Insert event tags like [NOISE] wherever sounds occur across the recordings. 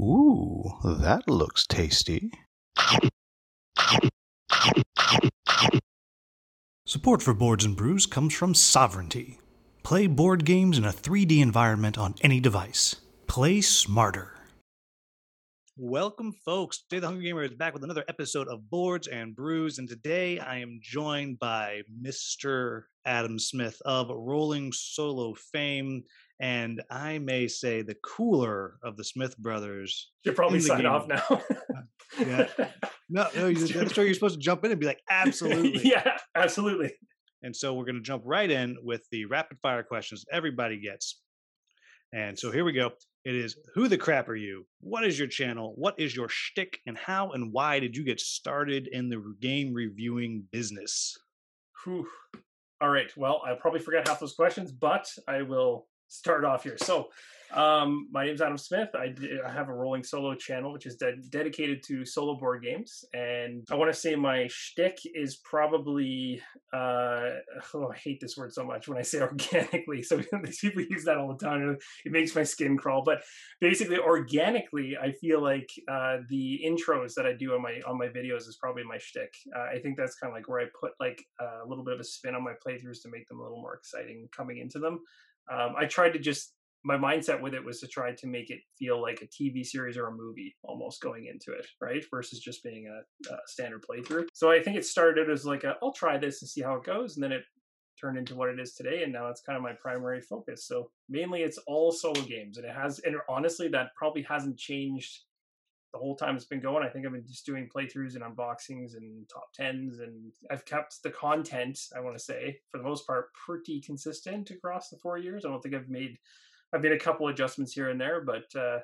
Ooh, that looks tasty. Support for Boards and Brews comes from Sovereignty. Play board games in a 3D environment on any device. Play smarter. Welcome, folks. Today, the Hungry Gamer is back with another episode of Boards and Brews, and today I am joined by Mr. Adam Smith of Rolling Solo fame, and I may say the cooler of the Smith brothers. You're probably in the sign off now. Uh, yeah. [LAUGHS] No, no, you- that's where you're supposed to jump in and be like, absolutely. [LAUGHS] yeah, absolutely. And so we're going to jump right in with the rapid fire questions everybody gets. And so here we go. It is who the crap are you? What is your channel? What is your shtick? And how and why did you get started in the game reviewing business? Whew. All right. Well, I probably forgot half those questions, but I will start off here. So, um, my name's Adam Smith. I, d- I have a rolling solo channel, which is de- dedicated to solo board games. And I want to say my shtick is probably, uh, oh, I hate this word so much when I say [LAUGHS] organically. So [LAUGHS] these people use that all the time. It makes my skin crawl. But basically, organically, I feel like uh, the intros that I do on my on my videos is probably my shtick. Uh, I think that's kind of like where I put like a little bit of a spin on my playthroughs to make them a little more exciting coming into them. Um, I tried to just my mindset with it was to try to make it feel like a TV series or a movie almost going into it, right? Versus just being a, a standard playthrough. So I think it started as like a, I'll try this and see how it goes, and then it turned into what it is today, and now it's kind of my primary focus. So mainly it's all solo games, and it has, and honestly, that probably hasn't changed the whole time it's been going. I think I've been just doing playthroughs and unboxings and top tens, and I've kept the content. I want to say, for the most part, pretty consistent across the four years. I don't think I've made I've made a couple adjustments here and there, but uh,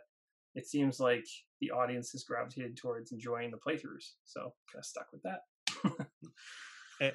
it seems like the audience has gravitated towards enjoying the playthroughs. So kind of stuck with that. [LAUGHS]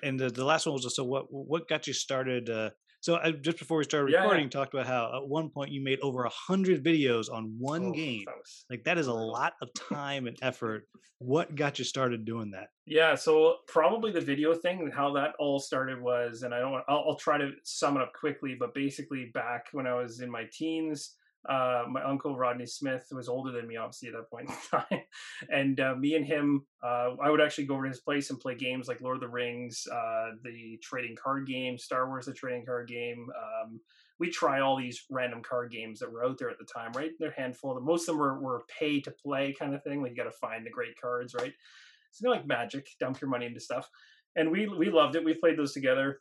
And the, the last one was just, so what what got you started? Uh, so I, just before we started Yeah, yeah. recording, you talked about how at one point you made over a hundred videos on one Oh, game. that was- Like that is a lot of time and effort. What got you started doing that? Yeah, so probably the video thing and how that all started was, and I don't, I'll, I'll try to sum it up quickly, but basically back when I was in my teens, uh, my uncle Rodney Smith was older than me, obviously at that point in [LAUGHS] time, and uh, me and him, uh, I would actually go over to his place and play games like Lord of the Rings, uh, the trading card game, Star Wars, the trading card game. Um, we try all these random card games that were out there at the time, right? They're handful. Of Most of them were, were pay to play kind of thing. Like you got to find the great cards, right? It's kind of like magic, dump your money into stuff. And we we loved it. We played those together.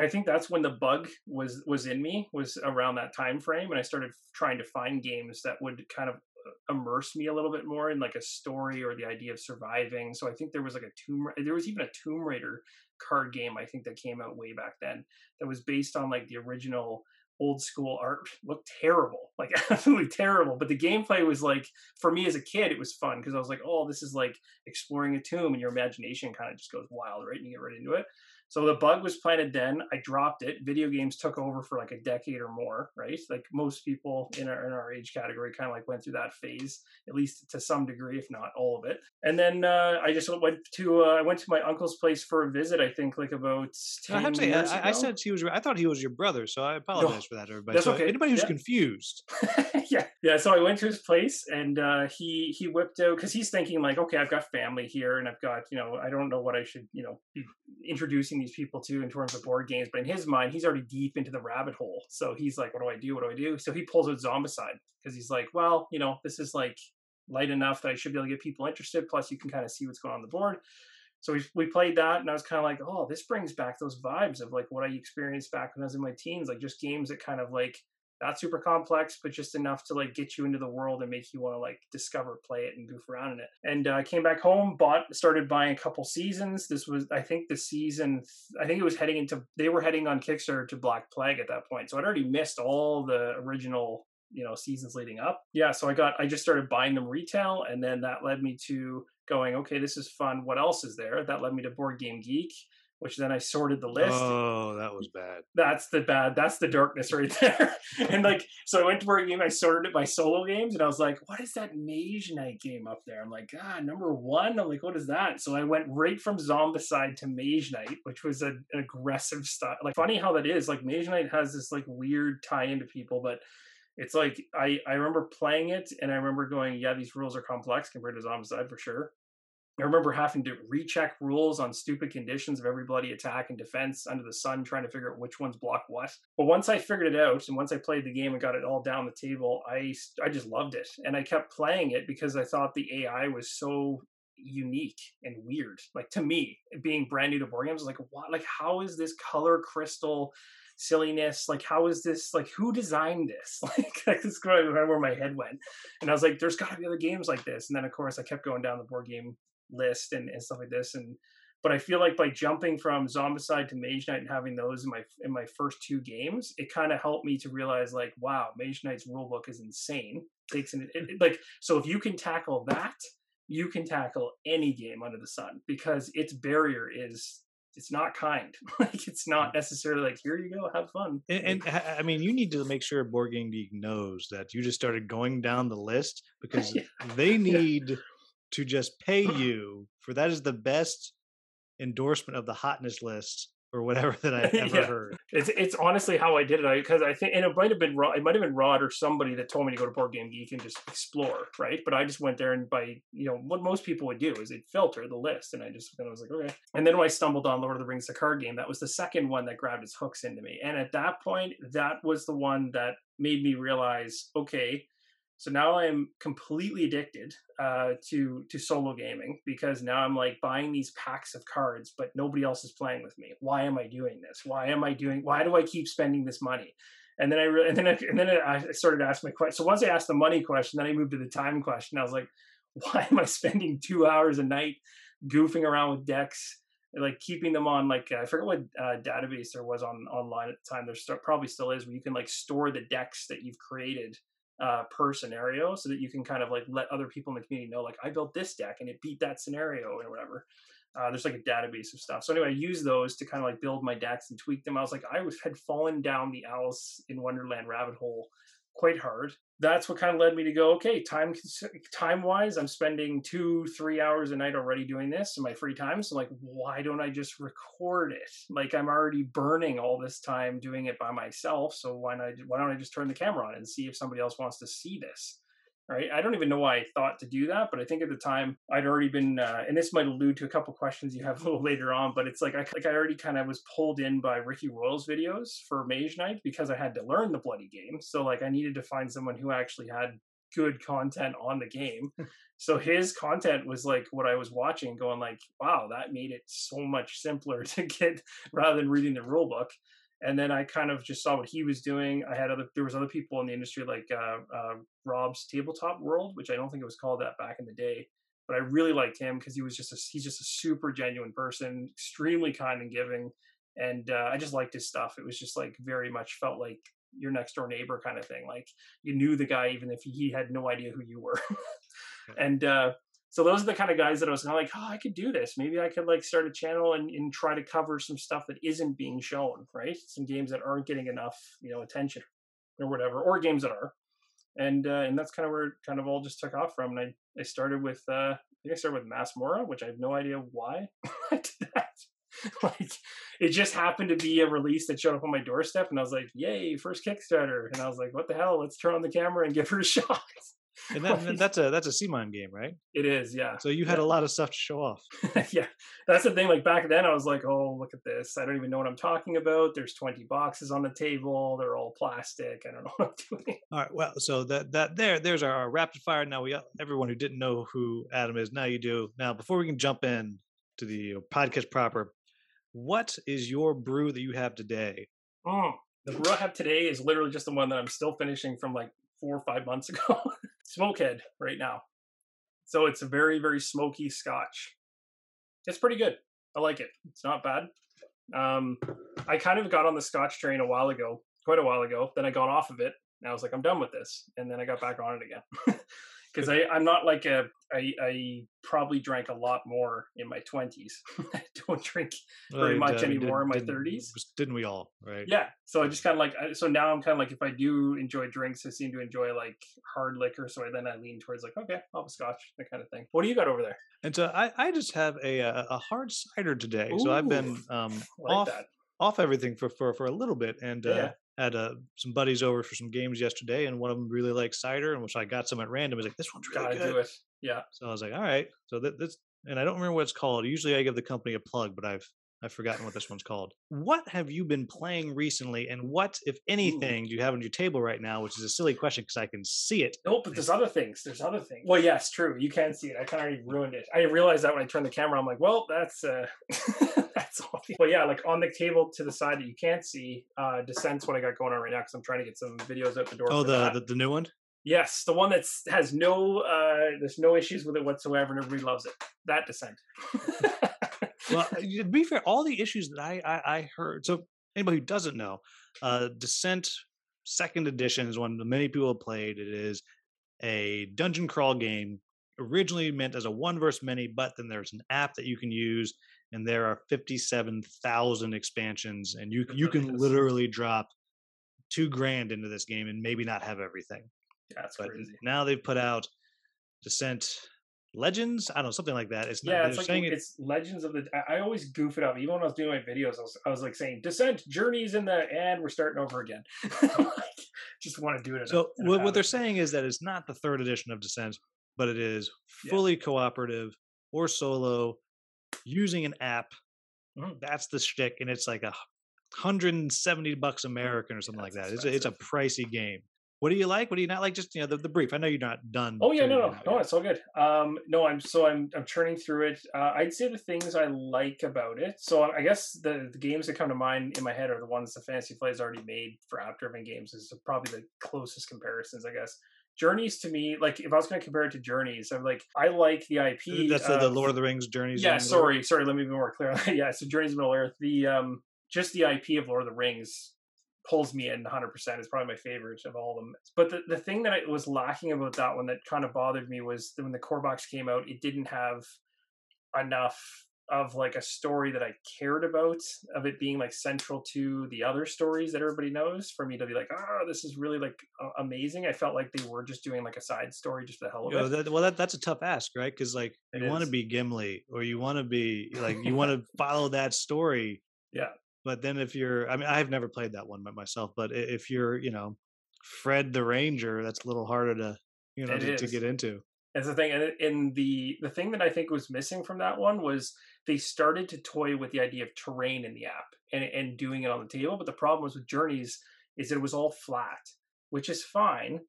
I think that's when the bug was was in me was around that time frame, and I started trying to find games that would kind of uh, immerse me a little bit more in like a story or the idea of surviving. So I think there was like a tomb. There was even a Tomb Raider card game I think that came out way back then that was based on like the original old school art looked terrible like [LAUGHS] absolutely terrible but the gameplay was like for me as a kid it was fun because i was like oh this is like exploring a tomb and your imagination kind of just goes wild right and you get right into it so the bug was planted then i dropped it video games took over for like a decade or more right like most people in our in our age category kind of like went through that phase at least to some degree if not all of it and then uh, i just went to uh, i went to my uncle's place for a visit i think like about 10 I have to say, years I, I said he was. I thought he was your brother, so I apologize for that, everybody. that's so okay. anybody who's Yeah. confused, [LAUGHS] yeah, yeah. So I went to his place, and uh, he he whipped out because he's thinking like, okay, I've got family here, and I've got you know, I don't know what I should you know be introducing these people to in terms of board games, but in his mind, he's already deep into the rabbit hole. So he's like, what do I do? What do I do? So he pulls out Zombicide because he's like, well, you know, this is like light enough that I should be able to get people interested. Plus, you can kind of see what's going on the board. So we, we played that, and I was kind of like, oh, this brings back those vibes of like what I experienced back when I was in my teens, like just games that kind of like not super complex, but just enough to like get you into the world and make you want to like discover, play it, and goof around in it. And I uh, came back home, bought, started buying a couple seasons. This was, I think, the season. I think it was heading into. They were heading on Kickstarter to Black Plague at that point, so I'd already missed all the original you know seasons leading up yeah so i got i just started buying them retail and then that led me to going okay this is fun what else is there that led me to board game geek which then I sorted the list. Oh, that was bad. That's the bad. That's the darkness right [LAUGHS] there. and like, so I went to board game. I sorted it by solo games, and I was like, "What is that Mage Knight game up there?" I'm like, "Ah, number one." I'm like, "What is that?" So I went right from Zombicide to Mage Knight, which was a, an aggressive style. Like, funny how that is. Like, Mage Knight has this like weird tie into people, but it's like I I remember playing it and I remember going, yeah, these rules are complex compared to Zombicide for sure. I remember having to recheck rules on stupid conditions of every bloody attack and defense under the sun, trying to figure out which ones block what. But once I figured it out, and once I played the game and got it all down the table, I I just loved it, and I kept playing it because I thought the AI was so unique and weird. Like to me, being brand new to board games, like what? Like how is this color crystal? silliness like how is this like who designed this [LAUGHS] like, this is where my head went and i was like there's got to be other games like this and then of course i kept going down the board game list and, and stuff like this and but I feel like by jumping from Zombicide to Mage Knight and having those in my in my first two games, it kind of helped me to realize like, wow, Mage Knight's rulebook is insane. Takes an it, like so if you can tackle that, you can tackle any game under the sun because its barrier is it's not kind. [LAUGHS] like it's not mm. necessarily like here you go, have fun. And, and, I mean, you need to make sure Board Game Geek knows that you just started going down the list [LAUGHS] because yeah. they need yeah to just pay you for that is the best endorsement of the hotness list or whatever [LAUGHS] that I [LAUGHS] ever yeah. heard. It's it's honestly how I did it. because I, think and it might have been Rod, it might have been Rod or somebody that told me to go to Board Game Geek and just explore, right? But I just went there and by you know what most people would do is they'd filter the list, and I just and I was like okay. And then when I stumbled on Lord of the Rings, the card game, that was the second one that grabbed its hooks into me, and at that point, that was the one that made me realize okay so now I'm completely addicted uh, to to solo gaming because now I'm like buying these packs of cards, but nobody else is playing with me. Why am I doing this? Why am I doing? Why do I keep spending this money? And then I re- and then I, and then I started to ask my question. So once I asked the money question, then I moved to the time question. I was like, [LAUGHS] why am I spending two hours a night goofing around with decks? like keeping them on like I forget what uh, database there was on online at the time. There st- probably still is, where you can like store the decks that you've created uh, per scenario so that you can kind of like let other people in the community know like i built this deck and it beat that scenario or whatever. Uh, there's like a database of stuff. So anyway i use those to kind of like build my decks and tweak them. I was like i had fallen down the alice in wonderland rabbit hole quite hard that's what kind of led me to go okay time time wise i'm spending two three hours a night already doing this in my free time so like why don't i just record it? Like i'm already burning all this time doing it by myself so why not why don't i just turn the camera on and see if somebody else wants to see this right? I don't even know why I thought to do that, but I think at the time I'd already been, uh, and this might allude to a couple questions you have [LAUGHS] a little later on, but it's like I like I already kind of was pulled in by Ricky Royal's videos for Mage Knight because I had to learn the bloody game. So like I needed to find someone who actually had good content on the game. [LAUGHS] so his content was like what I was watching, going like, wow, that made it so much simpler [LAUGHS] to get rather than reading the rule book and then I kind of just saw what he was doing. I had other there was other people in the industry like uh, uh, Rob's Tabletop World, which I don't think it was called that back in the day, but I really liked him because he was just a, he's just a super genuine person, extremely kind and giving, and uh, I just liked his stuff. It was just like very much felt like your next door neighbor kind of thing. Like you knew the guy even if he had no idea who you were, [LAUGHS] and uh, so those are the kind of guys that I was kind of like, oh, I could do this. Maybe I could like start a channel and, and try to cover some stuff that isn't being shown, right? Some games that aren't getting enough, you know, attention or whatever, or games that are. And uh, and that's kind of where it kind of all just took off from. And I, I started with uh, I think I started with Masmorra, which I have no idea why [LAUGHS] I did that. [LAUGHS] like it just happened to be a release that showed up on my doorstep and I was like, Yay, first Kickstarter. And I was like, what the hell? Let's turn on the camera and give her a [LAUGHS] shot and [LAUGHS] that, that's a that's a CMON game, right? It is, yeah. So you had yeah. a lot of stuff to show off. [LAUGHS] yeah, that's the thing. Like back then, I was like, "Oh, look at this! I don't even know what I'm talking about." There's 20 boxes on the table. They're all plastic. I don't know [LAUGHS] what I'm doing. All right. Well, so that that there there's our, our rapid fire. Now we everyone who didn't know who Adam is now you do. Now before we can jump in to the podcast proper, what is your brew that you have today? Oh, the brew I have today is literally just the one that I'm still finishing from like four or five months [LAUGHS] ago. Smokehead right now. So it's a very, very smoky scotch. It's pretty good. I like it. It's not bad. Um, I kind of got on the scotch train a while ago, quite a while ago. Then I got off of it. And I was like, I'm done with this. And then I got back on it again. [LAUGHS] because I'm not like a I, I probably drank a lot more in my 20s. [LAUGHS] I don't drink very much uh, anymore in my 30s. Didn't we all? Right. Yeah. So I just kind of like so now I'm kind of like if I do enjoy drinks, I seem to enjoy like hard liquor. So I, then I lean towards like okay, I'll have a scotch, that kind of thing. What do you got over there? And so I I just have a a hard cider today. Ooh, so I've been um like off that. off everything for for for a little bit and. Uh, yeah. Uh, had uh, some buddies over for some games yesterday, and one of them really liked cider, and which I got some at random. Was like, this one's really Gotta good. do it. Yeah. So I was like, all right. So that, that's and I don't remember what it's called. Usually I give the company a plug, but I've I've forgotten what this one's called. What have you been playing recently, and what, if anything, do you have on your table right now? Which is a silly question because I can see it. No, but there's other things. There's other things. Well, yes, true. You can see it. I kind of already ruined it. I realized that when I turned the camera. I'm like, well, that's uh, [LAUGHS] that's obvious. But yeah, like on the table to the side that you can't see, uh, Descent's what I got going on right now because I'm trying to get some videos out the door. Oh, the, the the new one. Yes, the one that has no uh, there's no issues with it whatsoever, and everybody loves it. That Descent. [LAUGHS] well, uh, to be fair, all the issues that I, I, I heard. So anybody who doesn't know, uh, Descent Second Edition is one that many people have played. It is a dungeon crawl game originally meant as a one verse many, but then there's an app that you can use, and there are fifty-seven thousand expansions, and you you can literally drop two grand into this game and maybe not have everything. Yeah, that's But crazy. now they've put out Descent Legends. I don't know something like that. It's not, Yeah, it's like saying it- it's Legends of the. I I always goof it up. Even when I was doing my videos, I was, I was like saying Descent Journeys in the, and we're starting over again. [LAUGHS] Just want to do it. So a what, what they're saying is that it's not the third edition of Descent, but it is Yeah. fully cooperative or solo using an app. Mhm. That's the shtick, and it's like a hundred and seventy bucks American or something like that. It's a, it's a pricey game. What do you like? What do you not like? Just you know the, the brief. I know you're not done. Oh yeah, no, no, no, yet. it's all good. Um, no, I'm so I'm I'm churning through it. Uh, I'd say the things I like about it. So I guess the the games that come to mind in my head are the ones the Fantasy Flight has already made for app-driven games. Is probably the closest comparisons, I guess. Journeys to me, like if I was going to compare it to Journeys, I'm like I like the IP. That's the, the Lord of the Rings journeys. Yeah, in Middle Earth. sorry, sorry. Let me be more clear. [LAUGHS] yeah, so Journeys of Middle Earth. The um, just the IP of Lord of the Rings pulls me in 100. percent It's probably my favorite of all of them. But the the thing that I was lacking about that one that kind of bothered me was that when the core box came out, it didn't have enough of like a story that I cared about of it being like central to the other stories that everybody knows for me to be like, oh, this is really like amazing. I felt like they were just doing like a side story just for the hell of You know, it. that, well, that, that's a tough ask, right? Because like It you want to be Gimli, or you want to be like you want to [LAUGHS] follow that story. Yeah. But then if you're, I mean, I've never played that one by myself, but if you're, you know, Fred the Ranger, that's a little harder to, you know, to, to get into. That's the thing, and and the the thing that I think was missing from that one was they started to toy with the idea of terrain in the app and and doing it on the table. But the problem was with Journeys is that it was all flat, which is fine,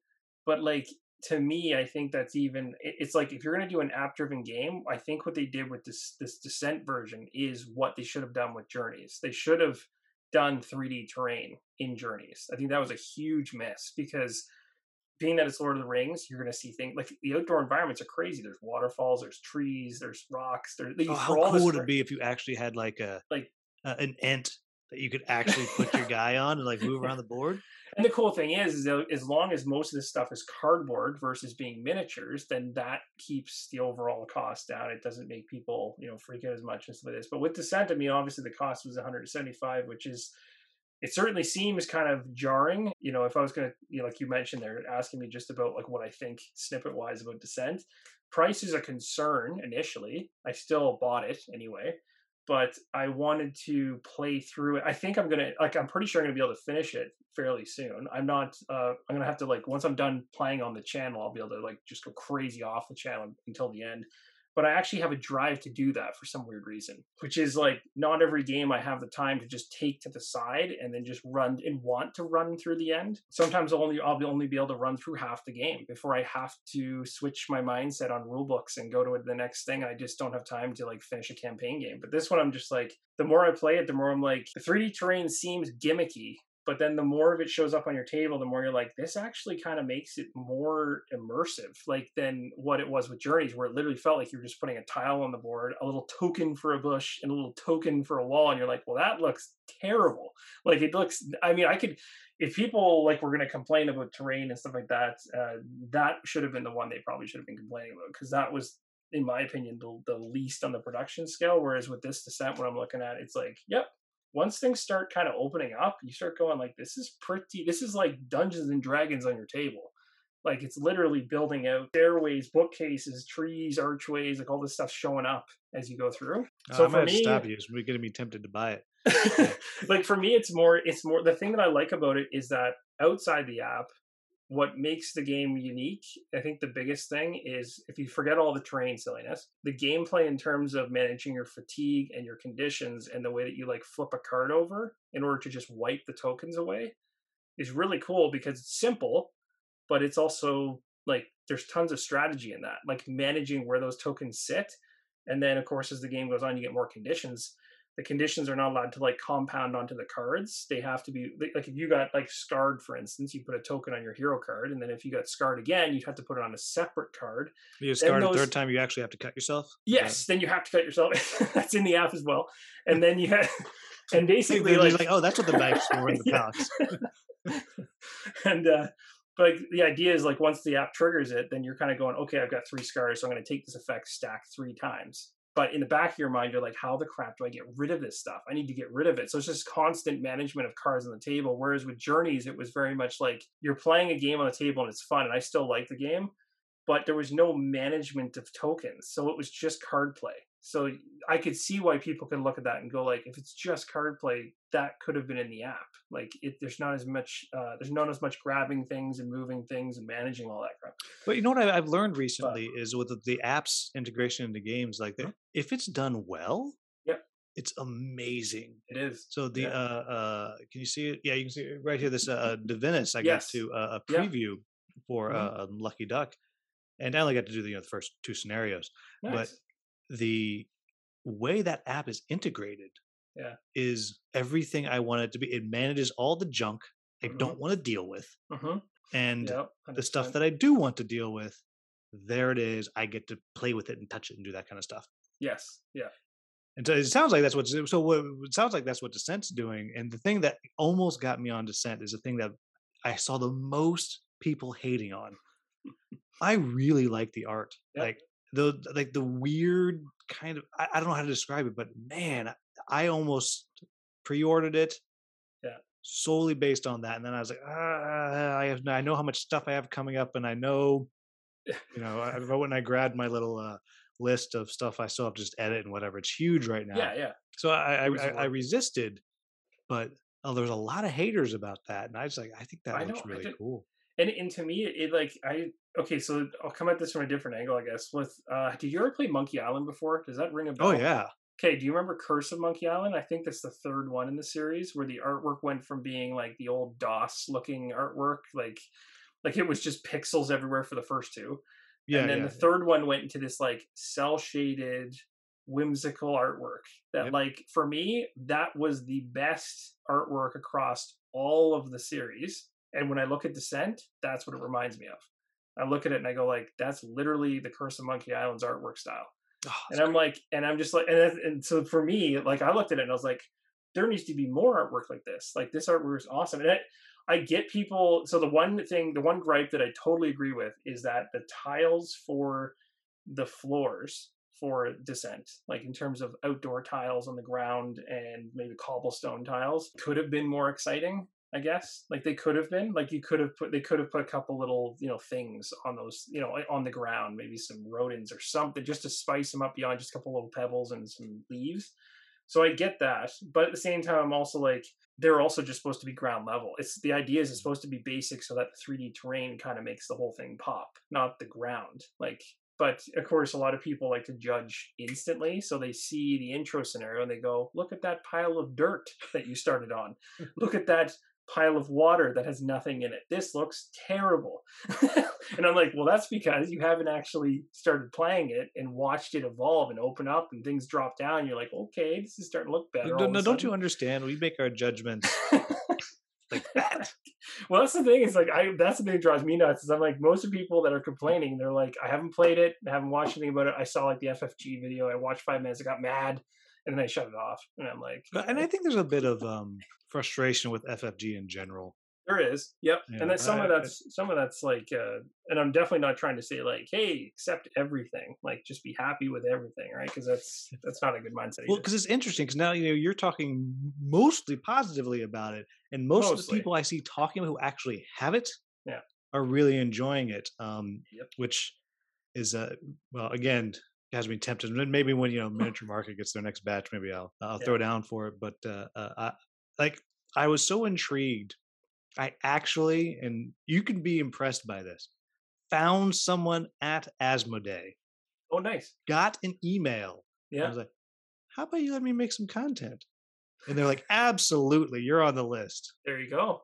but like to me, I think that's even. It's like if you're going to do an app driven game, I think what they did with this this Descent version is what they should have done with Journeys. They should have done 3D terrain in Journeys. I think that was a huge miss because being that it's Lord of the Rings, you're going to see things like the outdoor environments are crazy. There's waterfalls, there's trees, there's rocks. There, Oh, how cool would it be if you actually had like a Like- uh, an ent that you could actually put your guy on and like move around the board? And the cool thing is, is as long as most of this stuff is cardboard versus being miniatures, then that keeps the overall cost down. It doesn't make people, you know, freak out as much stuff like this. But with Descent, I mean, obviously the cost was 175, which is it certainly seems kind of jarring. You know, if I was going to, you know, like you mentioned, they're asking me just about like what I think snippet wise about Descent. Price is a concern initially. I still bought it anyway, but I wanted to play through it. I think I'm gonna like I'm pretty sure I'm gonna be able to finish it fairly soon. I'm not. uh I'm gonna have to like once I'm done playing on the channel, I'll be able to like just go crazy off the channel until the end but I actually have a drive to do that for some weird reason, which is like not every game I have the time to just take to the side and then just run and want to run through the end. Sometimes I'll only I'll only be able to run through half the game before I have to switch my mindset on rule books and go to the next thing. I just don't have time to like finish a campaign game. But this one I'm just like the more I play it, the more I'm like the 3D terrain seems gimmicky but then the more of it shows up on your table the more you're like this actually kind of makes it more immersive like than what it was with journeys where it literally felt like you were just putting a tile on the board a little token for a bush and a little token for a wall and you're like well that looks terrible. Like it looks i mean i could if people like were going to complain about terrain and stuff like that uh, that should have been the one they probably should have been complaining about because that was in my opinion the, the least on the production scale whereas with this descent when i'm looking at it, it's like yep once things start kind of opening up, you start going like, this is pretty, this is like Dungeons and Dragons on your table. Like it's literally building out stairways, bookcases, trees, archways, like all this stuff showing up as you go through. So uh, I might me, stop you. We're going to be tempted to buy it. [LAUGHS] like for me, it's more. It's more. The thing that I like about it is that outside the app, what makes the game unique, I think the biggest thing is if you forget all the terrain silliness, the gameplay in terms of managing your fatigue and your conditions and the way that you like flip a card over in order to just wipe the tokens away is really cool because it's simple, but it's also like there's tons of strategy in that, like managing where those tokens sit. And then, of course, as the game goes on, you get more conditions the conditions are not allowed to like compound onto the cards. They have to be like if you got like scarred, for instance, you put a token on your hero card, and then if you got scarred again, you'd have to put it on a separate card. You scarred those, a third time, you actually have to cut yourself. Yes, yeah. then you have to cut yourself. [LAUGHS] that's in the app as well. And then you have, [LAUGHS] and basically like, like, oh, that's what the dice were in the [LAUGHS] palace. and uh, but the idea is like once the app triggers it, then you're kind of going, okay, I've got three scars, so I'm going to take this effect stack three times but in the back of your mind you're like how the crap do i get rid of this stuff? I need to get rid of it. So it's just constant management of cards on the table whereas with journeys it was very much like you're playing a game on the table and it's fun and i still like the game but there was no management of tokens. So it was just card play so I could see why people can look at that and go like, if it's just card play, that could have been in the app. Like, it, there's not as much, uh, there's not as much grabbing things and moving things and managing all that crap. But you know what I've learned recently but, is with the, app's integration into games, like mm-hmm. if it's done well, yep, it's amazing. It is. So the yeah. uh, uh, can you see it? Yeah, you can see it right here. This uh, Divinus, I yes. got to uh, a preview for mm-hmm. uh, Lucky Duck, and I only got to do the, you know, the first two scenarios, nice. The way that app is integrated yeah. is everything I want it to be. It manages all the junk I mm-hmm. don't want to deal with. Mm-hmm. And yep, the stuff that I do want to deal with, there it is. I get to play with it and touch it and do that kind of stuff. Yes. Yeah. And so it sounds like that's what. So what, it sounds like that's what Descent's doing. And the thing that almost got me on Descent is the thing that I saw the most people hating on. [LAUGHS] I really like the art. Yep. Like the like the weird kind of I, I don't know how to describe it, but man, I almost pre-ordered it. Yeah. Solely based on that, and then I was like, ah, I have I know how much stuff I have coming up, and I know, you know, I, [LAUGHS] when I grabbed my little uh, list of stuff I still have to just edit and whatever. It's huge right now. Yeah, yeah. So I I, I, I resisted, but oh, there's a lot of haters about that, and I was like, I think that I looks know, really cool and and to me it, like i okay so i'll come at this from a different angle i guess with uh did you ever play monkey island before? Does that ring a oh, bell? oh yeah. Okay do you remember curse of monkey island? I think that's the third one in the series where the artwork went from being like the old dos looking artwork like like it was just pixels everywhere for the first two. Yeah and then yeah, the third one went into this like cell shaded whimsical artwork that yep. like for me that was the best artwork across all of the series. And when I look at Descent, that's what it reminds me of. I look at it and I go like, that's literally the Curse of Monkey Island's artwork style. Oh, and I'm great. like, and I'm just like, and, and so for me, like I looked at it and I was like, there needs to be more artwork like this. Like this artwork is awesome. And I, I get people. So the one thing, the one gripe that I totally agree with is that the tiles for the floors for descent, like in terms of outdoor tiles on the ground and maybe cobblestone tiles, could have been more exciting. I guess. Like they could have been. Like you could have put they could have put a couple little, you know, things on those, you know, on the ground, maybe some rodents or something just to spice them up beyond just a couple little pebbles and some leaves. So I get that. But at the same time I'm also like they're also just supposed to be ground level. It's the idea is it's supposed to be basic so that the 3D terrain kind of makes the whole thing pop, not the ground. Like but of course a lot of people like to judge instantly so they see the intro scenario and they go look at that pile of dirt that you started on look at that pile of water that has nothing in it. This looks terrible. [LAUGHS] and I'm like, well, that's because you haven't actually started playing it and watched it evolve and open up and things drop down. You're like, okay, this is starting to look better. No, no don't you understand? We make our judgments [LAUGHS] like that. well, that's the thing. Is like I. That's the thing that drives me nuts. Is I'm like most of the people that are complaining. They're like, I haven't played it. I haven't watched anything about it. I saw like the FFG video. I watched five minutes. I got mad and then I shut it off. And I'm like, and I think there's a bit of um, frustration with FFG in general. There is, yep, yeah, and then some I, of that's I, some of that's like, uh, and I'm definitely not trying to say like, hey, accept everything, like just be happy with everything, right? Because that's [LAUGHS] that's not a good mindset. Well, because it's interesting because now you know you're talking mostly positively about it, and most mostly. of the people I see talking who actually have it, yeah, are really enjoying it. Um, Yep. which is uh well again has me tempted. And Maybe when you know [LAUGHS] Miniature Market gets their next batch, maybe I'll I'll Yeah. throw down for it. But uh, uh, I, like I was so intrigued. I actually, and you can be impressed by this, found someone at Asmodee, Oh, nice. got an email. Yeah. I was like, "How about you let me make some content?" And they're like, "Absolutely, you're on the list." There you go.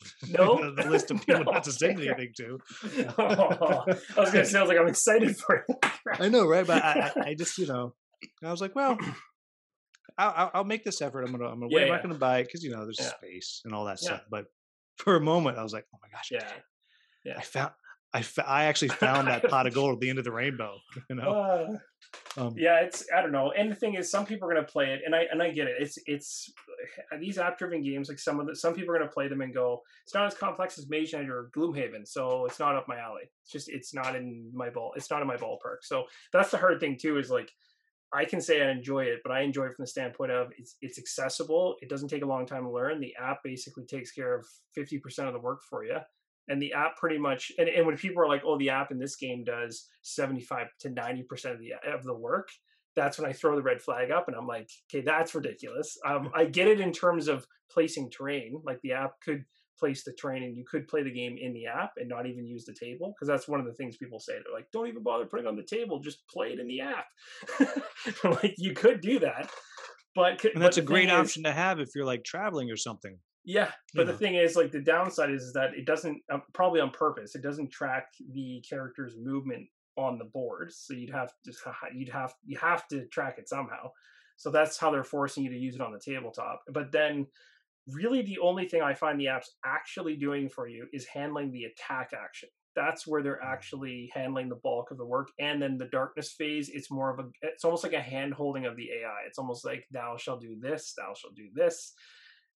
[LAUGHS] No, the list of [LAUGHS] people No. not to send anything to. [LAUGHS] Oh, I was gonna say, I was like, I'm excited for it. I know, right? But I, I, I just, you know, I was like, well, I'll, I'll- I'll make this effort. I'm gonna, I'm gonna. Yeah, wait. I'm not gonna buy it because you know there's space and all that stuff. But for a moment, I was like, oh my gosh, Yeah. Yeah. I found, I, fa- I actually found that pot of gold at the end of the rainbow. [LAUGHS] You know, Uh, um, yeah, it's I don't know. And the thing is, some people are gonna play it, and I and I get it. It's it's [SIGHS] these app-driven games. Like some of the some people are gonna play them and go, it's not as complex as Mage Knight or Gloomhaven, so it's not up my alley. It's just it's not in my ball. It's not in my ballpark. So that's the hard thing too. Is like I can say I enjoy it, but I enjoy it from the standpoint of it's it's accessible. It doesn't take a long time to learn. The app basically takes care of fifty percent of the work for you. And the app pretty much, and, and when people are like, "Oh, the app in this game does seventy-five to ninety percent of the of the work," that's when I throw the red flag up, and I'm like, "Okay, that's ridiculous." Um, I get it in terms of placing terrain, like the app could place the terrain, and you could play the game in the app and not even use the table, because that's one of the things people say. They're like, "Don't even bother putting on the table; just play it in the app." [LAUGHS] like you could do that, but and that's a great option to have if you're like traveling or something. yeah, but the thing is, like, the downside is that it doesn't, um, probably on purpose, it doesn't track the character's movement on the board. So you'd have to, you'd have, you have to track it somehow. So that's how they're forcing you to use it on the tabletop. But then, really, the only thing I find the app's actually doing for you is handling the attack action. That's where they're mm. actually handling the bulk of the work. And then the darkness phase, it's more of a, it's almost like a hand holding of the AI. It's almost like, thou shall do this, thou shall do this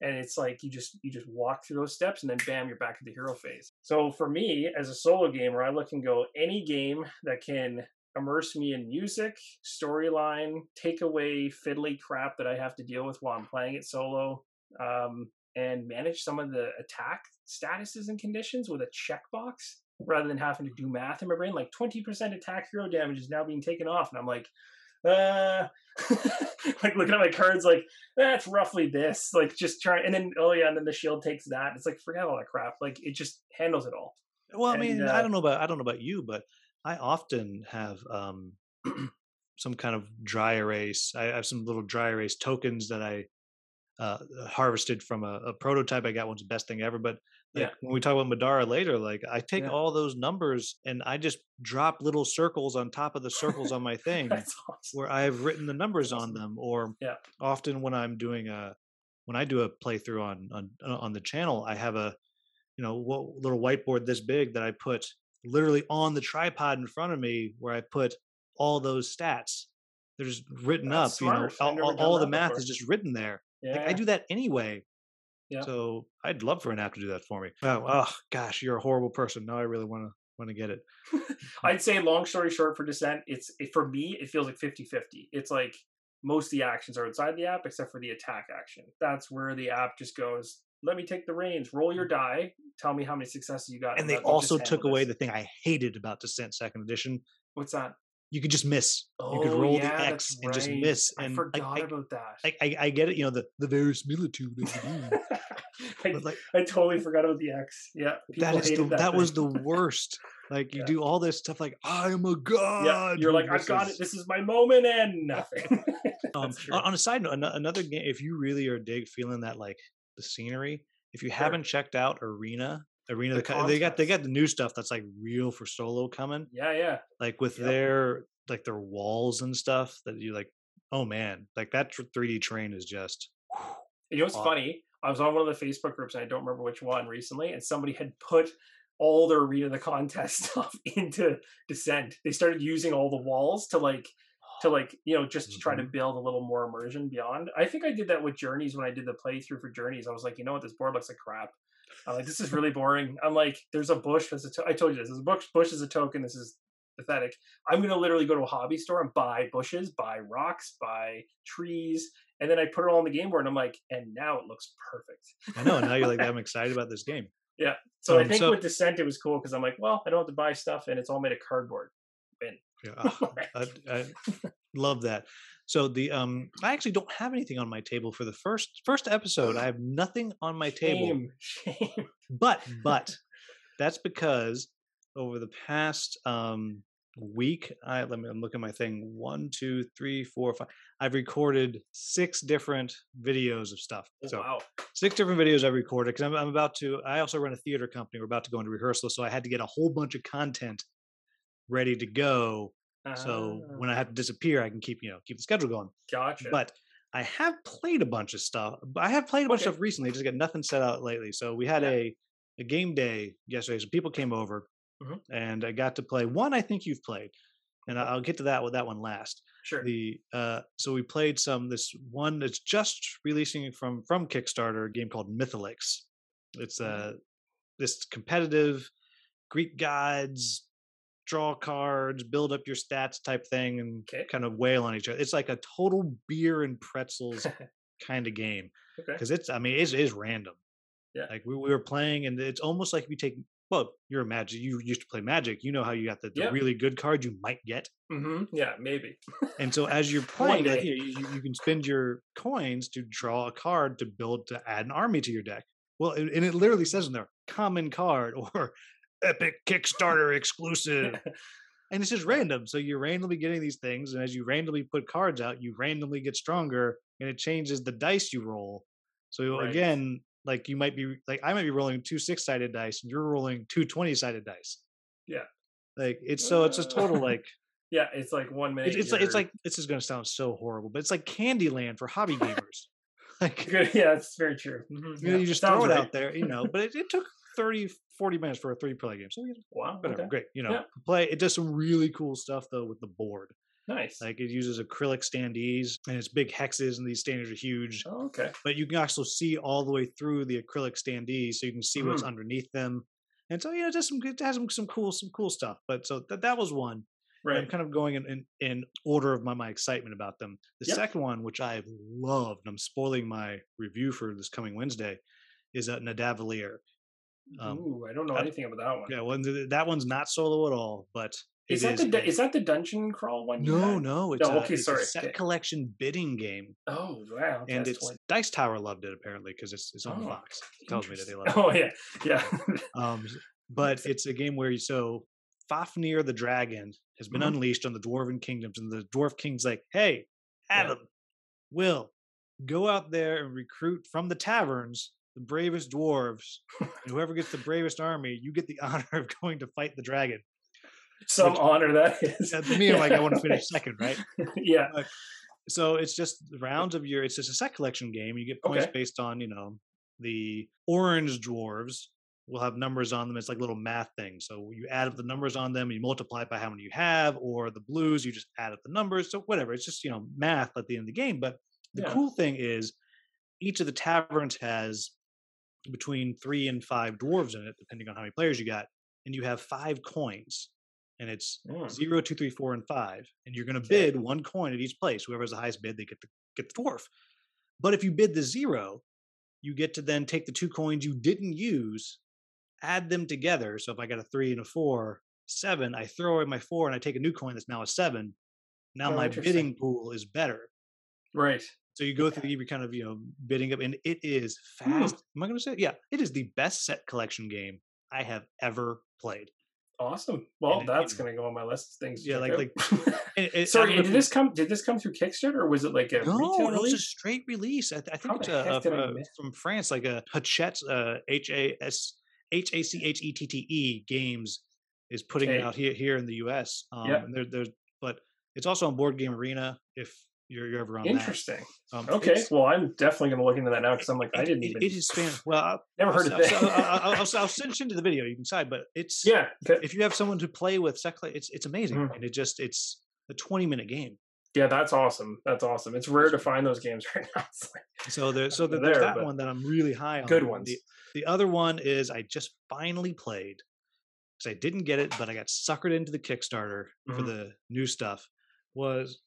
and it's like you just you just walk through those steps and then bam you're back at the hero phase so for me as a solo gamer i look and go any game that can immerse me in music storyline take away fiddly crap that i have to deal with while i'm playing it solo um, and manage some of the attack statuses and conditions with a checkbox rather than having to do math in my brain like 20% attack hero damage is now being taken off and i'm like uh [LAUGHS] like looking at my cards like that's roughly this like just try and then oh yeah and then the shield takes that it's like forget all that crap like it just handles it all Well, I mean, uh, I don't know about I don't know about you, but I often have um, [CLEARS THROAT] some kind of dry erase. I have some little dry erase tokens that I uh, harvested from a, a prototype I got. One's the best thing ever. But like, Yeah. when we talk about Madara later, like I take Yeah. all those numbers and I just drop little circles on top of the circles on my [LAUGHS] thing awesome where I've written the numbers on them. Or Yeah. often when I'm doing a when I do a playthrough on on on the channel, I have a you know what little whiteboard this big that I put literally on the tripod in front of me where I put all those stats. They're just written That's up, you know. I've All, all, the math before. is just written there. Yeah Like I do that anyway. Yeah. So I'd love for an app to do that for me. Oh, oh gosh, you're a horrible person. Now I really want to want to get it. [LAUGHS] Hmm. i'd say long story short for descent it's it, for me it feels like 50 50 it's like most of the actions are inside the app except for the attack action that's where the app just goes let me take the reins roll your hmm. die tell me how many successes you got And they me just also took away this." the thing I hated about Descent Second Edition. what's that You could just miss. you could Oh, roll yeah, the X and just right. miss. i And forgot I, about that I, I, I get it. You know the the verisimilitude of the. [LAUGHS] I, like I totally forgot about the X. Yeah, that is the hated that, was the [LAUGHS] worst. Like you Yeah. do all this stuff like I'm a god. yeah. You're like, I've got it. This is my moment, and nothing. [LAUGHS] Um, on, on a side note, another game. If you really are dig feeling that like the scenery, if you Sure. haven't checked out Arena, Arena, The the, they got they got the new stuff that's like real for solo coming. yeah, yeah. Like with Yep. their like their walls and stuff that you like. Oh man, like that 3D terrain is just. [SIGHS] You know what's funny? I was on one of the Facebook groups, and I don't remember which one recently, and somebody had put all their arena the contest [LAUGHS] stuff into Descent. They started using all the walls to like to [GASPS] like you know just to try Mm-hmm. to build a little more immersion beyond. I think I did that with Journeys when I did the playthrough for Journeys. I was like, you know what, this board looks like crap. I'm like, this is really boring. I'm like, there's a bush. There's a to- I told you this. There's a bush. Bush is a token. This is pathetic. I'm gonna literally go to a hobby store and buy bushes, buy rocks, buy trees, and then I put it all on the game board. And I'm like, and now it looks perfect. I know. Now you're like, [LAUGHS] I'm excited about this game. Yeah. So I Um, think so- with Descent it was cool because I'm like, well, I don't have to buy stuff and it's all made of cardboard. Win. Yeah, oh, [LAUGHS] I, I love that. So the um, I actually don't have anything on my table for the first first episode. I have nothing on my table. Shame. [LAUGHS] Shame. But but [LAUGHS] that's because over the past um week, I let me I'm looking at my thing. One, two, three, four, five. I've recorded six different videos of stuff. Oh, So wow. six different videos I've recorded because I'm, I'm about to. I also run a theater company. We're about to go into rehearsal, so I had to get a whole bunch of content ready to go. So Ah, when I have to disappear, I can keep you know keep the schedule going. gotcha. But I have played a bunch of stuff. I have played a bunch of stuff recently. Just got nothing set out lately. So we had Yeah. a a game day yesterday. So people came over, Mhm. and I got to play one. I think you've played, and I'll get to that with that one last. sure. The uh, so we played some this one that's just releasing from from Kickstarter, a game called Mythalix. It's Mm-hmm. uh this competitive Greek gods, draw cards, build up your stats type thing, and Okay. kind of wail on each other. It's like a total beer and pretzels [LAUGHS] kind of game okay. because it's I mean it is random. Yeah. Like we, we were playing, and it's almost like if you take well, you're a magic. You used to play Magic. You know how you got the, the Yeah. really good card you might get. hmm Yeah, maybe. And so [LAUGHS] as you're playing, like, you, you, you can spend your coins to draw a card to build to add an army to your deck. Well, and it literally says in there, common card [LAUGHS] or epic Kickstarter exclusive. [LAUGHS] and it's just random. So you're randomly getting these things, and as you randomly put cards out, you randomly get stronger, and it changes the dice you roll. So Right. again, like you might be like I might be rolling two six sided dice, and you're rolling two 20 sided dice. Yeah. Like it's so it's just total Uh, like [LAUGHS] yeah, it's like one minute. it's, it's like it's like this is going to sound so horrible, but it's like Candyland for hobby gamers. [LAUGHS] like Yeah, it's very true. Mhm, you, know, yeah, you just throw it right. out there, you know. But it, it took 30, 40 minutes for a three play game, so you know, Wow. whatever, Okay. great. You know, Yeah. play. It does some really cool stuff though with the board. Nice. Like it uses acrylic standees and it's big hexes, and these standees are huge. oh, okay. But you can also see all the way through the acrylic standees, so you can see Mm-hmm. what's underneath them. And so yeah, it does some it has some, some cool some cool stuff. But so that that was one. And I'm kind of going in, in, in order of my, my excitement about them. The Yep. second one, which I've loved, and I'm spoiling my review for this coming Wednesday, is uh, Nidavellir. Um, Ooh, I don't know I- anything about that one. Yeah, well, that one's not solo at all, but it is that the is that the dungeon crawl one? no, no, it's, No, a, okay, it's sorry, a set okay. collection bidding game, Oh wow. okay, and it's. Dice Tower loved it apparently because it's it's on Oh, box. It tells me that they love it. Oh yeah, yeah. Um, [LAUGHS] but it's a game where you so Fafnir the dragon has been Mhm. unleashed on the dwarven kingdoms, and the dwarf king's like, "Hey, Yeah. Adam, Will, go out there and recruit from the taverns the bravest dwarves, and whoever gets the bravest army, you get the [LAUGHS] honor of going to fight the dragon." Some Which- honor that is. To me, I'm like, I want to finish [LAUGHS] second, right? yeah. So it's just the rounds of your. It's just a set collection game. You get points Okay. based on you know the orange dwarves will have numbers on them. It's like little math things. So you add up the numbers on them, and you multiply it by how many you have. Or the blues, you just add up the numbers. So whatever. It's just you know math at the end of the game. But the Yeah. cool thing is, each of the taverns has between three and five dwarves in it, depending on how many players you got, and you have five coins. And it's Mm. zero, two, three, four, and five. And you're going to bid one coin at each place. Whoever has the highest bid, they get the get the dwarf. But if you bid the zero, you get to then take the two coins you didn't use, add them together. So if I got a three and a four, seven, I throw away my four and I take a new coin that's now a seven. Now Oh, my bidding pool is better. Right. So you go through, you're kind of you know bidding up, and it is Hmm. fast. Am I going to say? it? Yeah, it is the best set collection game I have ever played. Awesome. Well, it- that's going to go on my list of things. Yeah, like-. [LAUGHS] And it- Sorry, don't know and if did this come? Did this come through Kickstarter, or was it like a No, retail it was a straight release. I, th- I think How it's the heck did I uh, miss- from France, like a Hachette, uh, H A S H A C H E T T E Games is putting it out here here in the U.S. Um, Yeah. and there, there's but it's also on Board Game Arena if you're, you're ever on Interesting. that. Um, Okay. Well, I'm definitely going to look into that now because I'm like, I didn't it- even. It is fan. [SIGHS] Well, I'll, never I'll, heard of I'll, that. I'll, I'll, I'll, send you to the video. You can decide, but it's yeah. Okay. if you have someone to play with, it's it's amazing, Mm. and it just it's a 20 minute game. Yeah, that's awesome. That's awesome. It's rare to find those games [LAUGHS] right now. Like, So there, so there, there's that one that I'm really high on. good ones. The, the other one is I just finally played because I didn't get it, but I got suckered into the Kickstarter for Mhm. the new stuff. Was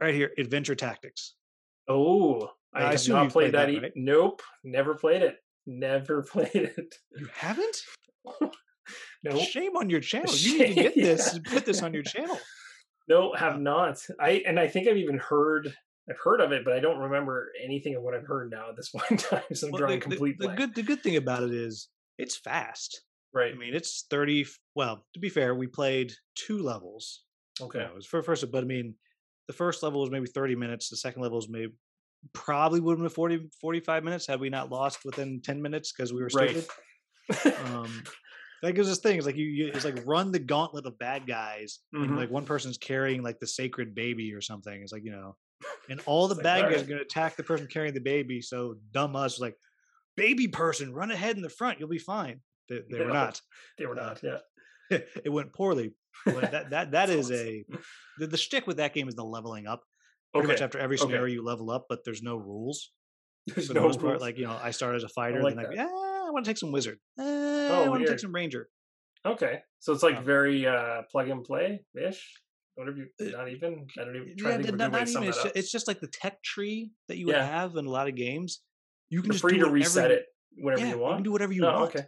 right here, Adventure Tactics. Oh, I, I have not played played that. that, e- right? Nope, never played it. Never [LAUGHS] played it. You haven't? [LAUGHS] no. Shame on your channel. You need to [LAUGHS] get this and put this on your channel. No, have not. I and I think I've even heard I've heard of it, but I don't remember anything of what I've heard now at this point in time. So I'm Well, drawing the, complete the, the good the good thing about it is it's fast. right. I mean, it's 30 well, to be fair, we played two levels. Okay. You know, it was for first but I mean, the first level was maybe 30 minutes, the second level was maybe probably would have been 40 45 minutes had we not lost within 10 minutes because we were Right. stupid. Um [LAUGHS] that gives us things like you, you it's like run the gauntlet of bad guys and Mhm. like one person's carrying like the sacred baby or something. It's like, you know, and [LAUGHS] all the It's like, bad guys alright. are gonna attack the person carrying the baby. So dumb us like, baby person, run ahead in the front, you'll be fine. They, they were not. They were not. Yeah. [LAUGHS] it went poorly. But that that [LAUGHS] that is a the, the shtick with that game is the leveling up. Okay. Pretty much after every okay. scenario you level up, but there's no rules. There's For no the most part, rules. like you know, I start as a fighter, like then I yeah, I want to take some wizard. I Oh, want to take some ranger. Okay. So it's like Um, very uh plug and play ish. Whatever you Uh, not even I don't even Yeah, try to think of not, not even. It's just, it's just like the tech tree that you would Yeah. have in a lot of games. You can You're just free to reset it whenever yeah, you can want. do whatever you oh, want. okay.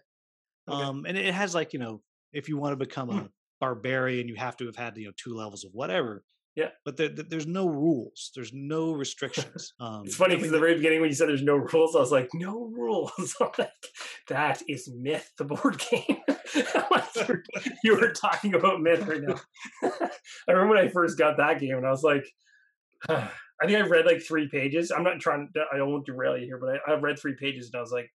okay. Um, and it it has like you know, if you want to become Hmm. a barbarian, you have to have had you know two levels of whatever. Yeah. But there, there- there's no rules. There's no [LAUGHS] restrictions. Um, It's funny because at the very beginning when you said there's no rules, I was like, no rules. [LAUGHS] I'm like, that is Myth, the board game. [LAUGHS] You were talking about Myth right now. I remember when I first got that game and I was like, [SIGHS] I think I read like three pages. I'm not trying to, I won't want derail you here, but I, I read three pages and I was like,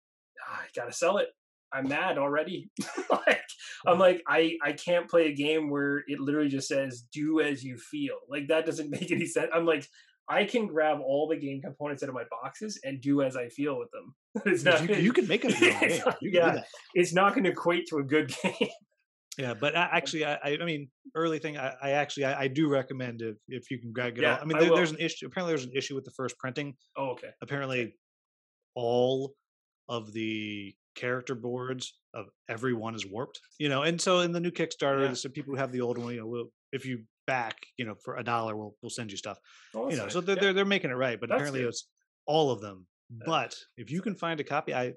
ah, I gotta sell it. I'm mad already. [LAUGHS] like, I'm like, I, I can't play a game where it literally just says do as you feel. Like that doesn't [LAUGHS] make any sense. I'm like, I can grab all the game components out of my boxes and do as I feel with them. [LAUGHS] It's not. you, you can make up your It's game. not- You can yeah. It's not going to equate to a good game. Yeah, but I, actually, I, I mean, early thing, I, I actually, I, I do recommend if if you can grab it. Yeah, all. I mean, there, there's an issue. Apparently, there's an issue with the first printing. oh, okay. Apparently, all of the character boards of everyone is warped. You know, and so in the new Kickstarter, Yeah. so people who have the old one, you know, will if you back, you know, for a dollar, we'll we'll send you stuff. Oh, you know, nice. so they're Yeah. they're, they're making it right. But That's apparently, good. it's all of them. Yeah. But if you can find a copy, I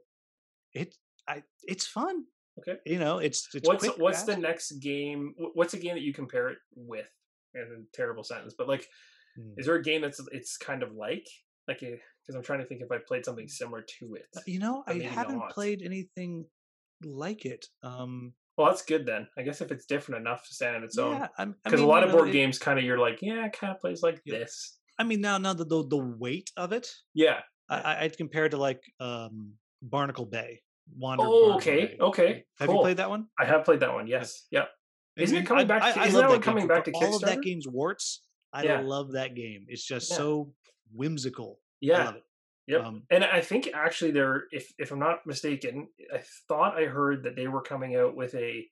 it I it's fun. Okay. You know, it's it's what's quick, what's the next game? What's a game that you compare it with? In a terrible sentence, but like, Hmm. is there a game that's it's kind of like like because I'm trying to think if I played something similar to it. Uh, You know, I haven't not. played anything like it. Um, Well, that's good then. I guess if it's different enough to stand on its own. yeah, I Because mean, a lot you of board it- games, kind of, you're like, yeah, it kind of plays like Yeah. this. I mean, now now the the, the weight of it, Yeah. I, I- I'd compare it to like um, Barnacle Bay. Wander. Oh, Barnacle okay, Bay. okay. Have cool. you played that one? I have played that one. Yes. Yep. Isn't it coming I- back? I, to- I isn't love that one game. coming back to all of that Kickstarter? game's warts. I Yeah. love that game. It's just so whimsical. Yeah. Yep. Um, and I think actually they're, if if I'm not mistaken, I thought I heard that they were coming out with a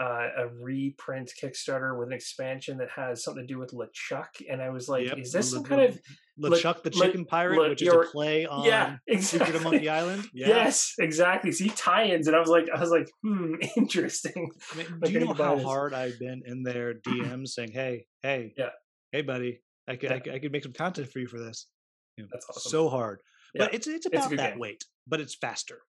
uh, a reprint Kickstarter with an expansion that has something to do with LeChuck, and I was like, yep, is this Le- some Le- kind of Le- LeChuck the Le- Chicken Pirate, which is a play on yeah, Secret exactly. of Monkey Island? [LAUGHS] Yeah. Yes, exactly. See tie-ins, and I was like, I was like, hmm, [LAUGHS] interesting. I mean, Like, do you know how this. hard I've been in their [CLEARS THROAT] DMs saying, "Hey, hey, Yeah. hey, buddy, I could, I could, I could make some content for you for this." That's awesome. So hard, Yeah. but it's it's about good that game. weight, but it's faster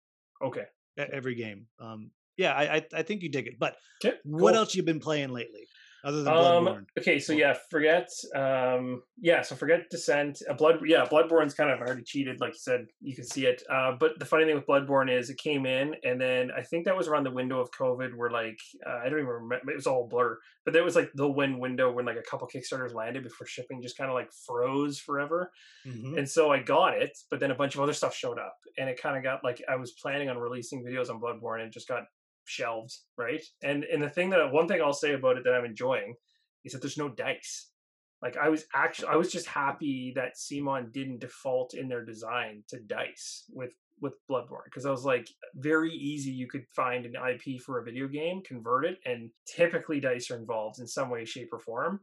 Okay. every game. Um, yeah, I, I I think you dig it. But Okay. what else you've been playing lately, other than Um, okay, so yeah, forget. Um, yeah, so forget Descent. Uh, Blood. Yeah, Bloodborne's kind of already cheated, like you said. You can see it. Uh, but the funny thing with Bloodborne is it came in, and then I think that was around the window of COVID, where like uh, I don't even remember. It was all blur. But there was like the win window when like a couple Kickstarters landed before shipping just kind of like froze forever. Mhm. And so I got it, but then a bunch of other stuff showed up, and it kind of got like I was planning on releasing videos on Bloodborne, and it just got shelved, right? And and the thing that one thing I'll say about it that I'm enjoying is that there's no dice. Like I was actually I was just happy that CMON didn't default in their design to dice with with Bloodborne because I was like very easy you could find an IP for a video game, convert it, and typically dice are involved in some way, shape, or form.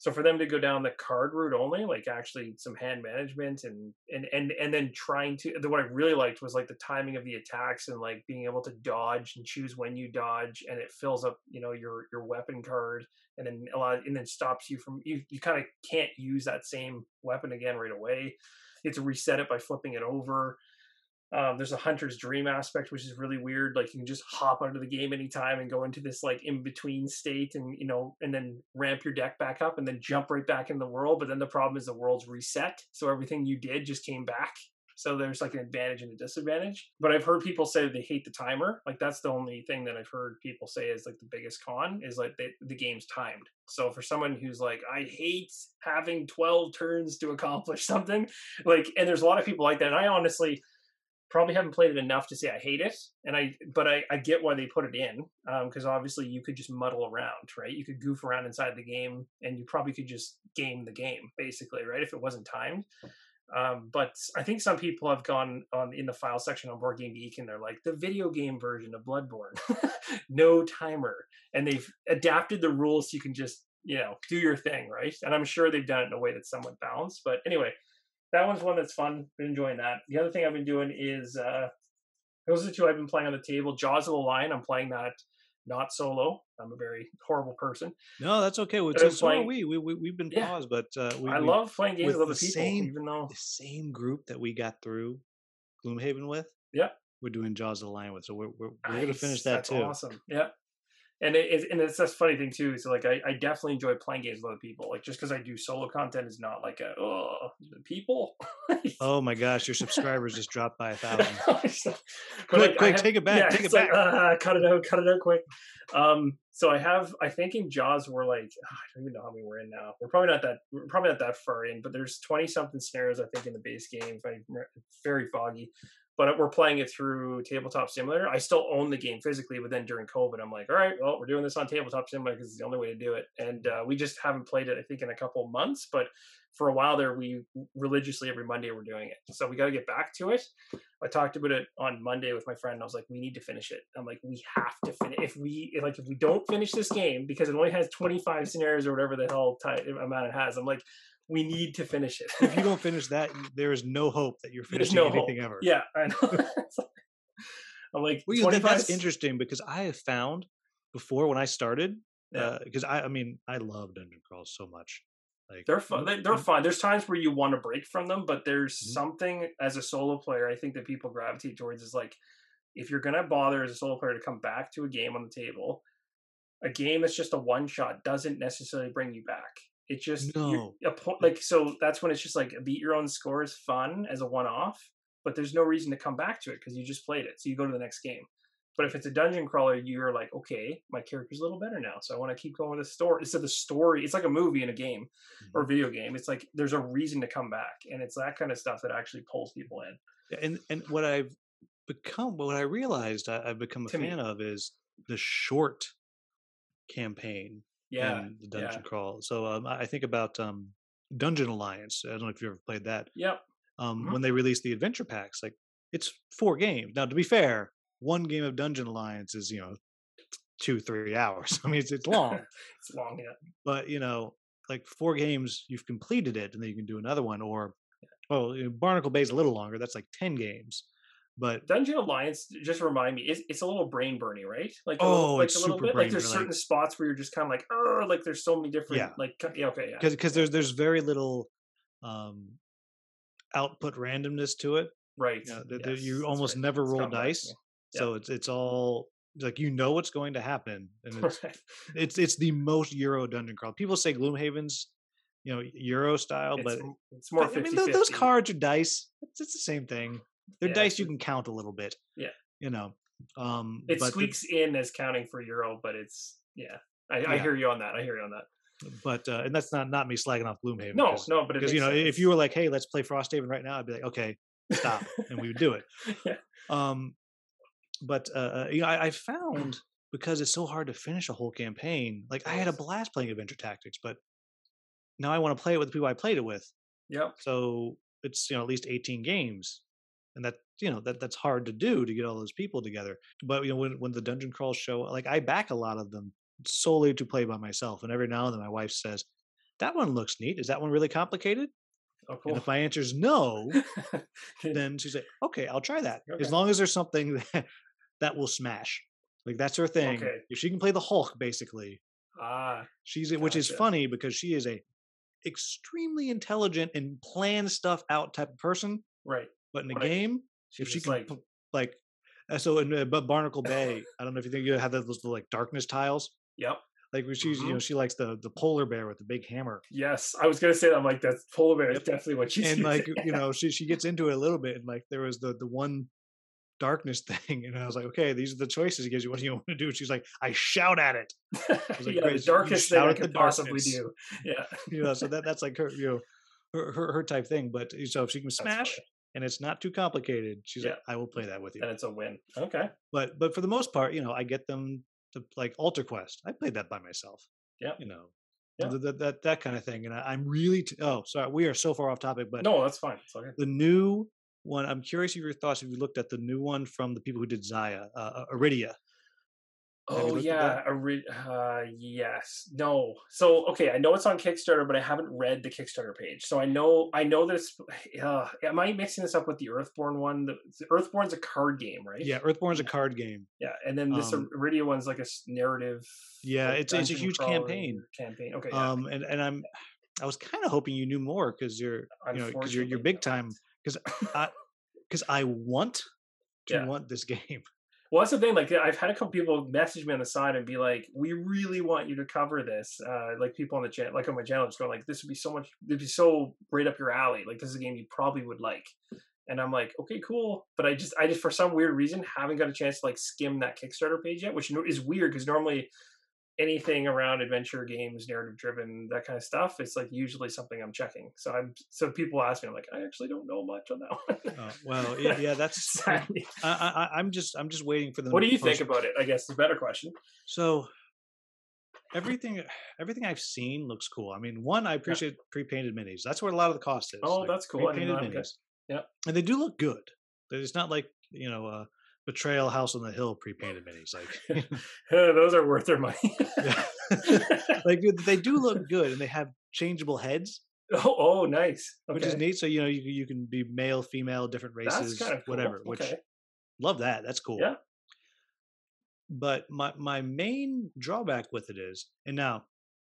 So for them to go down the card route only, like actually some hand management and and and and then trying to the what I really liked was like the timing of the attacks and like being able to dodge and choose when you dodge and it fills up you know your your weapon card and then a lot and then stops you from you you kind of can't use that same weapon again right away. You have to reset it by flipping it over. Um, there's a hunter's dream aspect, which is really weird. Like you can just hop out of the game anytime and go into this like in between state, and you know, and then ramp your deck back up, and then jump right back in the world. But then the problem is the world's reset, so everything you did just came back. So there's like an advantage and a disadvantage. But I've heard people say they hate the timer. Like that's the only thing that I've heard people say is like the biggest con is like they, the game's timed. So for someone who's like, I hate having 12 turns to accomplish something, like, and there's a lot of people like that. And I honestly, probably haven't played it enough to say I hate it, and I but I, I get why they put it in because um, obviously you could just muddle around, right? You could goof around inside the game, and you probably could just game the game basically, right? If it wasn't timed. Um, but I think some people have gone on in the file section on Board Game Geek and they're like the video game version of Bloodborne, [LAUGHS] no timer, and they've adapted the rules so you can just you know do your thing, right? And I'm sure they've done it in a way that's somewhat balanced. But anyway, that one's one that's fun. Been enjoying that. The other thing I've been doing is uh, those are the two I've been playing on the table. Jaws of the Lion. I'm playing that not solo. I'm a very horrible person. No, that's okay. Well, so, playing, we. we we we've been yeah. paused, but uh, we, I we, love playing games with, other people, same, even though the same group that we got through Gloomhaven with. Yeah, we're doing Jaws of the Lion with, so we're we're, we're nice. gonna finish that that's too. Awesome. Yeah, and it, and it's this funny thing too. So like I, I definitely enjoy playing games with other people. Like just because I do solo content is not like a oh people. [LAUGHS] oh my gosh, your subscribers just dropped by a [LAUGHS] thousand. [LAUGHS] quick, like, quick, have, take it back, yeah, take it like, back. Uh, cut it out, cut it out quick. Um, so I have, I think in Jaws we're like, oh, I don't even know how many we're in now. We're probably not that, we're probably not that far in, but there's twenty something scenarios I think in the base game. If I very foggy, but we're playing it through Tabletop Simulator. I still own the game physically, but then during COVID, I'm like, all right, well, we're doing this on Tabletop Simulator because it's the only way to do it. And uh, we just haven't played it, I think, in a couple months. But for a while there, we religiously every Monday we're doing it. So we got to get back to it. I talked about it on Monday with my friend. And I was like, we need to finish it. I'm like, we have to finish. If we like, if we don't finish this game because it only has 25 scenarios or whatever the hell type, amount it has, I'm like, we need to finish it. if you don't [LAUGHS] finish that, there is no hope that you're finishing no anything hope. ever. Yeah, I know. [LAUGHS] I'm like, well, you that's interesting because I have found before when I started, because yeah. uh, I, I mean, I love dungeon crawls so much. Like they're fun. They, are fun. There's times where you want to break from them, but there's mm-hmm. something as a solo player I think that people gravitate towards is like if you're gonna bother as a solo player to come back to a game on the table, a game that's just a one shot doesn't necessarily bring you back. It just no. a point like so that's when it's just like beat your own score is fun as a one off, but there's no reason to come back to it because you just played it. So you go to the next game. But if it's a dungeon crawler, you're like, okay, my character's a little better now, so I want to keep going with the story. Instead of the story, it's like a movie in a game mm-hmm. or video game. It's like there's a reason to come back, and it's that kind of stuff that actually pulls people in. Yeah, and and what I've become, what I realized I, have become a to fan me. of is the short campaign yeah, the dungeon yeah. crawl. So um, I think about um, Dungeon Alliance. I don't know if you've ever played that. Yep. Um, mm-hmm. When they released the adventure packs, like it's four games. Now, to be fair, one game of Dungeon Alliance is you know two three hours. [LAUGHS] I mean, it's it's long. [LAUGHS] it's long, yeah. But you know, like four games, you've completed it, and then you can do another one. Or, well, you know, Barnacle Bay is a little longer. That's like ten games. But Dungeon Alliance, just remind me, it's, it's a little brain burning, right? Like oh, little, like it's a little super bit. brain Like there's certain spots where you're just kind of like, oh, like there's so many different, Yeah. like yeah, okay, yeah, because because there's there's very little um output randomness to it. right. You, know, yes, you almost right. never roll dice, so it's it's all like you know what's going to happen, and [LAUGHS] it's it's it's the most Euro dungeon crawl. People say Gloomhaven's you know Euro style, it's, but it's more I 50 mean those, those cards are dice. It's, it's the same thing. They're Yeah, dice you can count a little bit. Yeah. you know. Um, It but the- squeaks in as counting for Euro, but it's yeah. I, I hear you on that. I hear you on that. but uh, and that's not not me slagging off Gloomhaven. No, no, but because you know if you were like, hey, let's play Frosthaven right now, I'd be like, okay, stop, and we would do it. [LAUGHS] yeah. Um, but uh, uh, you know, I, I found [CLEARS THROAT] because it's so hard to finish a whole campaign. Like I had a blast playing Adventure Tactics, but now I want to play it with the people I played it with. Yep. So it's you know at least eighteen games, and that you know that that's hard to do to get all those people together. But you know when when the dungeon crawls show, like I back a lot of them solely to play by myself, and every now and then my wife says, "That one looks neat. Is that one really complicated?" Oh, And if my answer is no, [LAUGHS] then she's like, "Okay, I'll try that." As long as there's something [LAUGHS] that that will smash, like that's her thing. Okay. If she can play the Hulk, basically, ah, she's which is funny because she is a extremely intelligent and plan stuff out type of person. right. But in a Right. game, She's if she can like like uh, so in uh, but Barnacle Bay, [LAUGHS] I don't know if you think you have those little like darkness tiles. yep. Like she's you Mhm. know she likes the the polar bear with the big hammer. Yes, I was gonna say that. I'm like, that's polar bear is definitely what she's [LAUGHS] and like you [LAUGHS] know she she gets into it a little bit and like there was the the one darkness thing and I was like okay these are the choices he gives you what do you want to do and she's like I shout at it was like, yeah, "Great, the darkest thing I the could possibly darkness." do. Yeah, you know so that that's like her you know her her, her type thing but so if she can smash. And it's not too complicated she's Yeah. like I will play that with you And it's a win. Okay. but but for the most part you know I get them to like Altar Quest I played that by myself Yeah. you know Yeah. that, that that kind of thing and I, I'm really t- oh sorry we are so far off topic but No, that's fine. It's okay. the new one i'm curious of your thoughts if you looked at the new one from the people who did zaya uh, uh, iridia you Oh yeah, that? ori- uh, yes. No. So okay, I know it's on Kickstarter, but I haven't read the Kickstarter page. So I know I know this. [SIGHS] Uh, am I mixing this up with the Earthborne one? The, the Earthborne's a card game, right? yeah earthborne's a card game Yeah, and then this Um, Iridia one's like a narrative. Yeah, like, it's- it's a huge campaign. Campaign. Okay. Yeah. um and and i'm i was kind of hoping you knew more because you're you know because you're, you're big time because i because i want to Yeah. want this [LAUGHS] game Well, that's the thing. Like, I've had a couple people message me on the side and be like, "We really want you to cover this." Uh, like people on the channel, like on my channel, just going like, "This would be so much. It'd be so right up your alley. Like, this is a game you probably would like." And I'm like, "Okay, cool." But I just, I just for some weird reason haven't got a chance to like skim that Kickstarter page yet, which is weird because normally anything around adventure games, narrative driven, that kind of stuff, it's like usually something I'm checking. So I'm, so people ask me, I'm like, I actually don't know much on that [LAUGHS] one. oh, well yeah, yeah that's. [LAUGHS] I, I i'm just i'm just waiting for the. What do you think about it? I guess is a better question. So everything everything I've seen looks cool. I mean, one, I appreciate pre-painted minis. That's where a lot of the cost is. Oh, that's cool. Pre-painted minis. Yep. And they do look good. It's not like, you know, uh Betrayal House on the Hill pre-painted minis. Like [LAUGHS] Those are worth their money. [LAUGHS] Like they do look good and they have changeable heads, oh, oh, nice. which is neat. So you know you you can be male, female, different races, cool. whatever. Which Okay. love that. That's cool. Yeah. But my my main drawback with it is, and now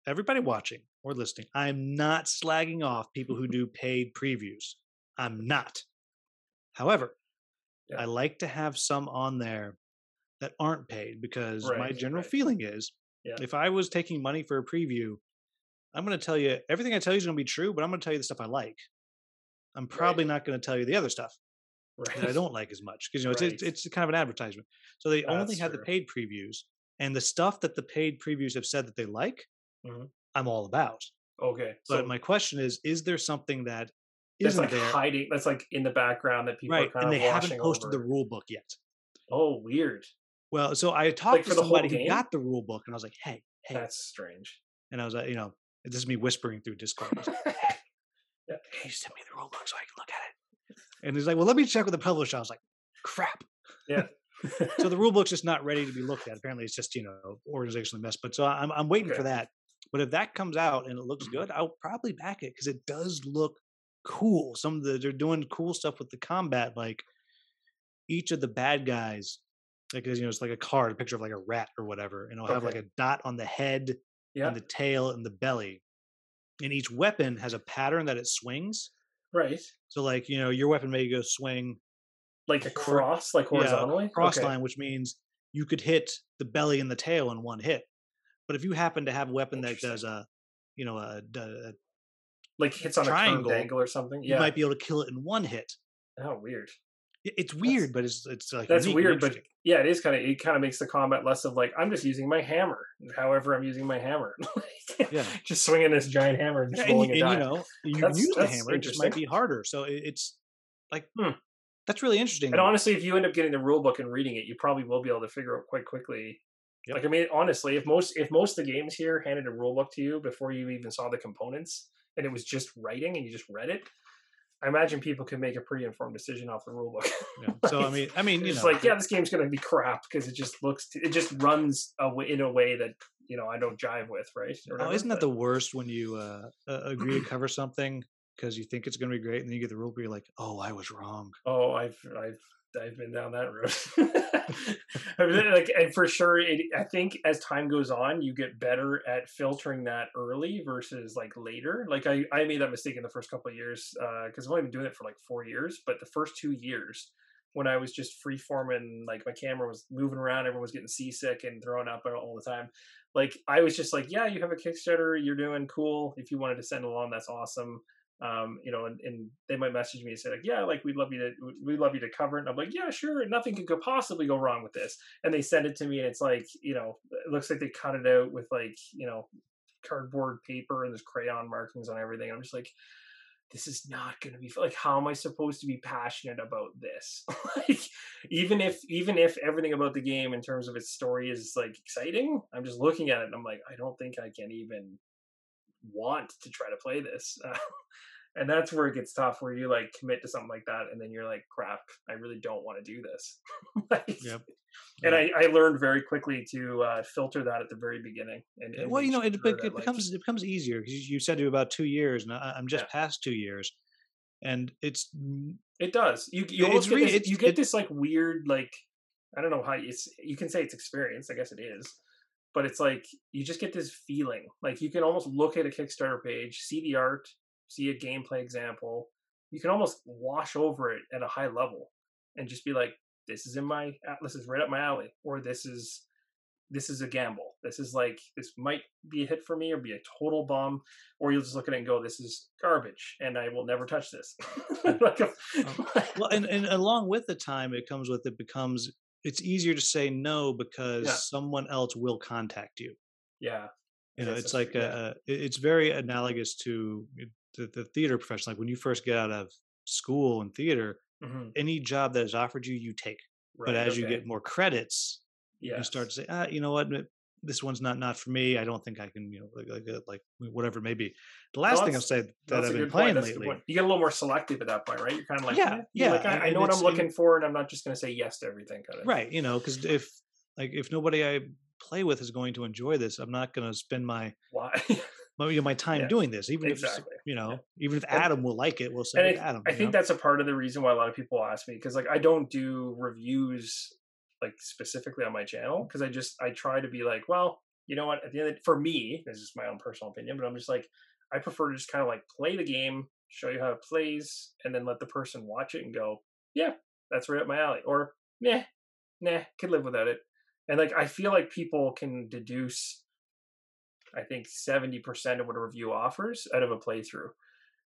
everybody watching or listening, I'm not slagging off people who do paid previews. I'm not. However, Yeah. I like to have some on there that aren't paid because my general right. feeling is Yeah. if I was taking money for a preview, I'm going to tell you everything I tell you is going to be true, but I'm going to tell you the stuff I like. I'm probably not going to tell you the other stuff Right. that I don't like as much because you know it's, it's it's kind of an advertisement. So they only That's have the paid previews, and the stuff that the paid previews have said that they like, Mhm. I'm all about. Okay. But So my question is: Is there something that that's isn't like there? hiding. That's like in the background that people right, are kind and of they haven't posted the rule book yet. Oh, weird. Well, so I talked for to the whole somebody who got the rule book, and I was like, "Hey, hey," That's strange. and I was like, "You know, this is me whispering through Discord. I was like, [LAUGHS] yeah. hey, send me the rule book so I can look at it." And he's like, "Well, let me check with the publisher." I was like, "Crap." Yeah. [LAUGHS] so the rule book's just not ready to be looked at. Apparently, it's just you know organizationally messed. But so I'm I'm waiting for that. But if that comes out and it looks mm-hmm. good, I'll probably back it because it does look cool. Some of the they're doing cool stuff with the combat, like each of the bad guys, like you know, it's like a card, a picture of like a rat or whatever, and it'll have like a dot on the head Yeah. and the tail and the belly. And each weapon has a pattern that it swings. Right. So like you know, your weapon may go swing Like a cross, like yeah, horizontally. cross Okay. line, which means you could hit the belly and the tail in one hit. But if you happen to have a weapon that does a, you know, a, a- Like hits on a triangle, angle or something. you might be able to kill it in one hit. Oh, weird. It's weird, but it's it's like That's weird, but yeah, it is kind of it kind of makes the combat less of like I'm just using my hammer. However, I'm using my hammer. [LAUGHS] Yeah. just swinging this giant hammer and Yeah, just and, rolling you- a and, you know you can That's- use the hammer. It just might be harder. So it's like Hmm. that's really interesting. And honestly, if you end up getting the rule book and reading it, you probably will be able to figure out quite quickly. Yep. Like I mean, honestly, if most if most of the games here handed a rule book to you before you even saw the components, and it was just writing and you just read it, I imagine people could make a pretty informed decision off the rule book. Yeah. [LAUGHS] So I mean, I mean, it's know, like, yeah, this game's gonna be crap because it just looks, it just runs a way, in a way that you know I don't jive with, right? Or oh, isn't that but- the worst when you uh, uh, agree to cover something because you think it's going to be great, and then you get the rule, but you're like, oh, I was wrong. Oh, I've I've I've been down that road. [LAUGHS] I mean, like, and for sure, it, I think as time goes on, you get better at filtering that early versus like later. Like I, I made that mistake in the first couple of years uh, because I've only been doing it for like four years, but the first two years, when I was just free forming, like my camera was moving around, everyone was getting seasick and throwing up all the time. Like I was just like, yeah, you have a Kickstarter, you're doing cool. If you wanted to send along, that's awesome. Um, you know, and, and they might message me and say like, yeah, like we'd love you to, we'd love you to cover it. And I'm like, yeah, sure. Nothing could possibly go wrong with this. And they send it to me and it's like, you know, it looks like they cut it out with like, you know, cardboard paper and there's crayon markings on everything. I'm just like, this is not going to be like how am i supposed to be passionate about this [LAUGHS] like even if even if everything about the game in terms of its story is like exciting i'm just looking at it and i'm like i don't think i can even want to try to play this uh, [LAUGHS] and that's where it gets tough where you like commit to something like that and then you're like crap i really don't want to do this [LAUGHS] like, yep and I, I learned very quickly to uh, filter that at the very beginning. And, and well, you know, it, it, it becomes like, it becomes easier because you said to about two years, and I, am just yeah. past two years, and it's it does. You you it's get this, you get this like weird like I don't know how it's you can say it's experience. I guess it is, but it's like you just get this feeling. Like you can almost look at a Kickstarter page, see the art, see a gameplay example. You can almost wash over it at a high level and just be like, this is in my this is right up my alley or this is this is a gamble. This is like this might be a hit for me or be a total bomb or you'll just look at it and go this is garbage and i will never touch this. [LAUGHS] Like a, [LAUGHS] um, well and, and along with the time it comes with it becomes it's easier to say no because yeah. someone else will contact you yeah you know it's like yeah. a, it's very analogous to the, the theater profession like when you first get out of school and theater Mm-hmm. Any job that is offered you, you take. Right, but as okay. you get more credits, yes. you start to say, ah, you know what, this one's not not for me. I don't think I can, you know, like like, uh, like whatever it may be. The last thing I'll say that I've been playing lately, you get a little more selective at that point, right? You're kind of like, yeah, yeah, like I, I know what I'm looking for, and I'm not just going to say yes to everything. Kind of right, you know, because if like if nobody I play with is going to enjoy this, I'm not going to spend my why [LAUGHS] my, my time yeah, doing this. Even exactly. if you know, yeah. even if Adam and, will like it, we'll say Adam. I think know? that's a part of the reason why a lot of people ask me because like I don't do reviews like specifically on my channel because I just I try to be like, well, you know what? At the end, the, for me, this is my own personal opinion, but I'm just like I prefer to just kind of like play the game, show you how it plays, and then let the person watch it and go, yeah, that's right up my alley, or nah, nah, could live without it. And like I feel like people can deduce I think 70% of what a review offers out of a playthrough.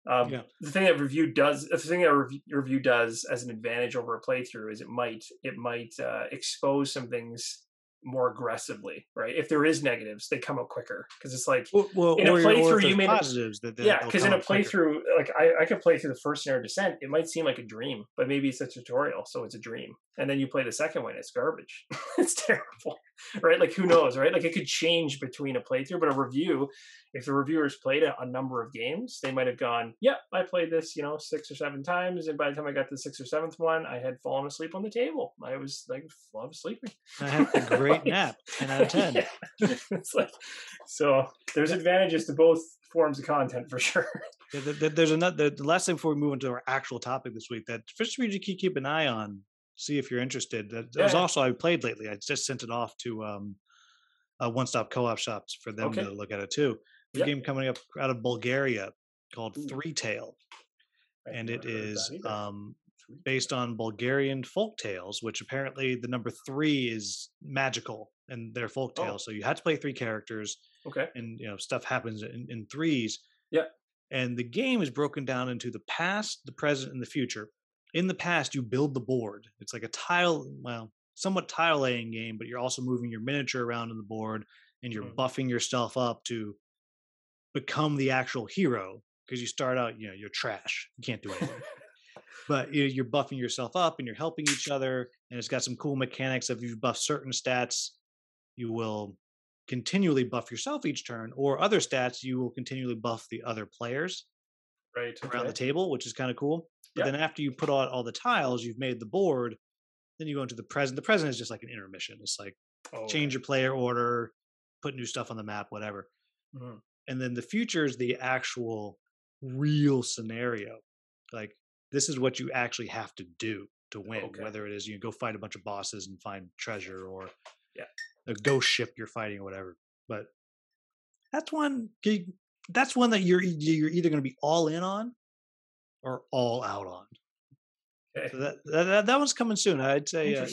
Um, yeah. The thing that review does, the thing that review, does as an advantage over a playthrough is it might it might uh, expose some things more aggressively, right? If there is negatives, they come out quicker because it's like well, well, in a playthrough you made positives that yeah, because in a playthrough, like I, I could play through the first Snare Descent, it might seem like a dream, but maybe it's a tutorial, so it's a dream. And then you play the second one, it's garbage. [LAUGHS] it's terrible, [LAUGHS] right? Like who knows, right? Like it could change between a playthrough, but a review, if the reviewers played a, a number of games, they might have gone, "Yeah, I played this, you know, six or seven times, and by the time I got to the sixth or seventh one, I had fallen asleep on the table. I was like, love sleeping. I had a [LAUGHS] great nap, ten out of ten. yeah. [LAUGHS] it's like, so there's advantages to both forms of content for sure. Yeah, there's another. The last thing before we move into our actual topic this week, that first we keep keep an eye on, see if you're interested. That yeah. was also I played lately. I just sent it off to um, uh, one stop co-op shops for them okay. to look at it too The yep. game coming up out of Bulgaria called Ooh. Three Tale, and it is um, based on Bulgarian folk tales, which apparently the number three is magical and they're folk tales. Oh. So you had to play three characters. Okay. And you know stuff happens in, in threes. Yeah. And the game is broken down into the past, the present, and the future. In the past, you build the board. It's like a tile, well, somewhat tile laying game, but you're also moving your miniature around on the board and you're mm. buffing yourself up to become the actual hero because you start out, you know, you're trash. You can't do anything. but you're buffing yourself up and you're helping each other. And it's got some cool mechanics. If you buff certain stats, you will continually buff yourself each turn, or other stats, you will continually buff the other players right around okay. the table, which is kind of cool. But then after you put out all the tiles, you've made the board. Then you go into the present. The present is just like an intermission. It's like oh, change okay. your player order, put new stuff on the map, whatever. Mm-hmm and then the future is the actual real scenario like this is what you actually have to do to win okay. whether it is you go fight a bunch of bosses and find treasure or yeah a ghost ship you're fighting or whatever but that's one that's one that you're you're either going to be all in on or all out on Okay. So that, that that one's coming soon. I'd say. Uh,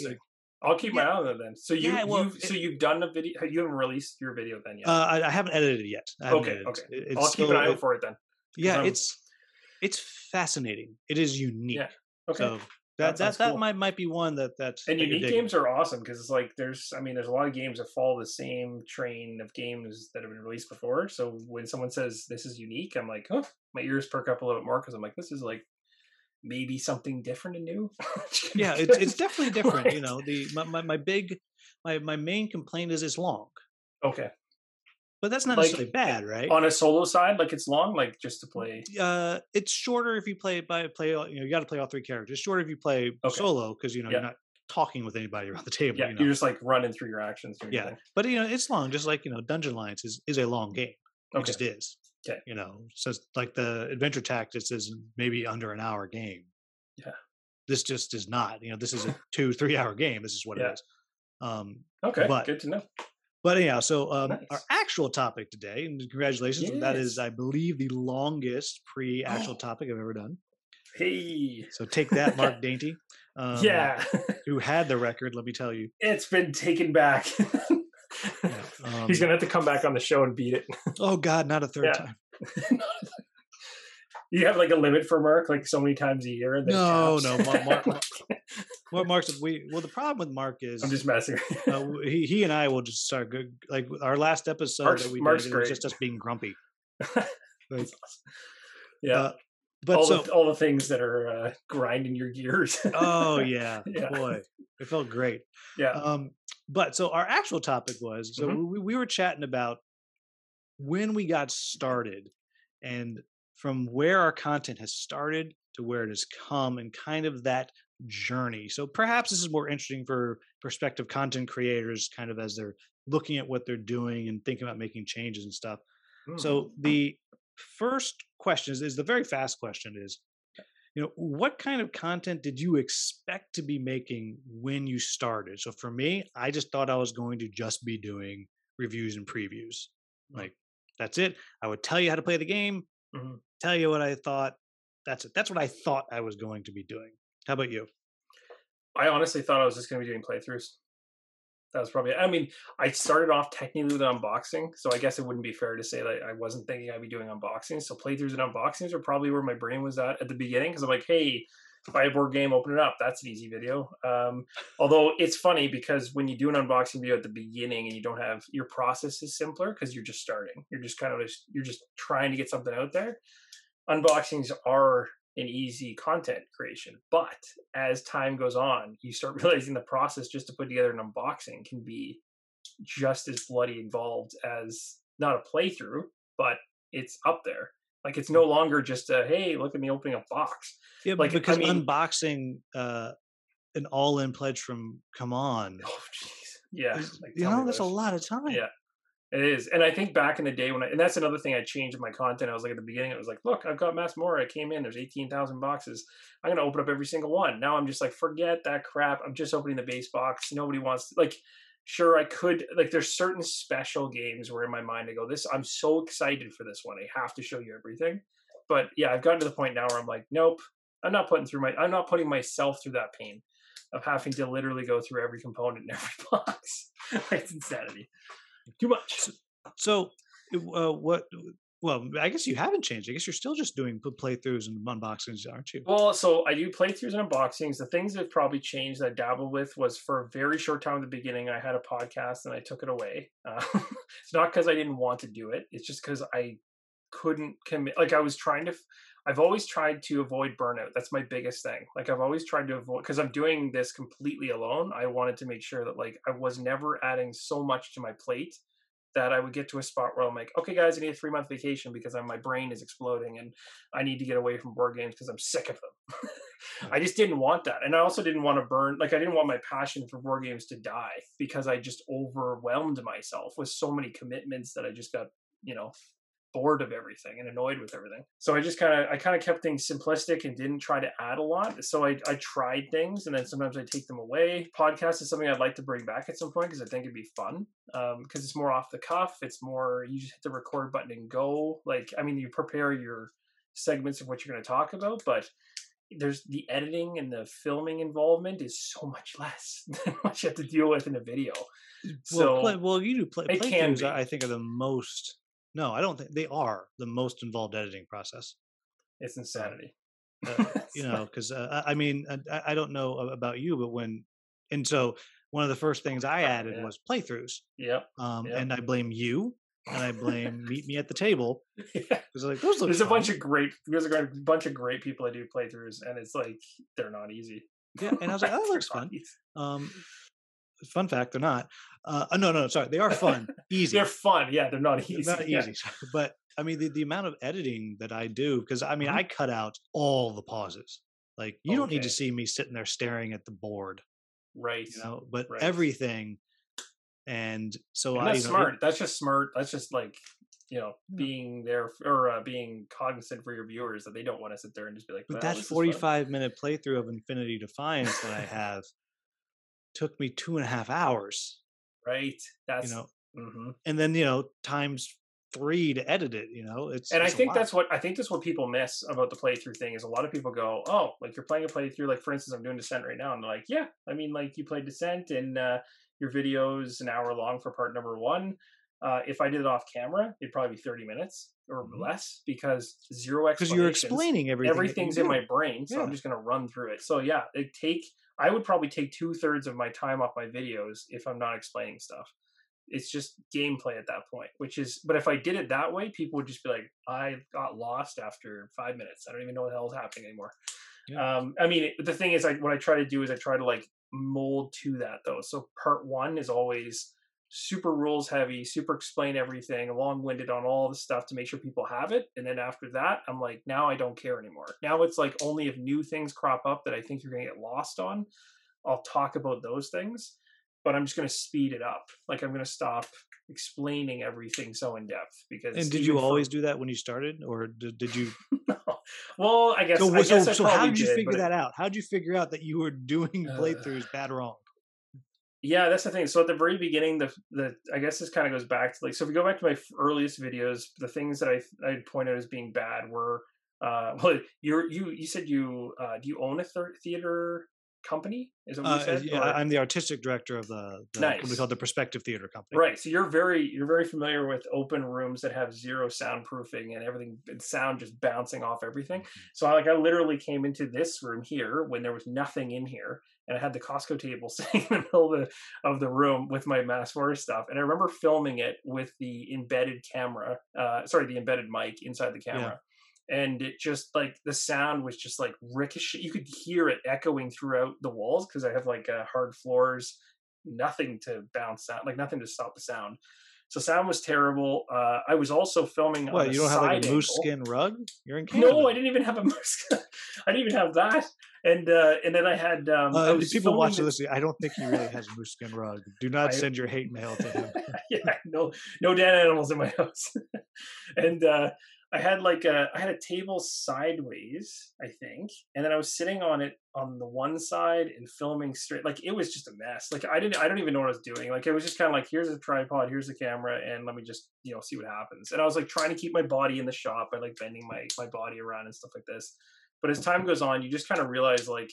I'll keep yeah. my eye on it then. So you, yeah, well, you've, it, so you've done a video. You haven't released your video then yet. Uh, I, I, haven't edited it yet. Okay, edited. okay. It, I'll keep an eye out for it then. Yeah, I'm, it's it's fascinating. It is unique. Yeah. Okay. So that that, that, cool. might might be one that that's and unique games are awesome because it's like there's I mean there's a lot of games that follow the same train of games that have been released before. So when someone says this is unique, I'm like, oh, my ears perk up a little bit more because I'm like, this is like maybe something different and new. [LAUGHS] yeah, it's it's definitely [LAUGHS] different. right. You know, the my, my, my big my my main complaint is it's long. Okay. But that's not like, necessarily bad, right? On a solo side, like it's long, like just to play. Uh, it's shorter if you play by play. You know, you got to play all three characters. Shorter if you play okay. solo because you know yeah. you're not talking with anybody around the table. Yeah, you know? you're just like running through your actions. Yeah, but you know it's long, just like you know Dungeon Alliance is is a long game. It okay. just is. Okay. You know, so like the Adventure Tactics is maybe under an hour game. Yeah. This just is not. You know, this is a [LAUGHS] two three hour game. This is what yeah. it is. Um, okay, but, good to know. But anyhow, so um, nice. our actual topic today, and congratulations, yes. that is, I believe, the longest pre-actual topic I've ever done. Hey, so take that, Mark [LAUGHS] Dainty. Um, yeah, [LAUGHS] who had the record? Let me tell you, it's been taken back. yeah, [LAUGHS] um, He's gonna have to come back on the show and beat it. oh God, not a third yeah. time. You have like a limit for Mark, like so many times a year. No, no, Mark, Mark, [LAUGHS] what Mark's we well the problem with Mark is I'm just messing. uh, he he and I will just start good like our last episode Mark's, that we Mark's did was just us being grumpy. [LAUGHS] like, yeah. Uh, but all, so, the, all the things that are uh, grinding your gears. [LAUGHS] oh yeah, yeah, boy, it felt great. Yeah. Um, but so our actual topic was so mm-hmm. we, we were chatting about when we got started and from where our content has started to where it has come and kind of that journey. So perhaps this is more interesting for prospective content creators, kind of as they're looking at what they're doing and thinking about making changes and stuff. Mm. So the first question is, is the very fast question is, you know, what kind of content did you expect to be making when you started? So for me, I just thought I was going to just be doing reviews and previews. Mm. Like that's it. I would tell you how to play the game, mm-hmm. Tell you what I thought. That's it. That's what I thought I was going to be doing. How about you? I honestly thought I was just going to be doing playthroughs. That was probably. I mean, I started off technically with unboxing, so I guess it wouldn't be fair to say that I wasn't thinking I'd be doing unboxings. So playthroughs and unboxings are probably where my brain was at at the beginning because I'm like, hey, buy a board game, open it up. That's an easy video. Um, although it's funny because when you do an unboxing video at the beginning and you don't have your process is simpler because you're just starting. You're just kind of just, you're just trying to get something out there. Unboxings are an easy content creation. But as time goes on, you start [LAUGHS] realizing the process just to put together an unboxing can be just as bloody involved as not a playthrough, but it's up there. Like it's no longer just a hey, look at me opening a box. Yeah, like because I mean, unboxing uh an all-in pledge from CMON. Oh jeez. Yeah. Like, you know, that's a lot of time. Yeah. It is, and I think back in the day when, I, and that's another thing I changed in my content. I was like at the beginning, it was like, look, I've got Mass Mora. I came in. There's eighteen thousand boxes. I'm gonna open up every single one. Now I'm just like, forget that crap. I'm just opening the base box. Nobody wants to, like. Sure, I could like. There's certain special games where in my mind I go, this. I'm so excited for this one. I have to show you everything. But yeah, I've gotten to the point now where I'm like, nope. I'm not putting through my. I'm not putting myself through that pain of having to literally go through every component in every [LAUGHS] box. it's insanity. Too much. So, uh, what? Well, I guess you haven't changed. I guess you're still just doing playthroughs and unboxings, aren't you? Well, so I do playthroughs and unboxings. The things that probably changed that I dabbled with was for a very short time at the beginning, I had a podcast and I took it away. [LAUGHS] Uh, it's not because I didn't want to do it. It's just because I couldn't commit. Like I was trying to. I've always tried to avoid burnout. That's my biggest thing. Like I've always tried to avoid because I'm doing this completely alone. I wanted to make sure that like I was never adding so much to my plate that I would get to a spot where I'm like, okay, guys, I need a three month vacation because I'm, my brain is exploding and I need to get away from board games because I'm sick of them. [LAUGHS] I just didn't want that. And I also didn't want to burn, like, I didn't want my passion for board games to die because I just overwhelmed myself with so many commitments that I just got, you know, bored of everything and annoyed with everything. So I just kind of I kind of kept things simplistic and didn't try to add a lot. So I I tried things and then sometimes I take them away. Podcast is something I'd like to bring back at some point because I think it'd be fun. Um, because it's more off the cuff. It's more you just hit the record button and go. Like I mean, you prepare your segments of what you're going to talk about, but there's the editing and the filming involvement is so much less [LAUGHS] than what you have to deal with in a video. So well, play, well you do play playthroughs. I think are the most. No, I don't think they are the most involved editing process. it's insanity. Uh, [LAUGHS] you know, because uh, I I mean, I, I don't know about you, but when and so one of the first things I [LAUGHS] added Yeah. was playthroughs, Yep. um, Yep. and I blame you and I blame Meet Me at the Table [LAUGHS] Yeah. like. There's a bunch of great there's a bunch of great people that do playthroughs and it's like they're not easy. yeah, and I was like, oh, that looks fun. Um, fun fact, they're not. Uh, uh, no, no, sorry, they are fun, [LAUGHS] easy. They're fun. Yeah, they're not They're easy. not Yeah. easy, but I mean the, the amount of editing that I do because I mean Mhm. I cut out all the pauses. Like you don't need to see me sitting there staring at the board, Right. you know, but Right. everything. And so And I, that's you know, it- smart. That's just smart. That's just like you know being there or uh, being cognizant for your viewers that they don't want to sit there and just be like. but "Well, that this is fun." 45 minute playthrough of Infinity Defiance that I have took me two and a half hours, right? That's you know, mhm. and then you know times three to edit it. You know, it's and I it's a think that's what I think that's what people miss about the playthrough thing is a lot of people go, oh, like you're playing a playthrough. Like for instance, I'm doing Descent right now, and they're like, yeah, I mean, like you played Descent, and uh, your video's an hour long for part number one. Uh, if I did it off camera, it'd probably be 30 minutes or Mhm. less because zero because you're explaining everything. everything's in my brain, so I'm just gonna run through it. So yeah, it take I would probably take two thirds of my time off my videos if I'm not explaining stuff. It's just gameplay at that point, which is. But if I did it that way, people would just be like, "I got lost after five minutes. I don't even know what the hell is happening anymore." Yeah. Um, I mean, the thing is, like, what I try to do is I try to like mold to that though. So part one is always super rules heavy, super explain everything, long winded on all the stuff to make sure people have it. And then after that, I'm like, now I don't care anymore. Now it's like only if new things crop up that I think you're going to get lost on, I'll talk about those things. But I'm just going to speed it up. Like I'm going to stop explaining everything so in depth because. And did you for- always do that when you started, or did, did you? [LAUGHS] well, I guess. So, I so, guess I so how did you did, figure but it- that out? How did you figure out that you were doing Uh, playthroughs bad or wrong? Yeah, that's the thing. So at the very beginning, the the I guess this kind of goes back to like so if we go back to my earliest videos, the things that I I point out as being bad were uh [LAUGHS] well you're you you said you uh do you own a theater company? Is that what you Uh, said? yeah, Or- I'm the artistic director of the, the company Nice. called the Perspective Theater Company. Right. So you're very you're very familiar with open rooms that have zero soundproofing and everything and sound just bouncing off everything. So I like I literally came into this room here when there was nothing in here and I had the Costco table [LAUGHS] sitting in the middle of the of the room with my Mass Force stuff. And I remember filming it with the embedded camera, uh sorry, the embedded mic inside the camera. And it just like the sound was just like ricochet. You could hear it echoing throughout the walls because I have like uh, hard floors nothing to bounce out, like nothing to stop the sound. So sound was terrible. Uh, I was also filming. What, you don't have like a side moose angle. skin rug? You're in Canada. No, I didn't even have a [LAUGHS] moose. I didn't even have that. And uh, and then I had. Um, I Uh, was people watching this- this, I don't think he really has a moose skin rug. Do [LAUGHS] not I- send your hate mail to him. [LAUGHS] yeah, no, no dead animals in my [LAUGHS] house. and uh, I had like a, I had a table sideways, I think, and then I was sitting on it on the one side and filming straight. Like it was just a mess. Like I didn't, I don't even know what I was doing. Like it was just kind of like, here's a tripod, here's the camera, and let me just, you know, see what happens. And I was like trying to keep my body in the shot by like bending my my body around and stuff like this. But as time goes on, you just kind of realize like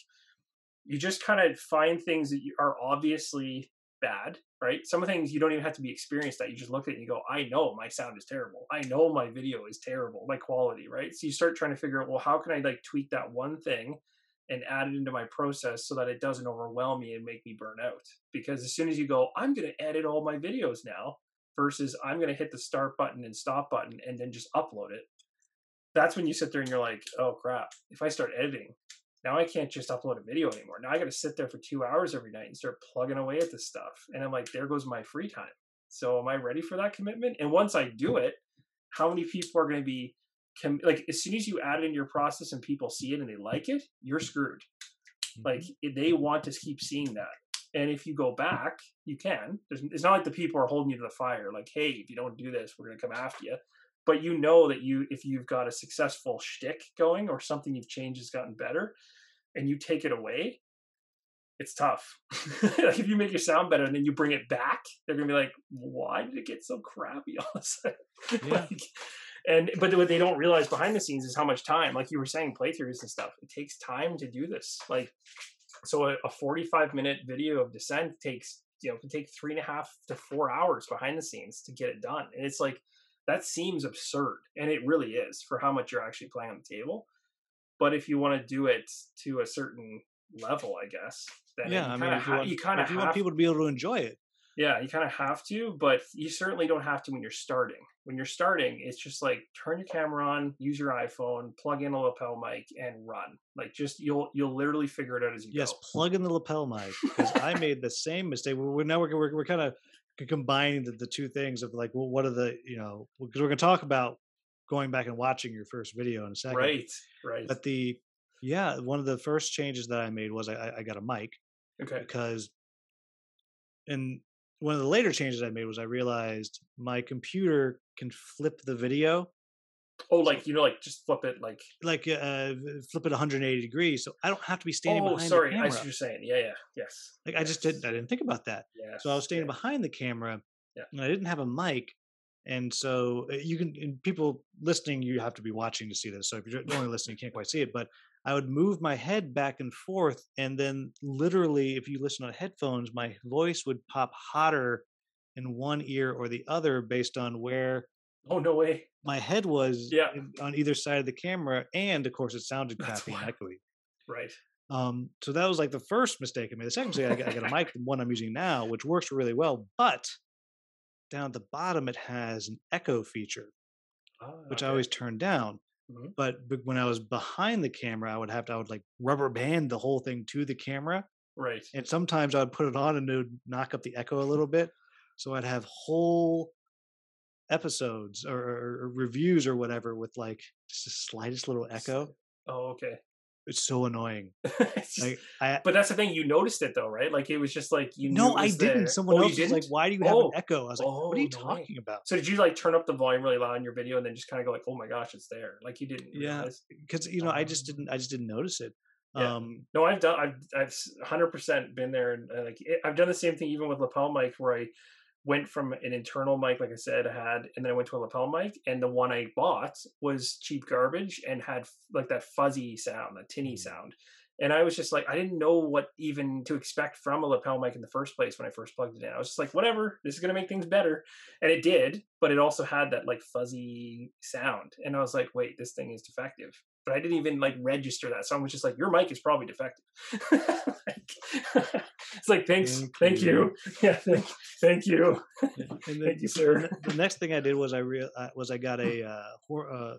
you just kind of find things that are obviously bad, right? Some things you don't even have to be experienced at. You just look at it and you go, I know my sound is terrible. I know my video is terrible, my quality, right? So you start trying to figure out, well, how can I like tweak that one thing and add it into my process so that it doesn't overwhelm me and make me burn out? Because as soon as you go, I'm going to edit all my videos now versus I'm going to hit the start button and stop button and then just upload it. That's when you sit there and you're like, oh crap, if I start editing, now I can't just upload a video anymore. Now I got to sit there for two hours every night and start plugging away at this stuff. And I'm like, there goes my free time. So am I ready for that commitment? And once I do it, how many people are going to be com- like, as soon as you add it into your process and people see it and they like it, you're screwed. Like mm-hmm. they want to keep seeing that. And if you go back, you can. There's, it's not like the people are holding you to the fire. Like, hey, if you don't do this, we're going to come after you. But you know that you, if you've got a successful shtick going or something you've changed has gotten better, and you take it away, it's tough. like [LAUGHS] if you make your sound better and then you bring it back, they're gonna be like, "Why did it get so crappy all of a sudden?" [LAUGHS] Yeah. like, and but what they don't realize behind the scenes is how much time, like you were saying, playthroughs and stuff. It takes time to do this. Like, so a, a 45 minute video of Descent takes you know can take three and a half to four hours behind the scenes to get it done, and it's like that seems absurd, and it really is for how much you're actually playing on the table. But if you want to do it to a certain level, I guess, then yeah, I you mean, kind if you of want, you kind of you want people to be able to enjoy it, yeah, you kind of have to, but you certainly don't have to when you're starting. When you're starting, it's just like turn your camera on, use your iPhone, plug in a lapel mic, and run. Like just you'll you'll literally figure it out as you yes, go. Yes, plug in the lapel mic because I made the same mistake. We're, we're now we're we're, we're kind of combining the, the two things of like, well, what are the you know because we're going to talk about going back and watching your first video in a second, Right, right. But the yeah, one of the first changes that I made was I, I- I got a mic okay. because, and one of the later changes I made was I realized my computer can flip the video Oh, like you know, like just flip it, like. like uh flip it 180 degrees so i don't have to be standing Oh, behind sorry, the I camera see what you're saying. Yeah, yeah, yes. like i just didn't i didn't think about that Yeah. so i was standing behind the camera Yeah. and i didn't have a mic and so uh, you can and people listening you have to be watching to see this so if you're only listening you can't quite see it but i would move my head back and forth and then literally if you listen on headphones my voice would pop hotter in one ear or the other based on where Oh no way. my head was Yeah. on either side of the camera and of course it sounded [LAUGHS] crappy and echoey Right. um, so that was like the first mistake I made. The second mistake, I got, I got a mic, the one I'm using now, which works really well. But down at the bottom, it has an echo feature, Ah, which I always turn down. Mhm. But, but when I was behind the camera, I would have to, I would like rubber band the whole thing to the camera. Right. And sometimes I would put it on and it would knock up the echo a little bit. So I'd have whole episodes or, or, reviews or whatever with like just the slightest little echo. Oh, okay. It's so annoying. [LAUGHS] It's just- Like I, but that's the thing. You noticed it though, right? Like it was just like you. Knew No, I didn't. there. Someone oh, else you was like? "Why do you have Oh. an echo?" I was like, "What are you Oh, no way. talking about?" So did you like turn up the volume really loud on your video and then just kind of go like, "Oh my gosh, it's there"? Like you didn't Yeah. Because you know, I just Um, didn't. I just didn't notice it. Yeah. Um, No, I've done. I've I've hundred percent been there, and uh, like it, I've done the same thing even with lapel mic, where I went from an internal mic, like I said, I had, and then I went to a lapel mic, and the one I bought was cheap garbage and had like that fuzzy sound, that tinny Mm. sound, and I was just like, I didn't know what even to expect from a lapel mic in the first place when I first plugged it in. I was just like, whatever, this is gonna make things better, and it did, but it also had that like fuzzy sound, and I was like, wait, this thing is defective. But I didn't even like register that, so I was just like, your mic is probably defective. [LAUGHS] Like, it's like thanks, Thank thank, you. you. [LAUGHS] yeah, thank, thank you, and then [LAUGHS] thank you, sir. the next thing I did was I real was I got a uh, hor- uh,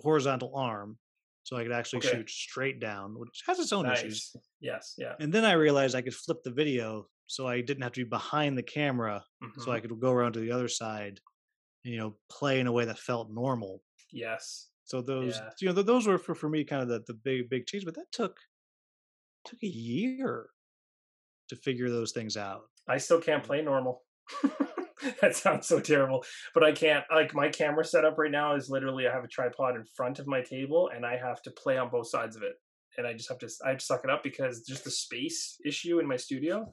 horizontal arm, so I could actually Okay. shoot straight down, which has its own issues. Yes, yeah. And then I realized I could flip the video, so I didn't have to be behind the camera, so I Mhm. could go around to the other side, and you know, play in a way that felt normal. yes, So those, Yeah. you know, those were for, for me kind of the, the big big change. But that took took a year to figure those things out. I still can't play normal. [LAUGHS] that sounds so terrible, but I can't. Like my camera setup right now is literally I have a tripod in front of my table, and I have to play on both sides of it, and I just have to I have to suck it up because just the space issue in my studio.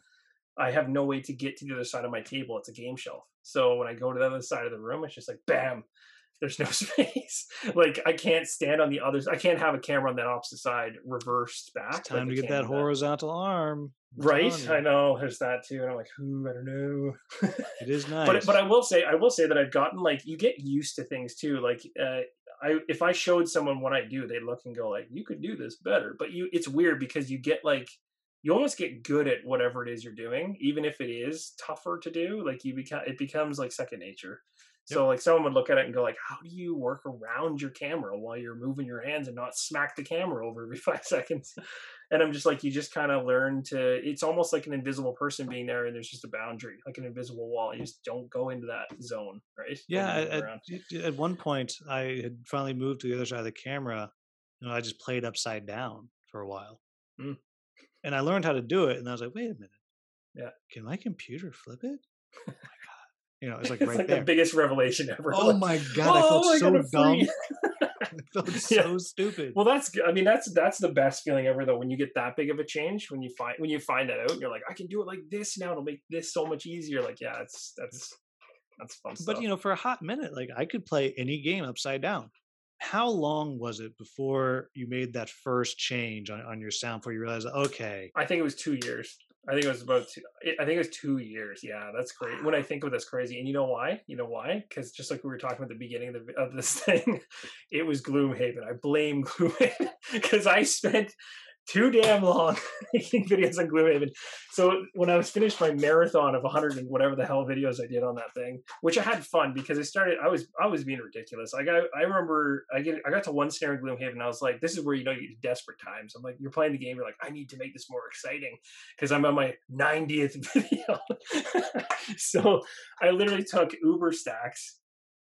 I have no way to get to the other side of my table. It's a game shelf. So when I go to the other side of the room, it's just like bam, there's no [LAUGHS] space. like I can't stand on the other. I can't have a camera on that opposite side reversed back. It's time I to get that horizontal arm. Right, I know. There's that too, and I'm like, "Ooh, I don't know." It is nice. [LAUGHS] But but I will say I will say that I've gotten like you get used to things too. Like uh, I if I showed someone what I do, they'd look and go like, "You could do this better." But you, it's weird because you get like you almost get good at whatever it is you're doing, even if it is tougher to do. Like you become it becomes like second nature. So like someone would look at it and go like, "How do you work around your camera while you're moving your hands and not smack the camera over every [LAUGHS] five seconds?" And I'm just like, you just kind of learn to. It's almost like an invisible person being there, and there's just a boundary, like an invisible wall. You just don't go into that zone, right? yeah, at, at- at one point I had finally moved to the other side of the camera, and I just played upside down for a while. Mm. And I learned how to do it, and I was like, "Wait a minute, Yeah. can my computer flip it?" [LAUGHS] God, you know, it's like [LAUGHS] it's right like there. the biggest revelation ever. oh Like, my god, I "Oh, felt so got a dumb. free-" I felt [LAUGHS] [LAUGHS] Yeah. so stupid. Well, that's. I mean, that's that's the best feeling ever, though. When you get that big of a change, when you find when you find that out, you're like, I can do it like this now. It'll make this so much easier. Like, yeah, it's that's That's fun But you know, for a hot minute, like I could play any game upside down. How long was it before you made that first change on, on your sound before you realized, okay, I think it was two years. I think it was about two. I think it was two years. Yeah, that's great. When I think of that's crazy. And you know why? You know why? Because just like we were talking at the beginning of, the, of this [LAUGHS] thing, it was Gloomhaven. I blame [LAUGHS] Gloomhaven because I spent too damn long [LAUGHS] making videos on Gloomhaven. So when I was finished my marathon of 100 and whatever the hell videos I did on that thing, which I had fun because I started, I was I was being ridiculous. I got I remember I get I got to one snare in Gloomhaven and I was like, this is where you know you get desperate times. I'm like, you're playing the game, you're like, I need to make this more exciting because I'm on my 90th [LAUGHS] video. so I literally took Uberstax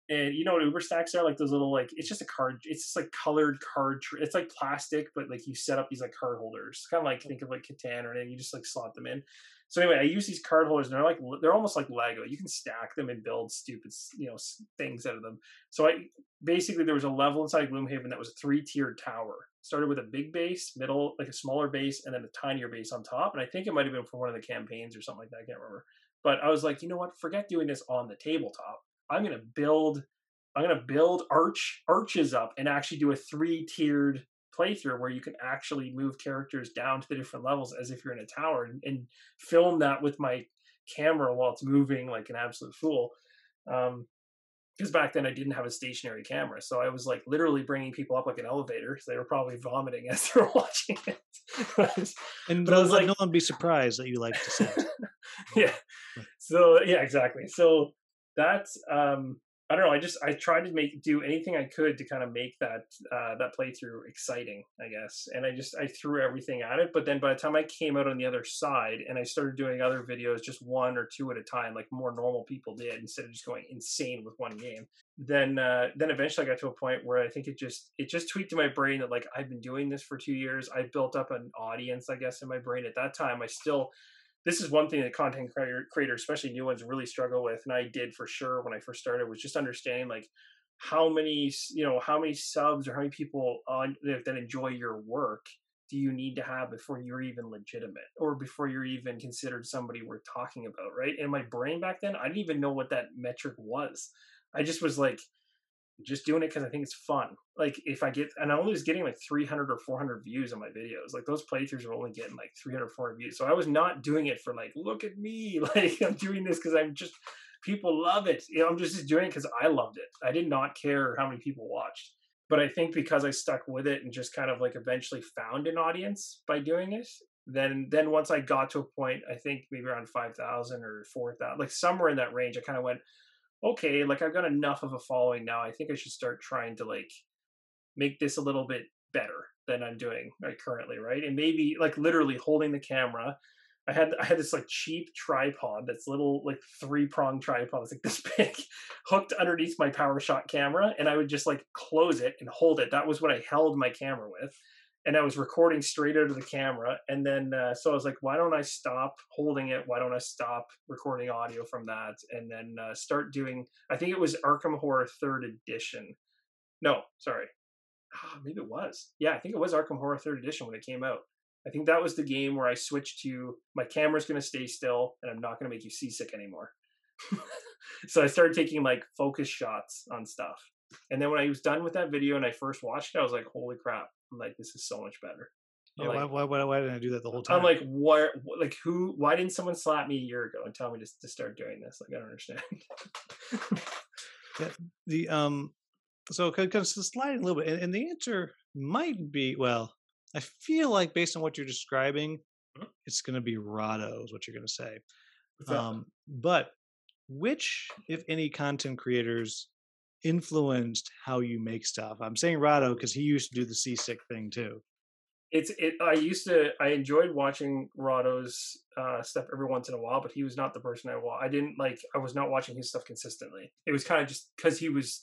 and you know what Uberstax are? Like those little like it's just a card. It's just like colored card. Tr- it's like plastic, but like you set up these like card holders. Kind of like think of like Catan or anything. You just like slot them in. So anyway, I use these card holders, and they're like they're almost like Lego. You can stack them and build stupid you know things out of them. So I basically there was a level inside Gloomhaven that was a three tiered tower. Started with a big base, middle like a smaller base, and then a tinier base on top. And I think it might have been for one of the campaigns or something like that. I can't remember. But I was like, you know what? Forget doing this on the tabletop. I'm going to build I'm going to build arch arches up and actually do a three tiered playthrough where you can actually move characters down to the different levels as if you're in a tower and, and film that with my camera while it's moving like an absolute fool. Um, because back then I didn't have a stationary camera, so I was like literally bringing people up like an elevator. So they were probably vomiting [LAUGHS] as they were watching it. [LAUGHS] and but I was like, no one be surprised that you like to see. [LAUGHS] yeah. So yeah, exactly. So that's um I don't know. I just I tried to make do anything I could to kind of make that uh, that playthrough exciting, I guess. And I just I threw everything at it. But then by the time I came out on the other side and I started doing other videos, just one or two at a time, like more normal people did, instead of just going insane with one game. Then uh, then eventually I got to a point where I think it just it just tweaked in my brain that like I've been doing this for two years. I built up an audience, I guess, in my brain. At that time, I still this is one thing that content creators, especially new ones, really struggle with, and I did for sure when I first started, was just understanding like how many you know how many subs or how many people on that enjoy your work do you need to have before you're even legitimate or before you're even considered somebody worth talking about right? In my brain back then i didn't even know what that metric was. I just was like just doing it because I think it's fun. Like if I get, and I only was getting like 300 or 400 views on my videos. Like those playthroughs are only getting like 300, 400 views. So I was not doing it for like, look at me, [LAUGHS] like I'm doing this because I'm just people love it. You know, I'm just, just doing it because I loved it. I did not care how many people watched. But I think because I stuck with it and just kind of like eventually found an audience by doing it, then then once I got to a point, I think maybe around five thousand or four thousand, like somewhere in that range, I kind of went, okay, like I've got enough of a following now. I think I should start trying to like make this a little bit better than I'm doing right currently, right? And maybe like literally holding the camera. I had I had this like cheap tripod that's little like three prong tripod it's like [LAUGHS] this big, hooked underneath my PowerShot camera, and I would just like close it and hold it. That was what I held my camera with and I was recording straight out of the camera. And then, uh, so I was like, why don't I stop holding it? Why don't I stop recording audio from that? And then uh, start doing, I think it was Arkham Horror Third Edition. No, sorry. Oh, maybe it was. Yeah, I think it was Arkham Horror Third Edition when it came out. I think that was the game where I switched to my camera's going to stay still and I'm not going to make you seasick anymore. [LAUGHS] so I started taking like focus shots on stuff. And then when I was done with that video and I first watched it, I was like, holy crap, I'm like, this is so much better. Yeah, like, why, why, why, didn't I do that the whole time? I'm like, where, like, who, why didn't someone slap me a year ago and tell me to, to start doing this? Like, I don't understand. yeah, the, um, so kind of sliding a little bit, and, and, the answer might be, well, I feel like based on what you're describing, mm-hmm. it's going to be Rahdo is what you're going to say. Um, but which, if any, content creators influenced how you make stuff? I'm saying Rahdo because he used to do the seasick thing too. It's it. I used to. I enjoyed watching Rahdo's uh, stuff every once in a while, but he was not the person I wa I didn't like. I was not watching his stuff consistently. It was kind of just because he was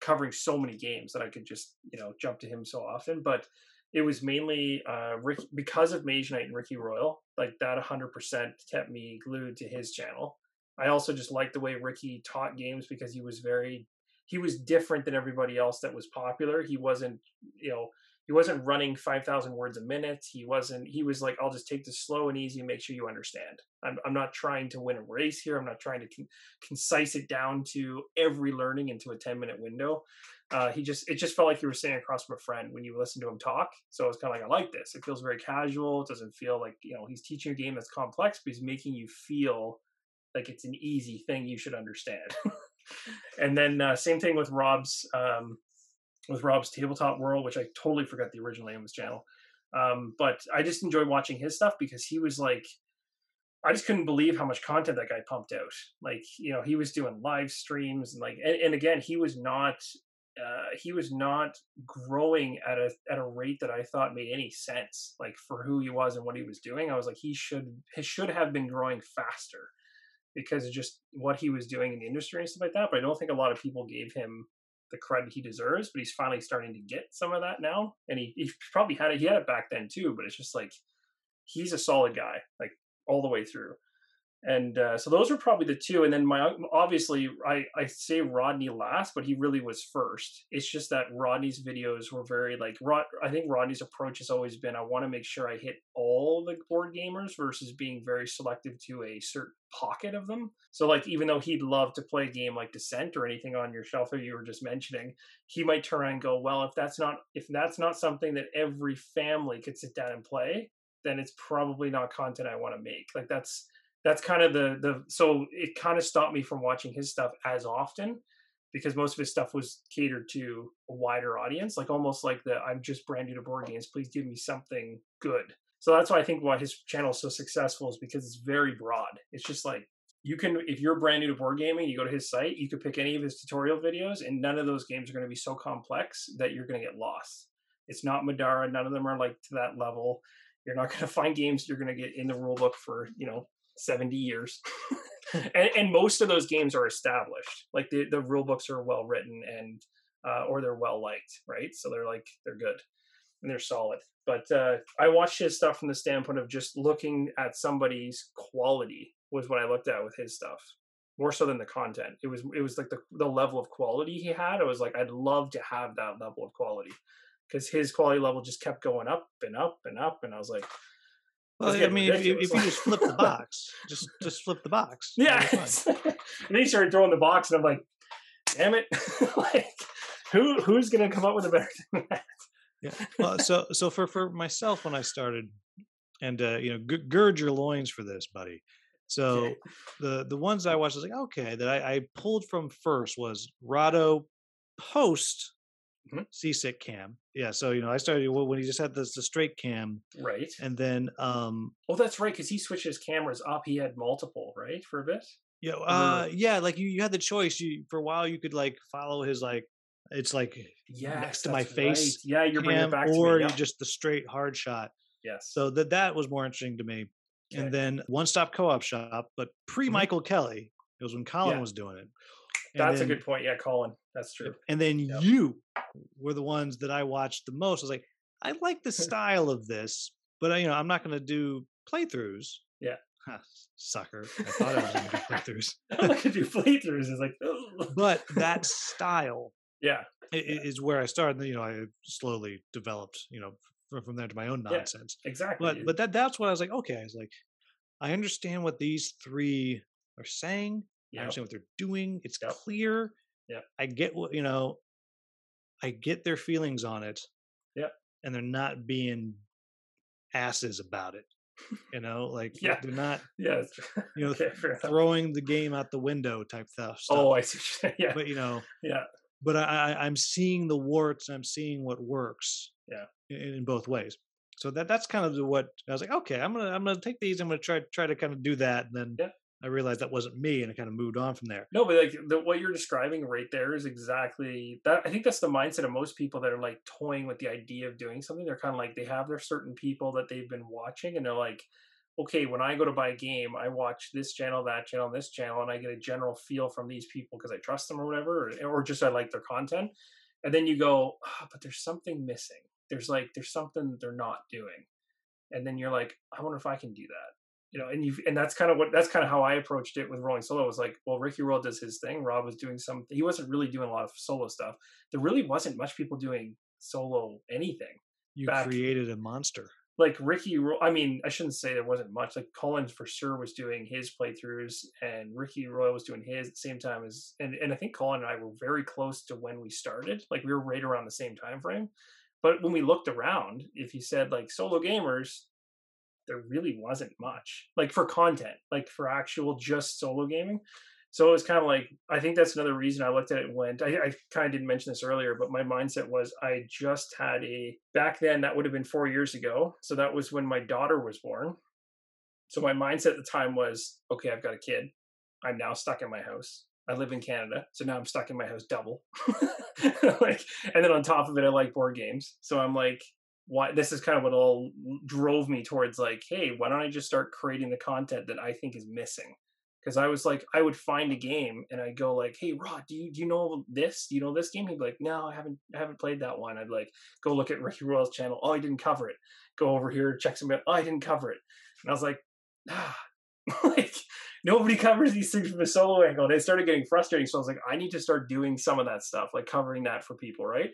covering so many games that I could just you know jump to him so often. But it was mainly uh, Rick because of Mage Knight and Ricky Royal. Like that, hundred percent kept me glued to his channel. I also just liked the way Ricky taught games because he was very he was different than everybody else that was popular. He wasn't, you know, he wasn't running 5000 words a minute. He wasn't he was like i'll just take this slow and easy and make sure you understand. I'm, I'm not trying to win a race here. I'm not trying to con- concise it down to every learning into a 10 minute window. Uh, he just it just felt like you were sitting across from a friend when you listen to him talk. So it was kind of like i like this. It feels very casual. It doesn't feel like you know he's teaching a game that's complex but he's making you feel like it's an easy thing you should understand [LAUGHS] and then uh, same thing with rob's um, with Rob's Tabletop World, which I totally forgot the original name of his channel. Um, but I just enjoyed watching his stuff because he was like, I just couldn't believe how much content that guy pumped out. Like, you know, he was doing live streams and like, and, and again, he was not, uh, he was not growing at a at a rate that I thought made any sense. Like for who he was and what he was doing, I was like, he should he should have been growing faster because of just what he was doing in the industry and stuff like that. But I don't think a lot of people gave him the credit he deserves, but he's finally starting to get some of that now. And he, he probably had it, he had it back then too, but it's just like he's a solid guy, like all the way through and uh, so those were probably the two and then my obviously i i say rodney last but he really was first. It's just that rodney's videos were very like rod i think rodney's approach has always been i want to make sure i hit all the board gamers versus being very selective to a certain pocket of them. So like even though he'd love to play a game like descent or anything on your shelf that you were just mentioning he might turn around and go well if that's not if that's not something that every family could sit down and play then it's probably not content i want to make. Like that's that's kind of the the so it kind of stopped me from watching his stuff as often because most of his stuff was catered to a wider audience like almost like the i'm just brand new to board games please give me something good. So that's why i think why his channel is so successful is because it's very broad. It's just like you can if you're brand new to board gaming you go to his site you could pick any of his tutorial videos and none of those games are going to be so complex that you're going to get lost. It's not madara none of them are like to that level. You're not going [LAUGHS] to find games you're going to get in the rule book for you know 70 years. [LAUGHS] [LAUGHS] and, and, most of those games are established. Like the, the rule books are well written and, uh, or they're well liked, right? So they're like, they're good and they're solid. But uh, I watched his stuff from the standpoint of just looking at somebody's quality was what I looked at with his stuff more so than the content. It was it was like the the level of quality he had. I was like, I'd love to have that level of quality because his quality level just kept going up and up and up, and I was like, well, I mean, if, if, you just flip the [LAUGHS] box, just just flip the box. Yeah. [LAUGHS] and then he started throwing the box, and I'm like, damn it, [LAUGHS] like who who's gonna come up with a better that? Yeah. Well, so so for for myself when I started, and uh, you know, g- gird your loins for this, buddy. So okay. the the ones I watched, I was like, okay, that I, I pulled from first was Rahdo post mm-hmm. seasick cam. Yeah, so you know, I started when he just had this the straight cam, right? And then, um oh, that's right, because he switched his cameras up. He had multiple, right, for a bit. Yeah, uh, yeah, like you, you had the choice. You for a while you could like follow his like it's like yeah next to my face. Right. Yeah, you're bringing it back or to me. just the straight hard shot. Yes. So that that was more interesting to me. Okay. And then one stop co op shop, but pre mm-hmm. Michael mm-hmm. Kelly. It was when Colin yeah. was doing it. That's then, a good point. Yeah, Colin. That's true. And then yep. you were the ones that I watched the most. I was like, I like the [LAUGHS] style of this, but uh, you know, I'm not going to do playthroughs. Yeah. Huh, sucker. I thought I was going to do playthroughs. [LAUGHS] I'm going to do playthroughs. It's like, but that [LAUGHS] style, yeah, is where I started. You know, I slowly developed. You know, from, from there to my own nonsense. Yeah, exactly. But but that that's what I was like. Okay, I was like, I understand what these three are saying. Yep. I understand what they're doing. It's yep. clear. Yeah. I get what you know. I get their feelings on it. Yeah. And they're not being asses about it. You know, like [LAUGHS] yeah. they're not yeah, you [LAUGHS] know okay, throwing the game out the window type stuff. Oh, I see. [LAUGHS] yeah. But you know, yeah. But I, I am seeing the warts. I'm seeing what works. Yeah. In, in both ways. So that that's kind of what I was like. Okay, I'm gonna I'm gonna take these. I'm gonna try try to kind of do that, and then yeah. I realized that wasn't me, and I kind of moved on from there. No, but like the, what you're describing right there is exactly that. I think that's the mindset of most people that are like toying with the idea of doing something. They're kind of like they have their certain people that they've been watching, and they're like, okay, when I go to buy a game, I watch this channel, that channel, this channel, and I get a general feel from these people because I trust them or whatever, or, or just I like their content. And then you go, oh, but there's something missing. There's like there's something they're not doing, and then you're like, I wonder if I can do that you know, and you and that's kind of what that's kind of how I approached it with Rolling Solo. Was like, well, Ricky Royal does his thing. Rob was doing some. He wasn't really doing a lot of solo stuff. There really wasn't much people doing solo anything. You back created a monster. like Ricky. I mean, I shouldn't say there wasn't much. Like Colin's for sure was doing his playthroughs, and Ricky Royal was doing his at the same time as. And and I think Colin and I were very close to when we started. Like we were right around the same time frame. But when we looked around, if you said like solo gamers, there really wasn't much like for content, like for actual just solo gaming. So it was kind of like I think that's another reason I looked at it went. I, I kind of didn't mention this earlier, but my mindset was I just had a back then that would have been four years ago. So that was when my daughter was born. So my mindset at the time was okay, I've got a kid. I'm now stuck in my house. I live in Canada, so now I'm stuck in my house double. [LAUGHS] like, and then on top of it, I like board games. So I'm like, why? This is kind of what all drove me towards like, hey, why don't I just start creating the content that I think is missing? Because I was like, I would find a game and I'd go like, hey, Rod, do you do you know this? Do you know this game? He'd be like, no, I haven't I haven't played that one. I'd like go look at Ricky Royal's channel. Oh, I didn't cover it. Go over here, check some. Oh, I didn't cover it. And I was like, ah, [LAUGHS] like nobody covers these things from a solo angle. And it started getting frustrating. So I was like, I need to start doing some of that stuff, like covering that for people, right?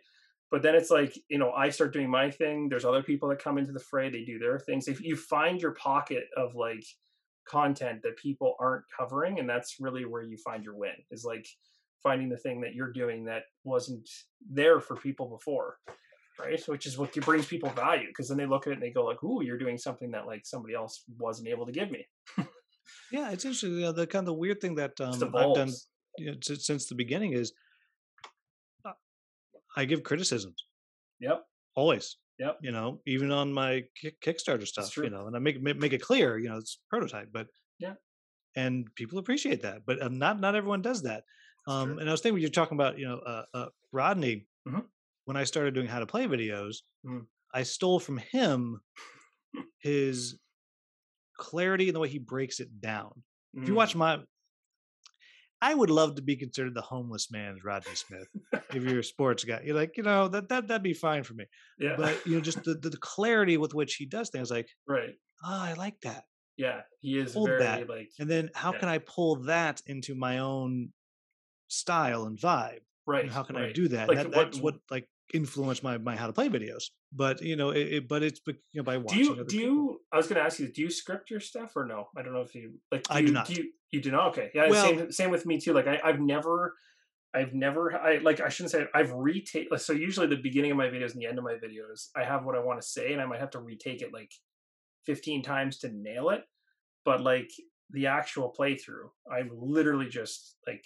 But then it's like, you know, I start doing my thing. There's other people that come into the fray, they do their things. If you find your pocket of like content that people aren't covering, and that's really where you find your win, is like finding the thing that you're doing that wasn't there for people before. Right, which is what brings people value because then they look at it and they go like, "Ooh, you're doing something that like somebody else wasn't able to give me." Yeah, it's interesting. You know, the kind of weird thing that um, I've done you know, since the beginning is I give criticisms Yep. always. Yep. You know, even on my Kickstarter stuff, you know, and I make make it clear, you know, it's prototype, but Yeah. and people appreciate that, but uh, not not everyone does that. Um, and I was thinking when you're talking about, you know, uh, uh, Rodney, Mhm. when I started doing how to play videos, Mhm. I stole from him [LAUGHS] his clarity and the way he breaks it down. If you Mm. watch my, I would love to be considered the homeless man's Rodney Smith. if you're a sports guy, you're like, you know, that that that'd be fine for me. yeah, But you know, just the, the, clarity with which he does things, like, right. oh, I like that. Yeah, he is Hold very that. like And then how Yeah. can I pull that into my own style and vibe? right. And how can I do that? Like, that what- that's what like influenced my my how to play videos. But you know, it, it but it's you know by Do you other do people. you? I was going to ask you. Do you script your stuff or no? I don't know if you like. I you, do not. you, you do not. Okay. Yeah. Well- same same with me too. Like I, I've never. I've never, I like, I shouldn't say, I've retake. So usually the beginning of my videos and the end of my videos, I have what I want to say, and I might have to retake it like 15 times to nail it. But like the actual playthrough, I'm literally just like,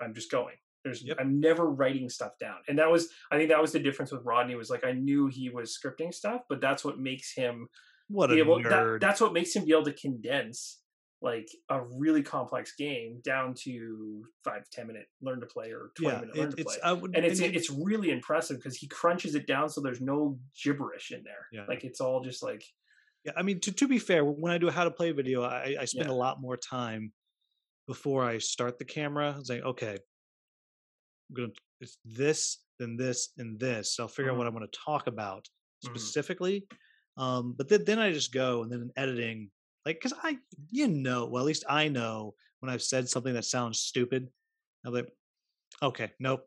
I'm just going. There's, Yep. I'm never writing stuff down, and that was, I think that was the difference with Rodney. Was like I knew he was scripting stuff, but that's what makes him What a be able. nerd! That, that's what makes him be able to condense like a really complex game down to five ten minute learn to play or twenty yeah, minute it, learn to play would, and it's you- it's really impressive because he crunches it down so there's no gibberish in there. Yeah. Like it's all just like Yeah, I mean, to to be fair, when I do a how to play video, I, I spend Yeah. a lot more time before I start the camera. Saying, okay, I'm gonna it's this, then this, and this. So I'll figure out Mhm. what I want to talk about Mhm. specifically. Um, but then then I just go, and then in editing, like, because I, you know, well, at least I know when I've said something that sounds stupid. I'm like, okay, nope.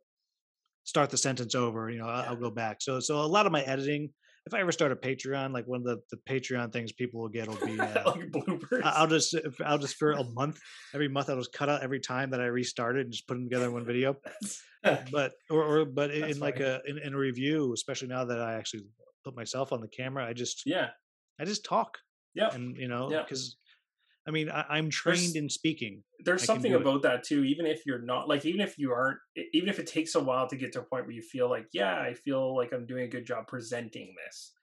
Start the sentence over. You know, I- I'll go back. So so a lot of my editing if I ever start a Patreon, like one of the, the Patreon things people will get will be, [LAUGHS] uh, like bloopers. I'll just, I'll just for a [LAUGHS] month, every month I'll just cut out every time that I restarted and just put them together in one video. [LAUGHS] But, or, or but in, in like a, in, in a review, especially now that I actually put myself on the camera, I just, yeah, I just talk yeah. and, you know, Yeah. because I mean, I, I'm trained in speaking. There's I something do it. about that too. Even if you're not like, even if you aren't, even if it takes a while to get to a point where you feel like, yeah, I feel like I'm doing a good job presenting this,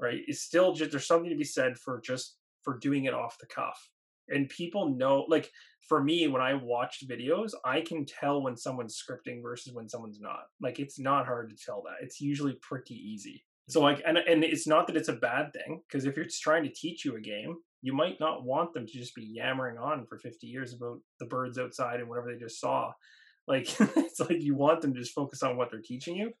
right? It's still just there's something to be said for just for doing it off the cuff. And people know, like for me, when I watched videos, I can tell when someone's scripting versus when someone's not. Like it's not hard to tell that. It's usually pretty easy. So like, and and it's not that it's a bad thing because if you're just trying to teach you a game, you might not want them to just be yammering on for 50 years about the birds outside and whatever they just saw. Like [LAUGHS] it's like you want them to just focus on what they're teaching you.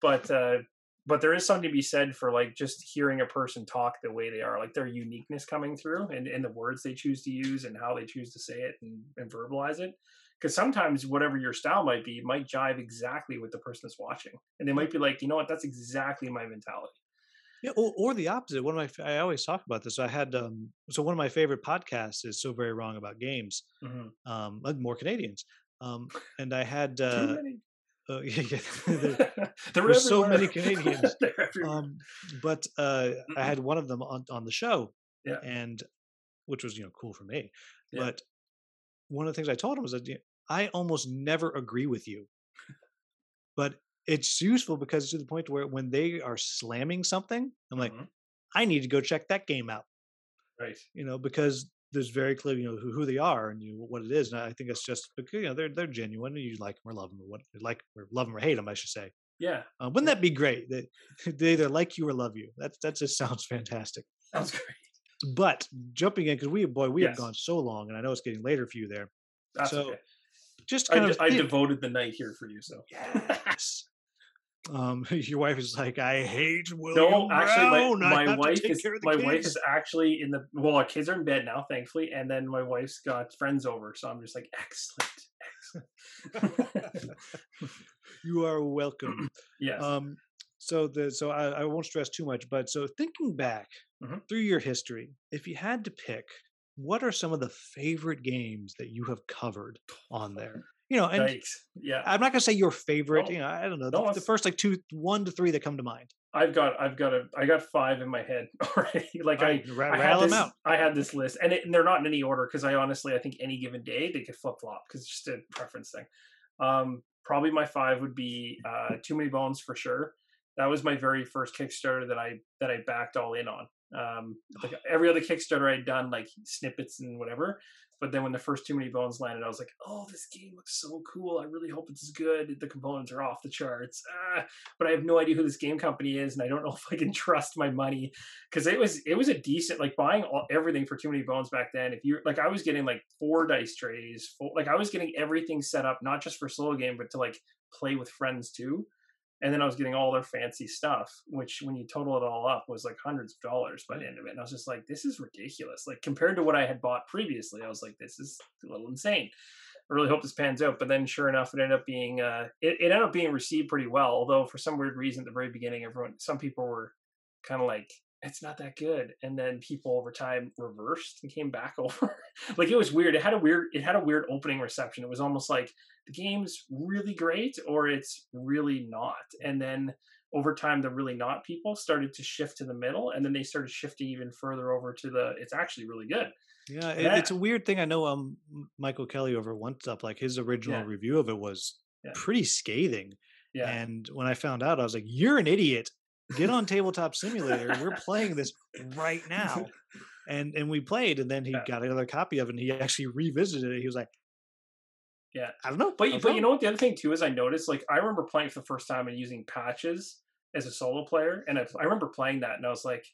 But uh but there is something to be said for like just hearing a person talk the way they are, like their uniqueness coming through and, and the words they choose to use and how they choose to say it and, and verbalize it. Because sometimes whatever your style might be might jive exactly with the person that's watching. And they might be like, you know what, that's exactly my mentality. Yeah, or, or the opposite. One of my I always talk about this. I had um, so one of my favorite podcasts is so very wrong about games. Mhm. Um, more Canadians. Um, and I had uh, uh [LAUGHS] yeah, yeah there- [LAUGHS] They're there's so many. [LAUGHS] Canadians. Um, but uh, I had one of them on on the show, Yeah. and which was you know cool for me. But one of the things I told him was that you know, I almost never agree with you, but it's useful because to the point where when they are slamming something, I'm like, Mhm. I need to go check that game out, right. you know, because there's very clear, you know, who, who they are and you know, what it is. And I think it's just because you know they're they're genuine and you like them or love them or what like or love them or hate them, I should say. Yeah. Uh, wouldn't that be great? That [LAUGHS] they either like you or love you. That that just [LAUGHS] sounds fantastic. Sounds great. But jumping in because we boy we have gone so long, and I know it's getting later for you there. That's So, okay. Just kind de- of I devoted the night here for you, so. yes. Um, [LAUGHS] your wife is like, I hate William No, actually, Brown. My, my wife is care of the my wife is actually in the well. Our kids are in bed now, thankfully, and then my wife's got friends over, so I'm just like, excellent, excellent. you are welcome. [CLEARS THROAT] yes, Um, so the so I, I won't stress too much, but so thinking back Mhm. through your history, if you had to pick, what are some of the favorite games that you have covered on there? You know, and Yikes. Yeah, I'm not gonna say your favorite. No. You know, I don't know No, the, the first like two, one to three that come to mind. I've got I've got a I got five in my head [LAUGHS] already. like I. Ra- I had them this, out. I had this list, and, it, and they're not in any order because I honestly I think any given day they could flip flop because it's just a preference thing. Um, probably my five would be uh, Too Many Bones for sure. That was my very first Kickstarter that I that I backed all in on. Um, like every other Kickstarter I'd done like snippets and whatever, but then when the first Too Many Bones landed, I was like, oh, this game looks so cool. I really hope it's good. The components are off the charts, ah, but I have no idea who this game company is, and I don't know [LAUGHS] if I can trust my money because it was it was a decent like buying all, everything for Too Many Bones back then. If you like, I was getting like four dice trays, full, like I was getting everything set up not just for solo game, but to like play with friends too. And then I was getting all their fancy stuff, which when you total it all up was like hundreds of dollars by the end of it. And I was just like, this is ridiculous. Like compared to what I had bought previously, I was like, this is a little insane. I really hope this pans out. But then sure enough, it ended up being uh it, it ended up being received pretty well. Although for some weird reason at the very beginning, everyone some people were kind of like, it's not that good. And then people over time reversed and came back [LAUGHS] over. like it was weird. It had a weird it had a weird opening reception. It was almost like the game's really great or it's really not. And then over time the really not people started to shift to the middle and then they started shifting even further over to the it's actually really good. Yeah, Yeah. it's a weird thing. I know um Michael Kelly over one up like his original Yeah. review of it was Yeah. pretty scathing. Yeah. And when I found out, I was like, "You're an idiot. Get on Tabletop Simulator. We're playing this right now." [LAUGHS] And and we played, and then he got another copy of it, and he actually revisited it. He was like, Yeah. I don't know, But you- don't but you know." know what the other thing too is I noticed like I remember playing for the first time and using patches as a solo player, and I, I remember playing that and I was like,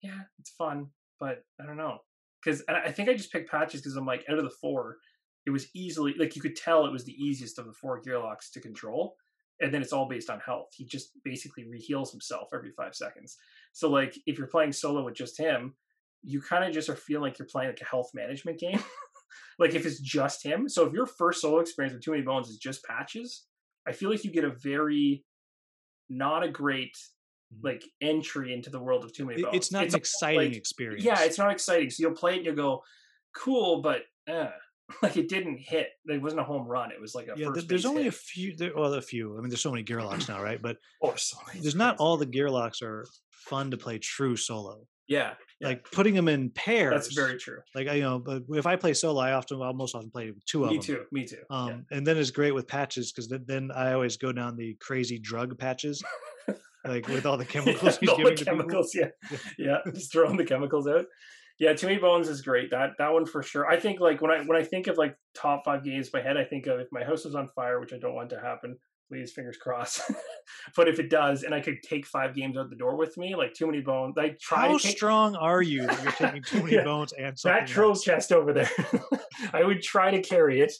yeah, it's fun, but I don't know because I think I just picked patches because I'm like out of the four, it was easily like you could tell it was the easiest of the four Gearlocs to control, and then it's all based on health. He just basically reheals himself every five seconds. So like if you're playing solo with just him, you kind of just are feeling like you're playing like a health management game. [LAUGHS] like if it's just him. So if your first solo experience with Too Many Bones is just patches, I feel like you get a very not a great Mhm. like entry into the world of Too Many Bones. it's not an almost exciting like- experience. Yeah, it's not exciting. So you'll play it and you'll go, cool, but uh, [LAUGHS] like it didn't hit. It wasn't a home run. It was like a yeah. There's only a few. There, well, a few. I mean, there's so many Gearlocs now, right? But or so many. there's not all the Gearlocs are fun to play true solo. Yeah, yeah. Like putting them in pairs. that's very true. like I you know. But if I play solo, I often, I'll most often play two of Me them. too. Me too. yeah. Um, and then it's great with patches because then, then I always go down the crazy drug patches, like with all the [LAUGHS] chemicals [LAUGHS] he's all the giving to people. chemicals, yeah, yeah, just throwing the chemicals out. Yeah, Too Many Bones is great. That that one for sure. I think like when I when I think of like top five games in my head, I think of if my house was on fire, which I don't want to happen. Please, fingers crossed. [LAUGHS] but if it does, and I could take five games out the door with me, like Too Many Bones, I try How to take strong are you that you're taking too [LAUGHS] many Yeah. bones and something that troll else? chest over there. [LAUGHS] I would try to carry it,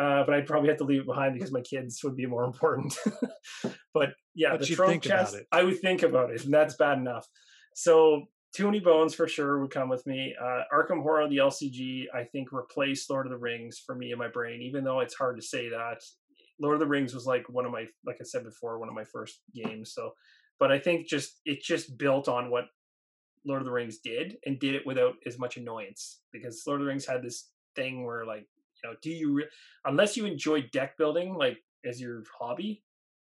uh, but I'd probably have to leave it behind because my kids would be more important. but yeah, But the troll chest. I would think about it, and that's bad enough. So Too Many Bones for sure would come with me. Uh, Arkham Horror, the LCG, I think replaced Lord of the Rings for me in my brain, even though it's hard to say that. Lord of the Rings was like one of my, like I said before, one of my first games. So But I think just it just built on what Lord of the Rings did and did it without as much annoyance because Lord of the Rings had this thing where like you know do you re- unless you enjoy deck building like as your hobby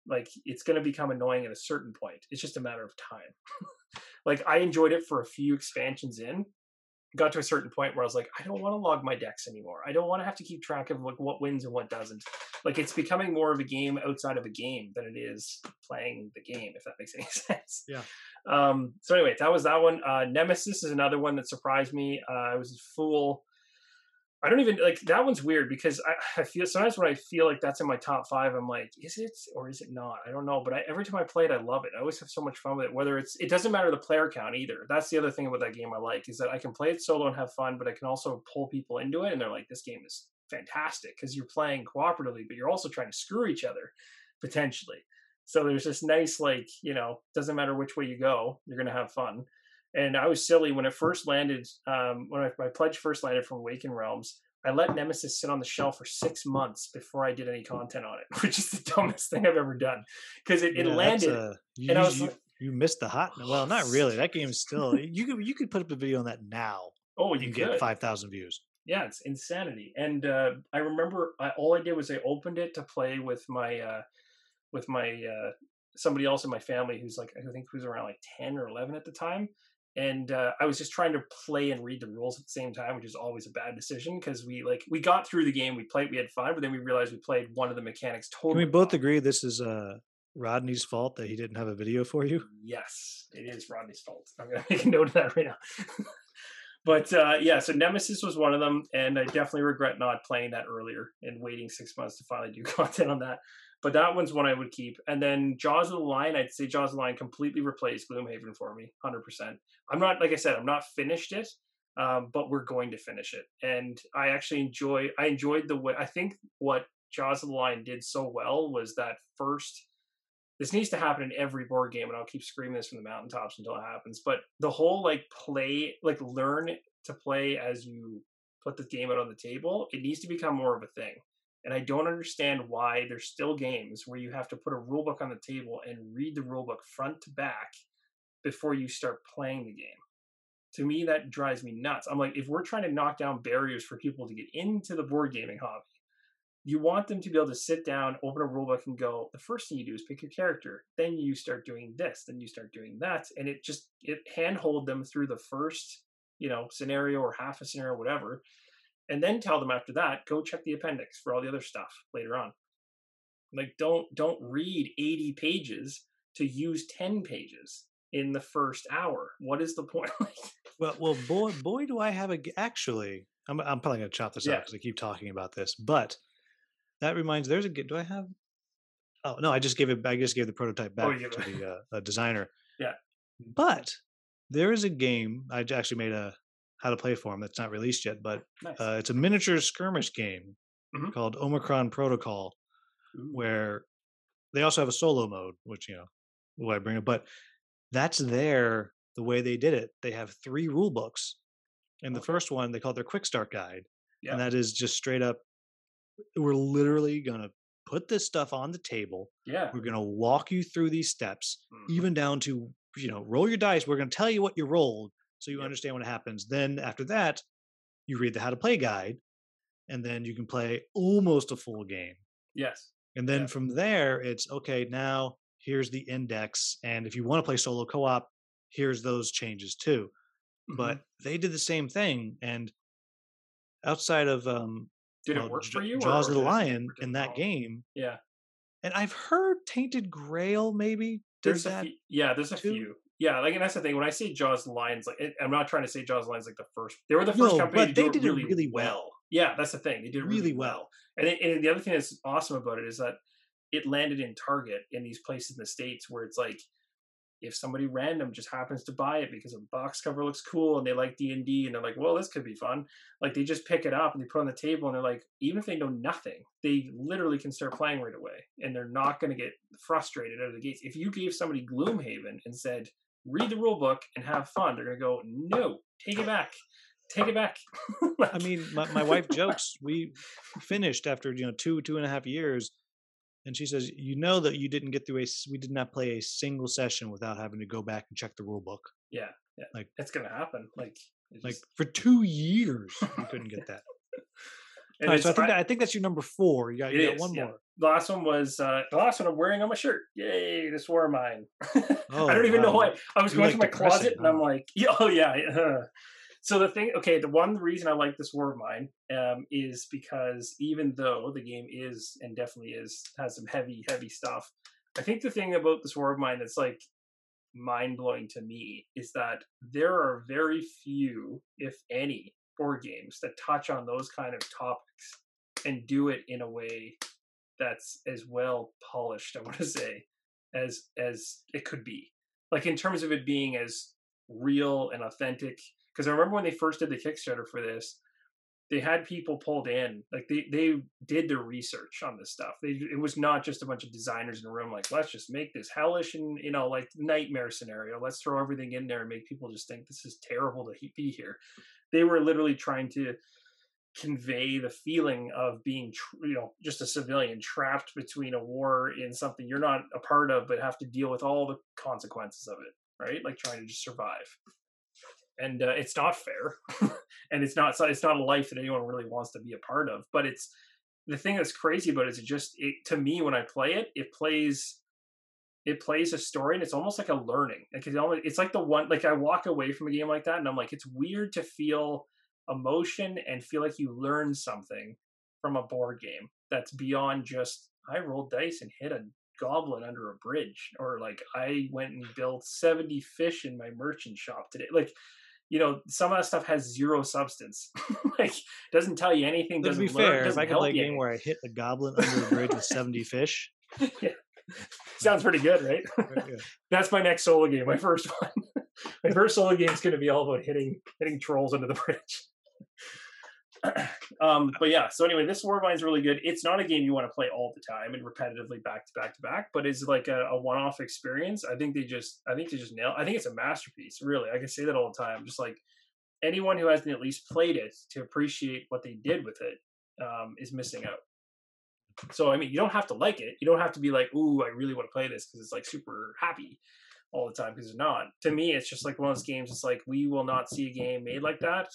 like it's going to become annoying at a certain point it's just a matter of time [LAUGHS] like i enjoyed it for a few expansions in got to a certain point where i was like i don't want to log my decks anymore. I don't want to have to keep track of like what wins and what doesn't. Like it's becoming more of a game outside of a game than it is playing the game if that makes any [LAUGHS] sense. Yeah. um so anyway that was that one. Uh nemesis is another one that surprised me. Uh i was a fool I don't even like that one's weird because I, I feel sometimes when I feel like that's in my top five, I'm like, is it or is it not? I don't know. But I, every time I play it, I love it. I always have so much fun with it. Whether it's it doesn't matter the player count either. That's the other thing about that game I like is that I can play it solo and have fun, but I can also pull people into it, and they're like, this game is fantastic because you're playing cooperatively, but you're also trying to screw each other potentially. So there's this nice like you know doesn't matter which way you go, you're gonna have fun and I was silly when it first landed. Um, when I, my pledge first landed from Awaken Realms, I let Nemesis sit on the shelf for six months before I did any content on it, [LAUGHS] which is the dumbest thing I've ever done because it, it Yeah, that's, landed. uh, you, and I was you, like- you missed the hot. Well, not really. That game's still. [LAUGHS] You could you could put up a video on that now oh, and you get five thousand views. Yeah, it's insanity. And uh, I remember I, all I did was I opened it to play with my uh, with my uh, somebody else in my family who's like I think who's around like ten or eleven at the time. And uh, I was just trying to play and read the rules at the same time, which is always a bad decision because we like we got through the game, we played, we had fun, but then we realized we played one of the mechanics Can we both wrong. agree this is uh, Rodney's fault that he didn't have a video for you? Yes, it is Rodney's fault. I'm gonna make a note of that right now. [LAUGHS] but uh, yeah, so Nemesis was one of them, and I definitely regret not playing that earlier and waiting six months to finally do [LAUGHS] content on that. But that one's one I would keep. And then Jaws of the Lion, I'd say Jaws of the Lion completely replaced Gloomhaven for me, hundred percent. I'm not like I said, I'm not finished it, um, but we're going to finish it. And I actually enjoy. I enjoyed the way. I think what Jaws of the Lion did so well was that first this needs to happen in every board game and i'll keep screaming this from the mountaintops until it happens but the whole like play like learn to play as you put the game out on the table it needs to become more of a thing and i don't understand why there's still games where you have to put a rule book on the table and read the rule book front to back before you start playing the game to me that drives me nuts i'm like if we're trying to knock down barriers for people to get into the board gaming hobby you want them to be able to sit down, open a rulebook, and go. The first thing you do is pick your character. Then you start doing this. Then you start doing that, and it just it handhold them through the first you know scenario or half a scenario, whatever, and then tell them after that go check the appendix for all the other stuff later on. Like don't don't read eighty pages to use ten pages in the first hour. What is the point? [LAUGHS] Well, well, boy, boy, do I have a actually. I'm I'm probably gonna chop this out Yeah. because I keep talking about this, but that reminds. There's a Do I have? Oh no, I just gave it. I just gave the prototype Oh, back you to the uh, designer. Yeah. But there is a game i actually made a how to play for them. that's not released yet, but nice. uh, it's a miniature skirmish game Mhm. called Omicron Protocol, Ooh. where they also have a solo mode, which you know, why I bring it, but that's there the way they did it. They have three rule books. And the first one they call their quick start guide. Yeah. And that is just straight up we're literally gonna put this stuff on the table. yeah. We're gonna walk you through these steps, Mhm. even down to, you know, roll your dice. We're gonna tell you what you rolled so you Yep. understand what happens. Then after that, you read the how to play guide, and then you can play almost a full game. Yes. And then Yeah. from there, it's okay, now here's the index. And if you want to play solo co op, here's those changes too. Mhm. But they did the same thing. And outside of um, did it work for you? Jaws of the Lion in that game, Yeah. and I've heard Tainted Grail maybe There's a that. few, yeah, there's a too? few. Yeah, like and that's the thing. When I say Jaws lines, like it, I'm not trying to say Jaws lines like the first. They were the first No, company but they do did it really, really well. Yeah, that's the thing. They did it really, Really well. And, it, and the other thing that's awesome about it is that it landed in Target in these places in the states where it's like if somebody random just happens to buy it because a box cover looks cool and they like D and D and they're like, well, this could be fun. Like they just pick it up and they put it on the table and they're like, even if they know nothing, they literally can start playing right away and they're not going to get frustrated out of the gates. If you gave somebody Gloomhaven and said, read the rule book and have fun, they're going to go, no, take it back, take it back. [LAUGHS] I mean, my, my wife jokes we finished after you know two two and a half years, and she says, "You know that you didn't get through a we did not play a single session without having to go back and check the rule book. Yeah, yeah. Like it's gonna happen. Like like for two years we couldn't get that. [LAUGHS] All right, so I think I, that, I think that's your number four. You got, you got one yeah. more. The last one was uh, the last one I'm wearing on my shirt. Yay, this war of mine. [LAUGHS] oh, I don't even wow. know why. I was going like to my closet huh? and I'm like, [LAUGHS] oh yeah. so the thing, okay, the one reason I like this war of mine um, is because even though the game is and definitely is has some heavy, heavy stuff, I think the thing about this war of mine that's like mind blowing to me is that there are very few, if any, board games that touch on those kind of topics and do it in a way that's as well polished i want to [LAUGHS] say as as it could be. Like in terms of it being as real and authentic because i remember when they first did the kickstarter for this they had people pulled in like they they did their research on this stuff. They it was not just a bunch of designers in a room like let's just make this hellish and you know like nightmare scenario. Let's throw everything in there and make people just think this is terrible to be here they were literally trying to convey the feeling of being you know just a civilian trapped between a war in something you're not a part of but have to deal with all the consequences of it right? Like trying to just survive. And uh, it's not fair. [LAUGHS] And it's not it's not a life that anyone really wants to be a part of but it's the thing that's crazy about it is it just it, to me when i play it it plays it plays a story and it's almost like a learning. Like it's, almost, it's like the one like i walk away from a game like that and i'm like it's weird to feel emotion and feel like you learn something from a board game that's beyond just i rolled dice and hit a goblin under a bridge or like i went and built 70 fish in my merchant shop today. Like you know some of that stuff has zero substance. [LAUGHS] Like doesn't tell you anything to be fair if i could play a game where i hit a goblin [LAUGHS] under a bridge with 70 fish? [LAUGHS] Yeah. [LAUGHS] Sounds pretty good, right? [LAUGHS] Yeah. [LAUGHS] That's my next solo game, my first one. my first solo game is going to be all about hitting hitting trolls under the bridge. [CLEARS THROAT] um, but yeah, so anyway, this War of Mine is really good. It's not a game you want to play all the time and repetitively back to back to back, but it's like a, a one off experience. I think they just, I think they just nail. I think it's a masterpiece. Really, I can say that all the time. Just like anyone who hasn't at least played it to appreciate what they did with it um, is missing out. So I mean, you don't have to like it. You don't have to be like, "Ooh, I really want to play this" because it's like super happy all the time. Because it's not. To me, it's just like one of those games. It's like we will not see a game made like that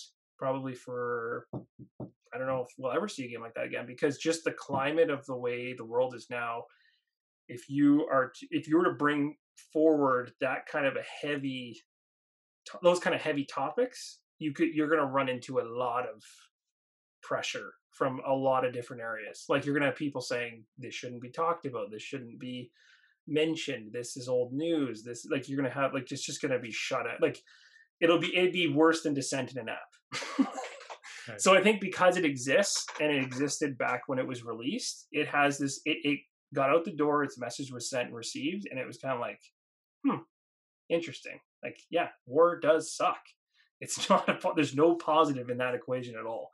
probably for I don't know if we'll ever see a game like that again because just the climate of the way the world is now. If you are, to, if you were to bring forward that kind of a heavy, those kind of heavy topics, you could you're going to run into a lot of pressure from a lot of different areas. Like you're gonna have people saying this shouldn't be talked about, this shouldn't be mentioned, this is old news, this like you're gonna have like it's just gonna be shut out. Like it'll be it'd be worse than dissent in an app. [LAUGHS] right. So I think because it exists and it existed back when it was released, it has this it, it got out the door, its message was sent and received, and it was kind of like, hmm, interesting. Like, yeah, war does suck. It's [LAUGHS] not a, there's no positive in that equation at all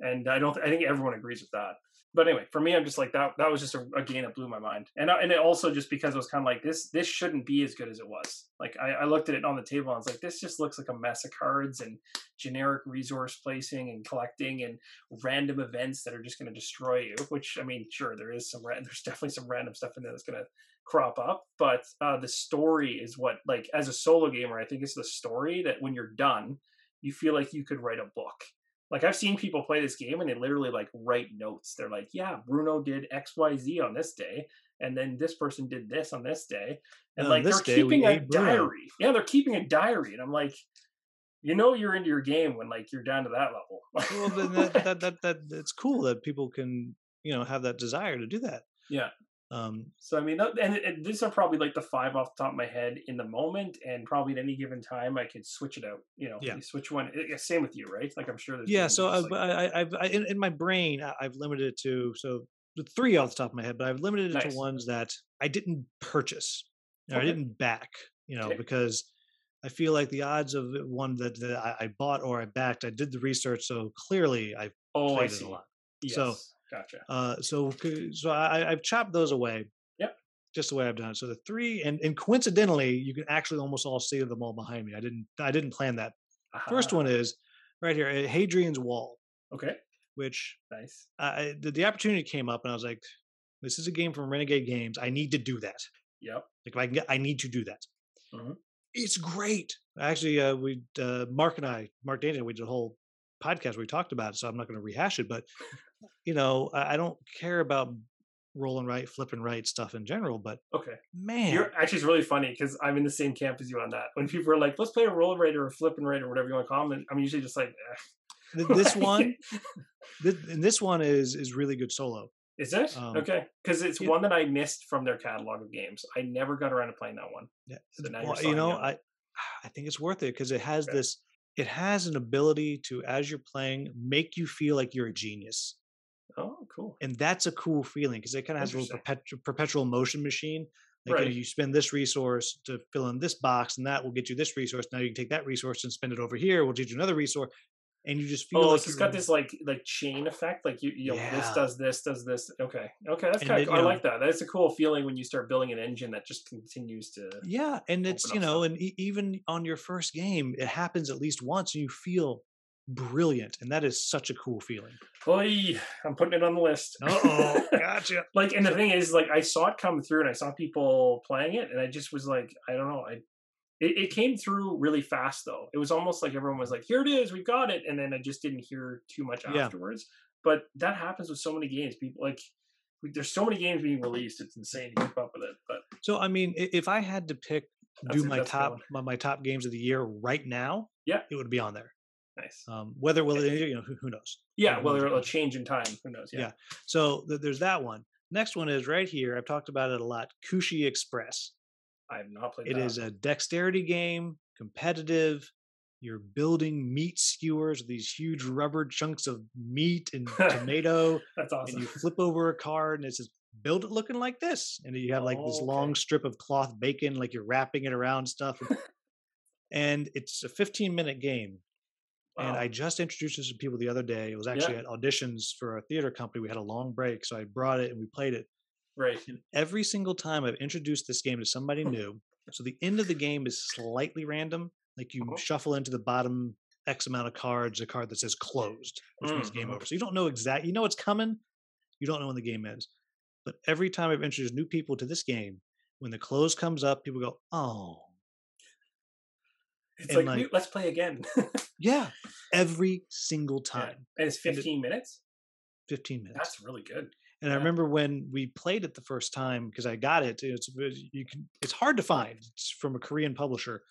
and I don't. I think everyone agrees with that. But anyway, for me, I'm just like that. That was just a, a game that blew my mind, and and it also just because it was kind of like this. This shouldn't be as good as it was. Like I, I looked at it on the table, and I was like, this just looks like a mess of cards and generic resource placing and collecting and random events that are just going to destroy you. Which I mean, sure, there is some. [LAUGHS] There's definitely some random stuff in there that's going to crop up, but uh, the story is what like as a solo gamer, I think it's the story that when you're done, you feel like you could write a book like I've seen people play this game and they literally like write notes. They're like, "Yeah, Bruno did X, Y, Z on this day, and then this person did this on this day," and like they're keeping a diary. Yeah, they're keeping a diary, and I'm like, you know, you're into your game when like you're down to that level. well, then that, that [LAUGHS] that that it's cool that people can you know have that desire to do that. Yeah, um, so I mean, and, and these are probably like the five off the top of my head in the moment, and probably at any given time I could switch it out. You know, yeah. switch one. Same with you, right? Like I'm sure. There's yeah. So I, like, I, I've I, in, in, my brain I've limited it to so three off the top of my head, but I've limited it nice. to ones that I didn't purchase, okay. I didn't back. You know, okay. because I feel like the odds of one that, that I, I, bought or I backed, I did the research, so clearly I've oh, played it a lot. Yes. So Gotcha. Uh, so so I, I've chopped those away. Yep. Just the way I've done it. So the three, and, and coincidentally, you can actually almost all see them all behind me. I didn't I didn't plan that. Uh-huh. First one is right here, Hadrian's Wall. Okay. Which nice. I the, the opportunity came up, and I was like, This is a game from Renegade Games. I need to do that. Yep. Like if I can get, I need to do that. Mhm. It's great. Actually, uh, we uh, Mark and I, Mark Dana, we did a whole podcast where we talked about it, so I'm not going to rehash it. But you know, I, don't care about roll roll-and-write, flipping right stuff in general. But Okay. man, You're actually it's really funny because I'm in the same camp as you on that. When people are like, "Let's play a roll-and-write or a flip-and-write or whatever you want to call them," I'm usually just like, eh. this [LAUGHS] one, this, and this one is is really good solo. "Is it Um, okay?" Because it's one that I missed from their catalog of games. I never got around to playing that one. Yeah, So well, you know, I [SIGHS] I think it's worth it because it has Okay. this. It has an ability to, as you're playing, make you feel like you're a genius. Oh, cool. and that's a cool feeling because it kind of has a little perpetual, perpetual motion machine. Like you, know, Right. you spend this resource to fill in this box, and that will get you this resource. Now you can take that resource and spend it over here. We'll get you another resource, and you just oh, feel Oh, like it's got this like like chain effect. Like you, you know, this does this, does this. Okay, okay, that's kind of. you I like that. That's a cool feeling when you start building an engine that just continues to. Yeah, and it's you know, stuff. and e- even on your first game, it happens at least once, and you feel brilliant, and that is such a cool feeling. Boy, I'm putting it on the list. Oh, [LAUGHS] gotcha. like, and the thing is, like, I saw it come through, and I saw people playing it, and I just was like, I don't know, I. It, it came through really fast though. It was almost like everyone was like, "Here it is, we've got it," and then I just didn't hear too much Yeah. afterwards. But that happens with so many games. People like, there's so many games being released. It's insane to keep up with it. But So I mean, if I had to pick, do my that's a good top my, my top games of the year right now, Yeah. it would be on there. Nice. Um, whether will it, you know who, who knows. Yeah, Who well, knows there what a change in time. Who knows? Yeah. Yeah. So th- there's that one. Next one is right here. I've talked about it a lot. Kushi Express. I have not played It that. is a dexterity game, competitive. You're building meat skewers, with these huge rubber chunks of meat and [LAUGHS] tomato, That's awesome. and you flip over a card, and it says build it looking like this, and you have like this Oh, long okay. strip of cloth bacon, like you're wrapping it around stuff. and [LAUGHS] it's a 15 minute game. And I just introduced this to people the other day. It was actually at auditions for a theater company. We had a long break, so I brought it and we played it. right. And every single time I've introduced this game to somebody new, so the end of the game is slightly random. Like you Uh-huh. shuffle into the bottom X amount of cards, a card that says closed, which means game Mhm. over. So you don't know exact. You know it's coming. You don't know when the game ends. But every time I've introduced new people to this game, when the close comes up, people go, "Oh, It's like, like- let's play again. [LAUGHS] yeah!" Every single Yeah. time, And it's And it- 15 minutes. fifteen minutes. That's really good. And I remember when we played it the first time because I got it. It's uh, you can. It's hard to find. It's from a Korean publisher,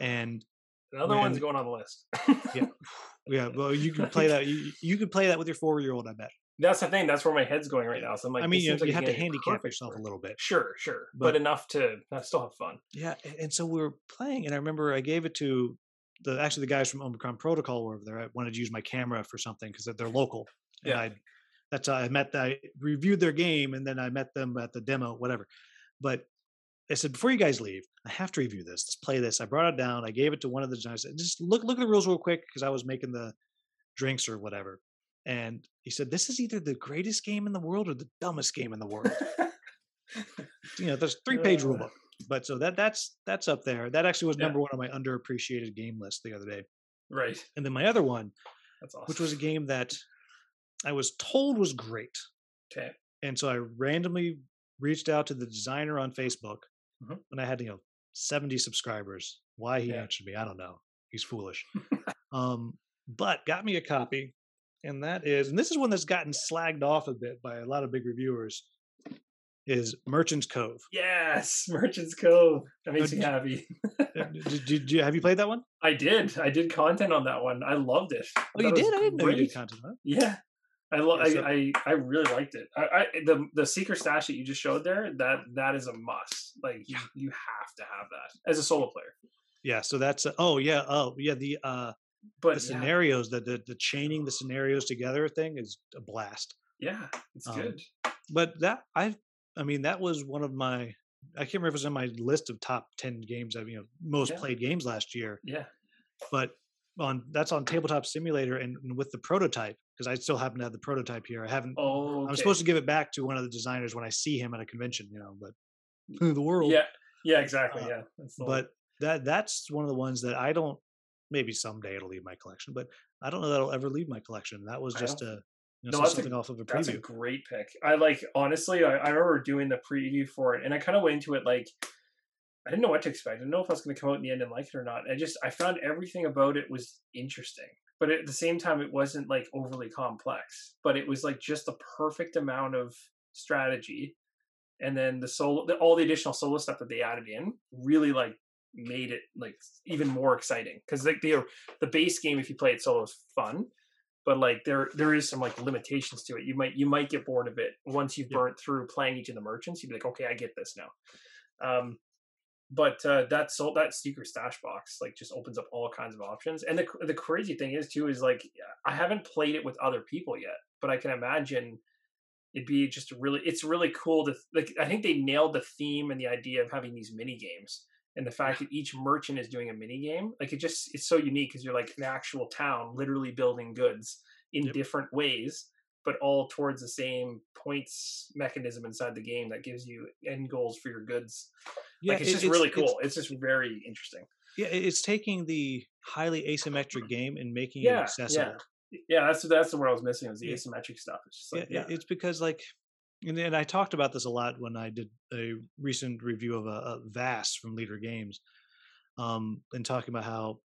and Another one's When- going on the list. yeah, [LAUGHS] yeah. Well, you can play that. You, you could play that with your four year old. I bet. That's the thing. That's where my head's going right now. So I'm like, I mean, you, like you have to handicap yourself a little bit. Sure, sure, but, But- enough to uh, still have fun. Yeah, and so we were playing, and I remember I gave it to the actually the guys from Omicron Protocol were over there. I wanted to use my camera for something because they're local. And Yeah. I that's how I met. I reviewed their game, and then I met them at the demo, whatever. But I said, before you guys leave, I have to review this. Let's play this. I brought it down. I gave it to one of the designers. I Just look look at the rules real quick because I was making the drinks or whatever. And he said, "This is either the greatest game in the world or the dumbest game in the world." you know, there's three page rule Uh. book. But so that that's that's up there. That actually was Yeah. number one on my underappreciated game list the other day. right. And then my other one, That's awesome. which was a game that I was told was great. okay. And so I randomly reached out to the designer on Facebook Mhm. when I had, you know, 70 subscribers. Why he Yeah. answered me, I don't know. He's foolish. [LAUGHS] um, but got me a copy. And that is, and this is one that's gotten slagged off a bit by a lot of big reviewers, is Merchant's Cove. Yes, Merchant's Cove. That makes did me happy. [LAUGHS] Did, did you, have you played that one? I did. I did content on that one. I loved it. Oh, you it did? I didn't know you did content. Huh? Yeah. I, lo- Yeah, so- I, I I really liked it. I, I the the secret stash that you just showed there that that is a must. Like you, you have to have that as a solo player. Yeah. So that's, uh, oh, yeah. Oh, yeah. The, uh, But the yeah, scenarios, the, the, the chaining the scenarios together thing is a blast. yeah, it's um, good. but that I I mean that was one of my I can't remember if it was on my list of top ten games I've you know most Yeah. played games last year. Yeah. But on that's on Tabletop Simulator and, with the prototype because I still happen to have the prototype here. I haven't. Oh, I'm supposed to give it back to one of the designers when I see him at a convention, you know. But the world. Yeah. Yeah. Exactly. Uh, yeah. But that that's one of the ones that I don't. Maybe someday it'll leave my collection, but I don't know that it'll ever leave my collection. That was just a You No, know, so that's a- something off of a preview. That's a great pick. I like honestly. I, I remember doing the preview for it, and I kind of went into it like I didn't know what to expect. I didn't know if I was going to come out in the end and like it or not. I just I found everything about it was interesting, but at the same time, it wasn't like overly complex. But it was like just the perfect amount of strategy, and then the solo, the, all the additional solo stuff that they added in really like made it like even more exciting because like the the base game if you play it solo is fun but like there there is some like limitations to it. You might you might get bored of it once you've Yeah. burnt through playing each of the merchants. You'd be like, okay, I get this now. Um, but uh, that so that secret stash box like just opens up all kinds of options. And the the crazy thing is too is like I haven't played it with other people yet, but I can imagine it'd be just really it's really cool to like I think they nailed the theme and the idea of having these mini games and the fact that each merchant is doing a mini game like it just it's so unique because you're like an actual town literally building goods in Yep. different ways but all towards the same points mechanism inside the game that gives you end goals for your goods like it's it- just really cool it's, just very interesting yeah, it's taking the highly asymmetric game and making it Yeah, accessible. yeah that's that's what i was missing was the Yeah. asymmetric stuff it's like it- yeah, it's because like, and, and I talked about this a lot when I did a recent review of a, a Vast from Leder Games, um, and talking about how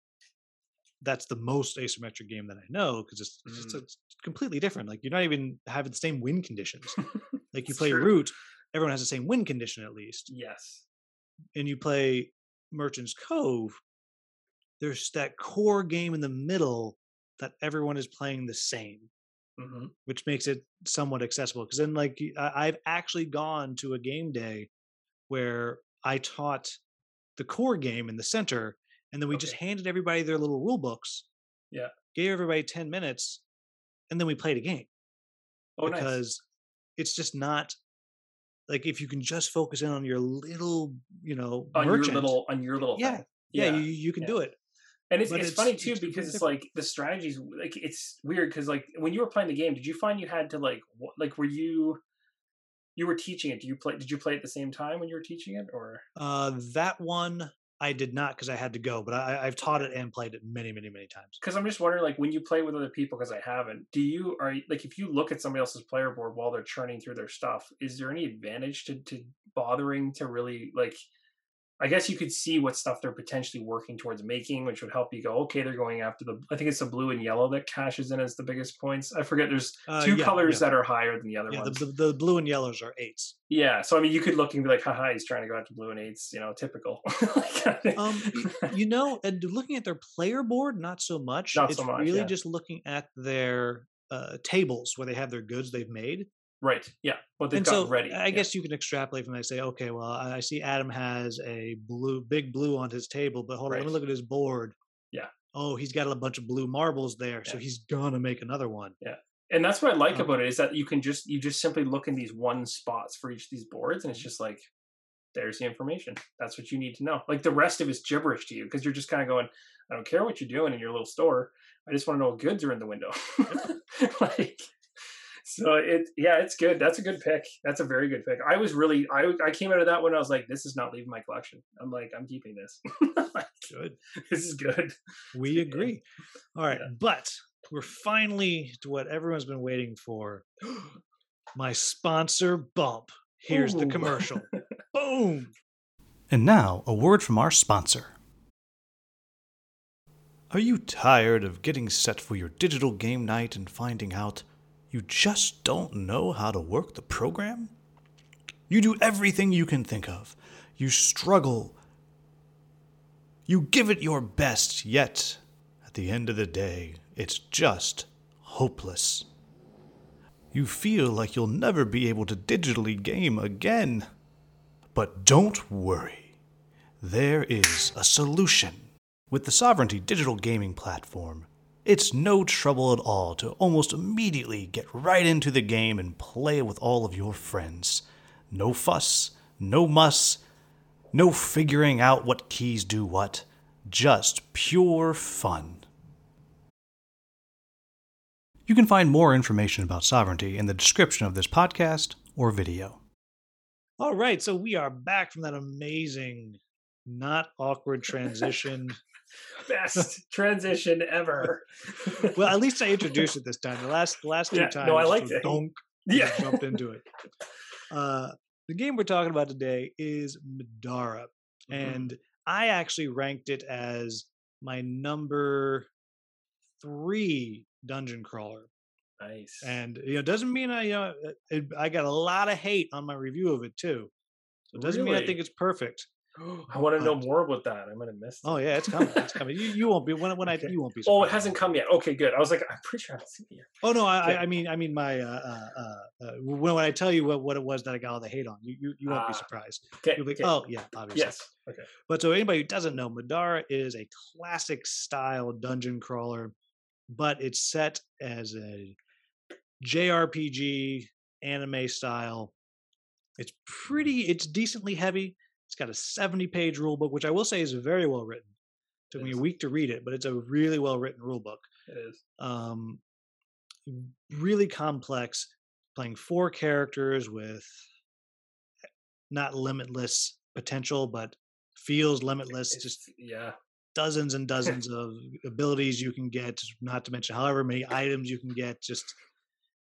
that's the most asymmetric game that I know because it's, it's Mm. it's completely different. Like you're not even having the same win conditions. [LAUGHS] Like you play true. Root, everyone has the same win condition at least, yes and you play Merchant's Cove. There's that core game in the middle that everyone is playing the same hmm which makes it somewhat accessible. Because then, like, I've actually gone to a game day where I taught the core game in the center, and then we just handed everybody their little rule books. Yeah. Gave everybody ten minutes, and then we played a game oh nice because it's just not like if you can just focus in on your little, you know, on merchant. your little on your little yeah, thing. yeah, you, you can yeah. do it. And it's, it's, it's- funny too it's because it's like the strategies like it's weird because like when you were playing the game, did you find you had to like wh- like were you you were teaching it? Do you play? Did you play at the same time when you were teaching it, or Uh, that one I did not because I had to go, but I, I've taught it and played it many, many, many times. because I'm just wondering like when you play with other people because I haven't. Do you are you- like if you look at somebody else's player board while they're churning through their stuff, is there any advantage to to bothering to really like? I guess you could see what stuff they're potentially working towards making, which would help you go, okay, they're going after the. I think it's the blue and yellow that cashes in as the biggest points. I forget. There's Uh, two yeah, colors yeah. that are higher than the other Yeah, the, ones. the, the blue and yellows are eights. yeah, so I mean, you could look and be like, haha, he's trying to go after blue and eights. You know, typical. [LAUGHS] Um, [LAUGHS] you know, and looking at their player board, not so much. Not it's so much, really just looking at their uh, tables where they have their goods they've made. Right? Yeah, But they've and got so ready. I yeah. guess you can extrapolate from that. and Say, okay, well, I see Adam has a blue, big blue on his table, but hold on, let me look at his board. Yeah. Oh, he's got a bunch of blue marbles there, so he's gonna make another one. Yeah. And that's what I like Um, about it is that you can just you just simply look in these one spots for each of these boards, and it's just like there's the information. That's what you need to know. Like the rest of it's gibberish to you because you're just kind of going, I don't care what you're doing in your little store. I just want to know what goods are in the window. [LAUGHS] like so it yeah, it's good. That's a good pick. That's a very good pick. I was really I I came out of that one. I was like, this is not leaving my collection. I'm like, I'm keeping this. [LAUGHS] Good. this is good. [LAUGHS] We Yeah. agree. All right, Yeah. but we're finally to what everyone's been waiting for. [GASPS] My sponsor bump. Here's the commercial. [LAUGHS] Boom. And now, a word from our sponsor. Are you tired of getting set for your digital game night and finding out you just don't know how to work the program? You do everything you can think of. You struggle. You give it your best, yet, at the end of the day, it's just hopeless. You feel like you'll never be able to digitally game again. But don't worry, there is a solution. With the Sovereignty digital gaming platform, it's no trouble at all to almost immediately get right into the game and play with all of your friends. No fuss, no muss, no figuring out what keys do what, just pure fun. You can find more information about Sovereignty in the description of this podcast or video. All right, so we are back from that amazing, not awkward transition [LAUGHS] [LAUGHS] Best transition ever. [LAUGHS] well, at least I introduced it this time. The last the last two Yeah, times, no, I liked was it. Donk, yeah. jumped into it. [LAUGHS] Uh, the game we're talking about today is Middara, Mm-hmm. and I actually ranked it as my number three dungeon crawler. Nice. And you know, doesn't mean I you know it, I got a lot of hate on my review of it too. So it doesn't mean I think it's perfect. [GASPS] I want to know more about that. I might have missed. Oh it. Oh, yeah, it's coming. It's coming. You, you won't be when when I you won't be. Oh, it hasn't come yet. Okay, good. I was like, I'm pretty sure I haven't seen it yet. Oh no, I, Okay. I I mean I mean my uh, uh, uh, uh, when when I tell you what, what it was that I got all the hate on, you you, you won't be Ah, surprised. Okay. You'll be like, okay. oh yeah, obviously. yes. Okay. But so anybody who doesn't know, Middara is a classic style dungeon crawler, but it's set as a JRPG anime style. It's pretty, it's decently heavy. It's got a 70 page rule book, which I will say is very well written. Took It me a week to read it, but it's a really well written rule book. It is. Um, really complex, playing four characters with not limitless potential, but feels limitless. It's- Just yeah. dozens and [LAUGHS] dozens of abilities you can get, not to mention however many items you can get. Just,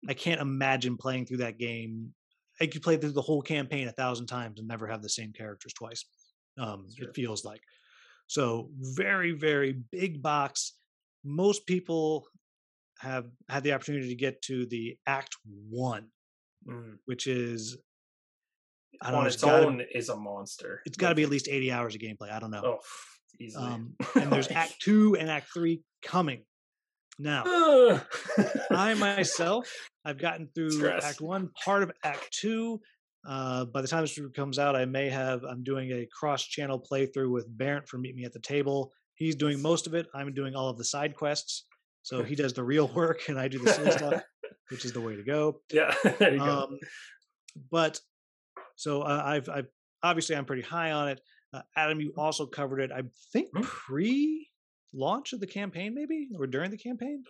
I can't imagine playing through that game. I could play through the whole campaign a thousand times and never have the same characters twice. Um, Sure. It feels like. So, very, very big box. Most people have had the opportunity to get to the Act One, Mm. which is I don't On know, its it's gotta- own is a monster. it's got to be at least 80 hours of gameplay. I don't know. Oh, easily. Um, and there's [LAUGHS] Act Two and Act Three coming. Now. I [LAUGHS] myself, I've gotten through Stress. Act One, part of Act Two. Uh, by the time this comes out, I may have. I'm doing a cross-channel playthrough with Barrett from Meet Me at the Table. He's doing most of it. I'm doing all of the side quests. So he does the real [LAUGHS] work, and I do the silly stuff, [LAUGHS] which is the way to go. yeah, there you go. Um, but so uh, I've, I've obviously I'm pretty high on it. Uh, Adam, you also covered it. I think Mhm. Pre-launch of the campaign, maybe or during the campaign.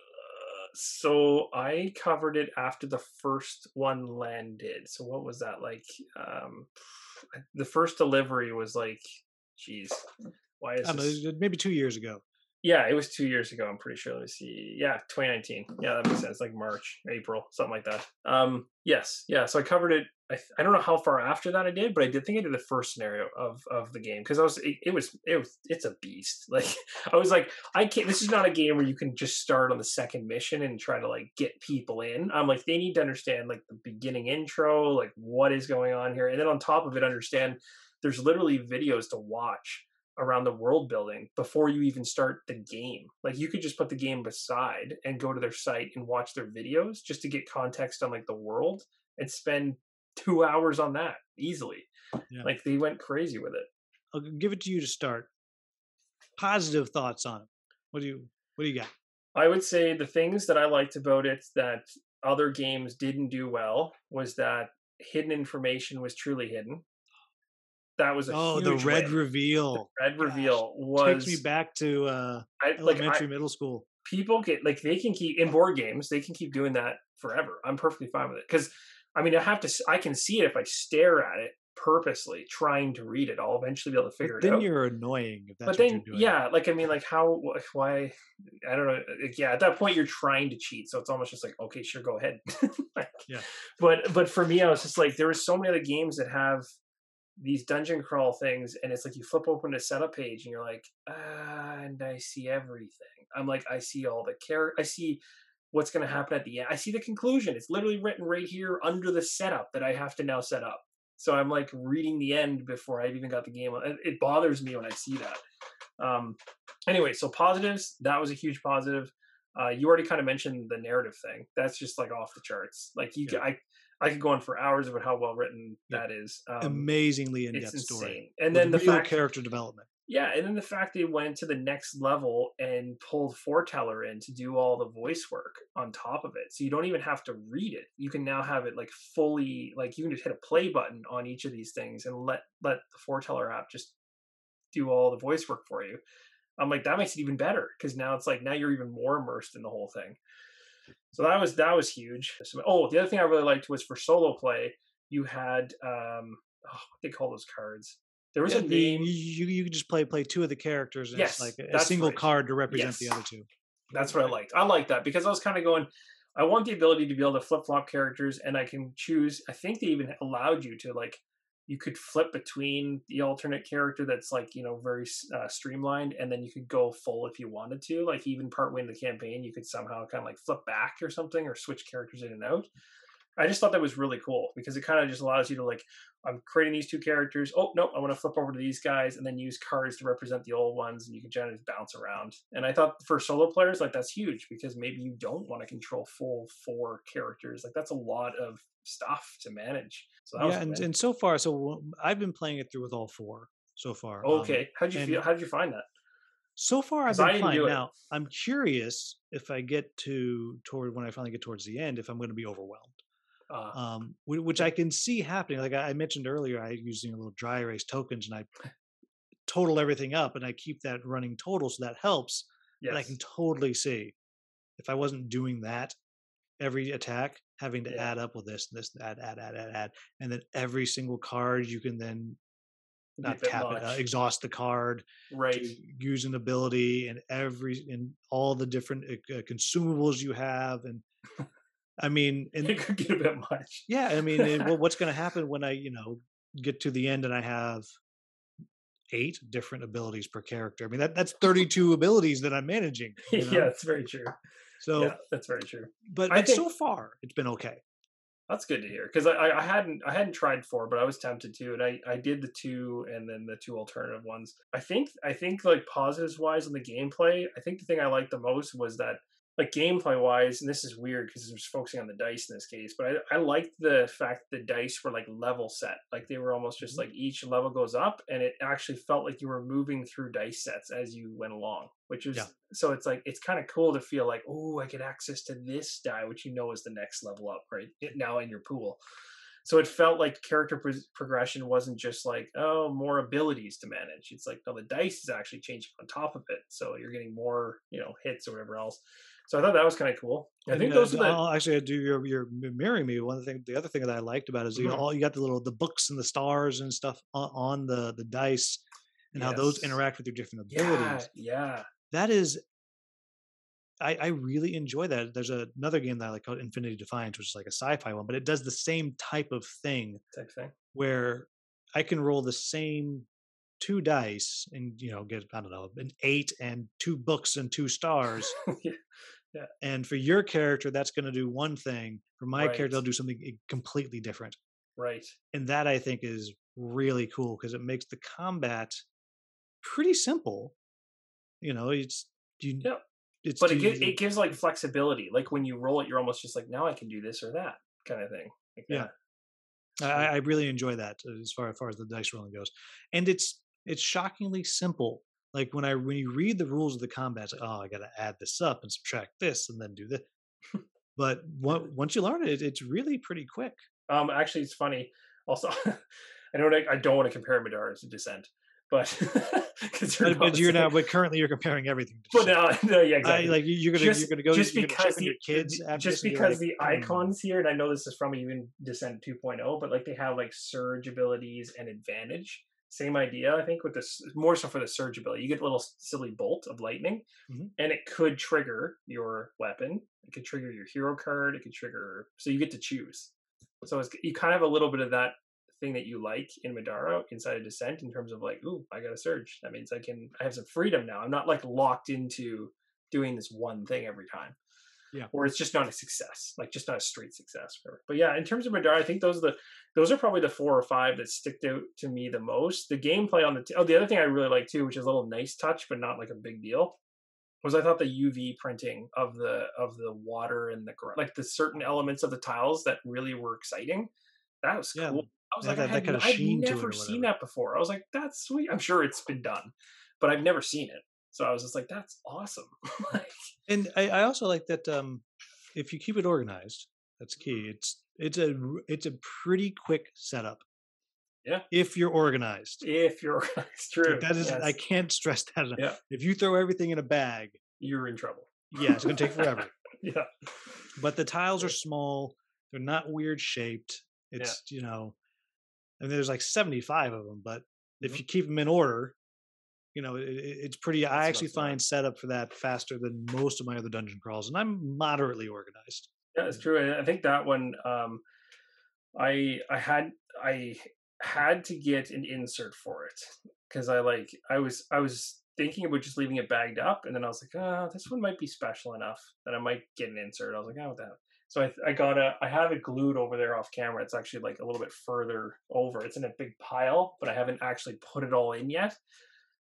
so I covered it after the first one landed. So what was that like? Um, the first delivery was like, geez, why is know, this? maybe two years ago. Yeah, it was two years ago. I'm pretty sure. Let me see. Yeah, 2019. Yeah, that makes sense. Like March, April, something like that. Um, yes, yeah. So I covered it. I, I don't know how far after that I did, but I did think I did the first scenario of of the game because I was it, it was it was it's a beast. [LAUGHS] Like I was like I can't. This is not a game where you can just start on the second mission and try to like get people in. I'm like they need to understand like the beginning intro, like what is going on here, and then on top of it, understand there's literally videos to watch around the world building before you even start the game. Like you could just put the game beside and go to their site and watch their videos just to get context on like the world and spend two hours on that easily. Yeah. Like they went crazy with it. I'll give it to you to start. Positive thoughts on it. What do you What do you got? I would say the things that I liked about it that other games didn't do well was that hidden information was truly hidden. That was a Oh, the red win. reveal red Gosh, reveal was takes me back to uh, I, like I, elementary, middle school. people get like they can keep in board games they can keep doing that forever i'm perfectly fine with it because i mean i have to I can see it if i stare at it purposely trying to read it i'll eventually be able to figure But it then out Then you're annoying if that's but then yeah like i mean like how why i don't know like, yeah at that point you're trying to cheat so it's almost just like okay sure go ahead [LAUGHS] Like, Yeah. but but for me i was just like there were so many other games that have these dungeon crawl things and it's like you flip open a setup page and you're like ah and i see everything. I'm like i see all the character i see what's going to happen at the end. I see the conclusion. It's literally written right here under the setup that i have to now set up. So i'm like reading the end before i've even got the game it, it bothers me when i see that. Um anyway so positives that was a huge positive. Uh you already kind of mentioned the narrative thing. That's just like off the charts. Like you Yeah. i I could go on for hours about how well written Yeah. that is. Um, amazingly in depth story. And then the real fact, character development. yeah, and then the fact they went to the next level and pulled Foreteller in to do all the voice work on top of it. So you don't even have to read it. You can now have it like fully like you can just hit a play button on each of these things and let let the Foreteller app just do all the voice work for you. I'm like that makes it even better because now it's like now you're even more immersed in the whole thing. So that was that was huge. So- Oh, the other thing I really liked was for solo play, you had um oh, what they call those cards. There was Yeah, a name. you you can just play play two of the characters and Yes, like a, a single right. card to represent the other two. That's what I liked. I like that because I was kind of going. I want the ability to be able to flip flop characters, and I can choose. I think they even allowed you to like, you could flip between the alternate character that's like you know very uh, streamlined, and then you could go full if you wanted to. Like even partway in the campaign, you could somehow kind of like flip back or something, or switch characters in and out. I just thought that was really cool because it kind of just allows you to like, I'm creating these two characters. Oh no, I want to flip over to these guys and then use cards to represent the old ones, and you can generally bounce around. And I thought for solo players, like that's huge because maybe you don't want to control full four characters. Like that's a lot of stuff to manage. So that was Yeah, and, and so far, so I've been playing it through with all four so far. um, okay. How'd you feel? How'd you find that? So far, I've been fine. Now, I'm curious if I get to toward when I finally get towards the end, if I'm going to be overwhelmed. Uh, Um, which I can see happening. Like I mentioned earlier, I using a little dry erase tokens and I total everything up, and I keep that running total, so that helps. yes. But I can totally see if I wasn't doing that every attack, having to Yeah. add up with this, and this, add, add, add, add, add, and then every single card you can then It'd be a not tap it, uh, exhaust the card, right. use an ability and every and all the different uh, consumables you have and i mean [LAUGHS] and It could get a bit much. yeah i mean and what- what's going to happen when i you know get to the end and i have eight different abilities per character i mean that that's 32 abilities that i'm managing [LAUGHS] you know? yeah, that's very true. so yeah, that's very true. but, but so far it's been okay That's good to hear because I, I I hadn't I hadn't tried four, but I was tempted to, and I I did the two and then the two alternative ones. I think I think like positives wise on the gameplay, I think the thing I liked the most was that like gameplay wise, and this is weird because I'm just focusing on the dice in this case, but I I liked the fact the dice were like level set, like they were almost just Mhm. like each level goes up, and it actually felt like you were moving through dice sets as you went along, which was Yeah. so it's like it's kind of cool to feel like oh I get access to this die, which you know is the next level up right it- now in your pool. So it felt like character pro- progression wasn't just like oh more abilities to manage. It's like no, the dice is actually changing on top of it, so you're getting more you know hits or whatever else. So I thought that was kind of cool. I And, think uh, those are the I'll- actually I do you're, you're m- mirroring me one thing the other thing that i liked about it is you know Mhm. all you got the little the books and the stars and stuff on, on the the dice and how those interact with your different yeah abilities yeah that is I, I really enjoy that. There's a, another game that I like called Infinity Defiance, which is like a sci-fi one, but it does the same type of thing type thing. where I can roll the same two dice and you know get I don't know an eight and two books and two stars. [LAUGHS] yeah. And for your character, that's going to do one thing. For my character, Right. they'll do something eh, completely different. Right. And that I think is really cool because it makes the combat pretty simple. You know, it's you. Yeah. It's But it gives it gives like flexibility. Like when you roll it, you're almost just like now I can do this or that kind of thing. Like Yeah. I, I really enjoy that as far as far as the dice rolling goes, and it's it's shockingly simple. Like when I when you read the rules of the combat, it's like, oh, I got to add this up and subtract this and then do this. [LAUGHS] but on- once you learn it, it's really pretty quick. Um, actually, it's funny. Also, [LAUGHS] I don't. I don't want to compare Middara to Descent, but [LAUGHS] because But, but you're now, but currently you're comparing everything. To But Descent. now, no, yeah, I, exactly. like you- you're gonna just, you're gonna go just because the, your kids the- just this and you're because like, the icons here, and I know this is from even Descent 2.0, but like they have like surge abilities and advantage. Same idea, I think, with this more so for the surge ability. You get a little silly bolt of lightning, Mhm. and it could trigger your weapon. It could trigger your hero card. It could trigger, so you get to choose. So it's, you kind of have a little bit of that thing that you like in Middara inside of Descent in terms of like, ooh, I got a surge. That means I can I have some freedom now. I'm not like locked into doing this one thing every time. Yeah. Or it's just not a success, like just not a straight success. Whatever. But yeah, in terms of Middara, I think those are the those are probably the four or five that stick out to me the most. The gameplay on the t- oh, the other thing I really like too, which is a little nice touch, but not like a big deal, was I thought the UV printing of the of the water and the gr- like the certain elements of the tiles that really were exciting. That was Yeah, cool. I was yeah, like, that- I that had, kinda I've sheen to it never seen that before. I was like, that's sweet. I'm sure it's been done, but I've never seen it. So I was just like, that's awesome. [LAUGHS] And I, I also like that um, if you keep it organized, that's key. It's it's a it's a pretty quick setup. Yeah. If you're organized. if you're [LAUGHS] it's true, Like, that is I can't stress that enough. Yeah. If you throw everything in a bag, you're in trouble. yeah, it's gonna take forever. [LAUGHS] yeah, But the tiles are small. They're not weird shaped. It's you know, and there's like 75 of them, but if Mhm. you keep them in order, you know, it, it- it's pretty. I actually find setup for that faster than most of my other dungeon crawls, and I'm moderately organized. Yeah, it's true. and I think that one, um, I I had I had to get an insert for it because I like I was I was thinking about just leaving it bagged up, and then I was like, oh, this one might be special enough that I might get an insert. I was like, oh, what the hell? So I I got a I have it glued over there off camera. It's actually like a little bit further over. It's in a big pile, but I haven't actually put it all in yet.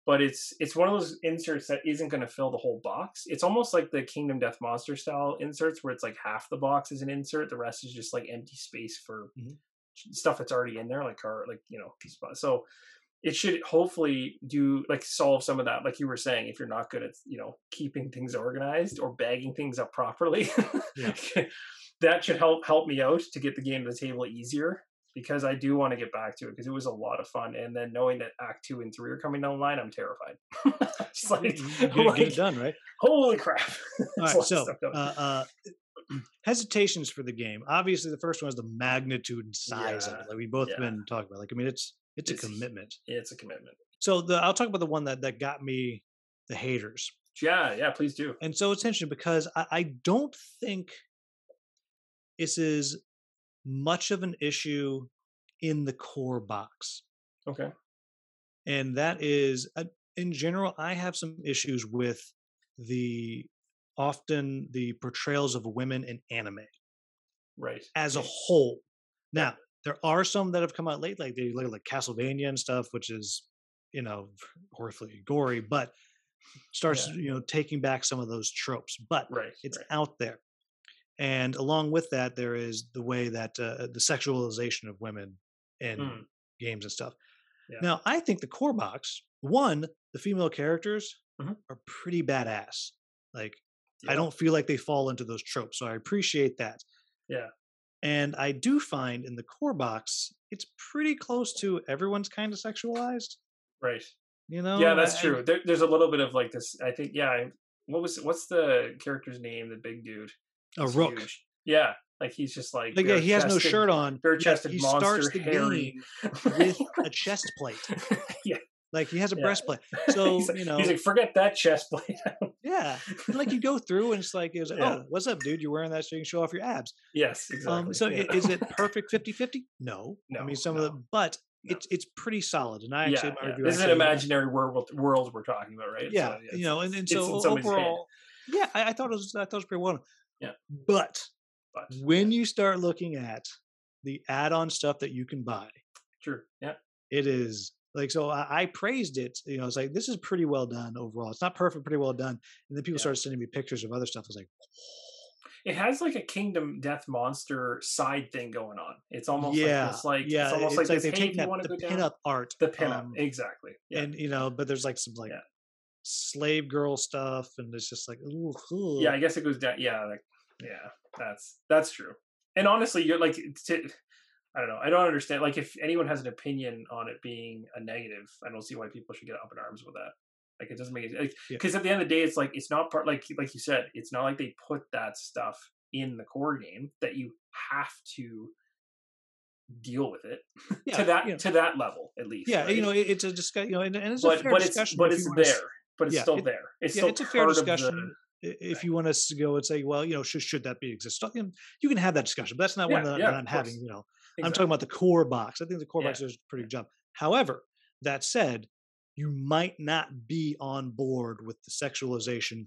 But it's it's one of those inserts that isn't going to fill the whole box. It's almost like the Kingdom Death Monster style inserts, where it's like half the box is an insert, the rest is just like empty space for Mhm. stuff that's already in there, like car, like you know. So it should hopefully do like solve some of that, like you were saying. If you're not good at you know keeping things organized or bagging things up properly, Yeah. [LAUGHS] that should help help me out to get the game to the table easier because I do want to get back to it because it was a lot of fun. And then knowing that Act Two and Three are coming down the line, I'm terrified. [LAUGHS] It's like, get, [LAUGHS] get it done, right? holy crap! [LAUGHS] All right, so uh, uh, [CLEARS THROAT] hesitations for the game. Obviously, the first one is the magnitude and size of it. Like we both yeah. been talking about. Like I mean, it's it's a It's hu- commitment. it's a commitment. So the I'll talk about the one that that got me the haters. Yeah, yeah. Please do. And so it's interesting because I, I don't think this is much of an issue in the core box. Okay. And that is, uh, in general, I have some issues with the often the portrayals of women in anime Right. as a whole. Now, there are some that have come out late, like they look like Castlevania and stuff, which is, you know, horribly gory, but starts, Yeah. you know, taking back some of those tropes. But Right. it's right. out there and along with that there is the way that uh, the sexualization of women in Mm. games and stuff Yeah. now i think the core box one the female characters Mhm. are pretty badass like i don't feel like they fall into those tropes so i appreciate that Yeah. and i do find in the core box it's pretty close to everyone's kind of sexualized Right. you know yeah, that's I- true. There, there's a little bit of like this. I think. Yeah. I, what was what's the character's name? The big dude. A He's rook huge. Yeah. Like he's just like. like yeah he has no shirt on bare-chested he monster, starts the hairy. game [LAUGHS] with a chest plate [LAUGHS] yeah. Like he has a Yeah. breastplate. [LAUGHS] So like- you know, he's like, forget that chest plate. yeah. And like you go through and it's like, it was like, Yeah. oh, what's up, dude? You're wearing that so you can show off your abs. yes, exactly. Um, so yeah. i- is it perfect 50-50? No. I mean, some of the, but no. it's it's pretty solid. And I actually, yeah, yeah. This is an imaginary world world we're talking about, right? Yeah, So, you know, and, and so in somebody's head. overall, yeah, I, I thought it was I thought it was pretty well. Yeah. But But when you start looking at the add-on stuff that you can buy, true. Yeah. it is like so I, I praised it you know it's like this is pretty well done overall it's not perfect pretty well done and then people Yeah. started sending me pictures of other stuff i was like It has like a Kingdom Death Monster side thing going on. It's almost yeah like this, like yeah it's almost it's like, like this, hey, you that want to the go down pinup art the pinup, um, exactly. Yeah. and you know but there's like some like Yeah. slave girl stuff and it's just like ooh, ooh. yeah, I guess it goes down. Yeah, like yeah, that's that's true. And honestly, you're like, to, I don't know. I don't understand. Like, if anyone has an opinion on it being a negative, I don't see why people should get up in arms with that. Like, it doesn't make it Yeah. because at the end of the day, it's like it's not part like like you said, it's not like they put that stuff in the core game that you have to deal with it [LAUGHS] Yeah, to that know. to that level at least. yeah right? you know it, it's a discussion you know and, and it's a but fair but it's discussion but it's you wanna there. But it's yeah, still it- there. It's yeah still it's a fair part of the- discussion if you want us to go and say well you know should, should that be exist you can- have that discussion but that's not one that, yeah, that i'm having you know I'm talking about the core box. I think the core Yeah. box does a pretty good job. However, that said, you might not be on board with the sexualization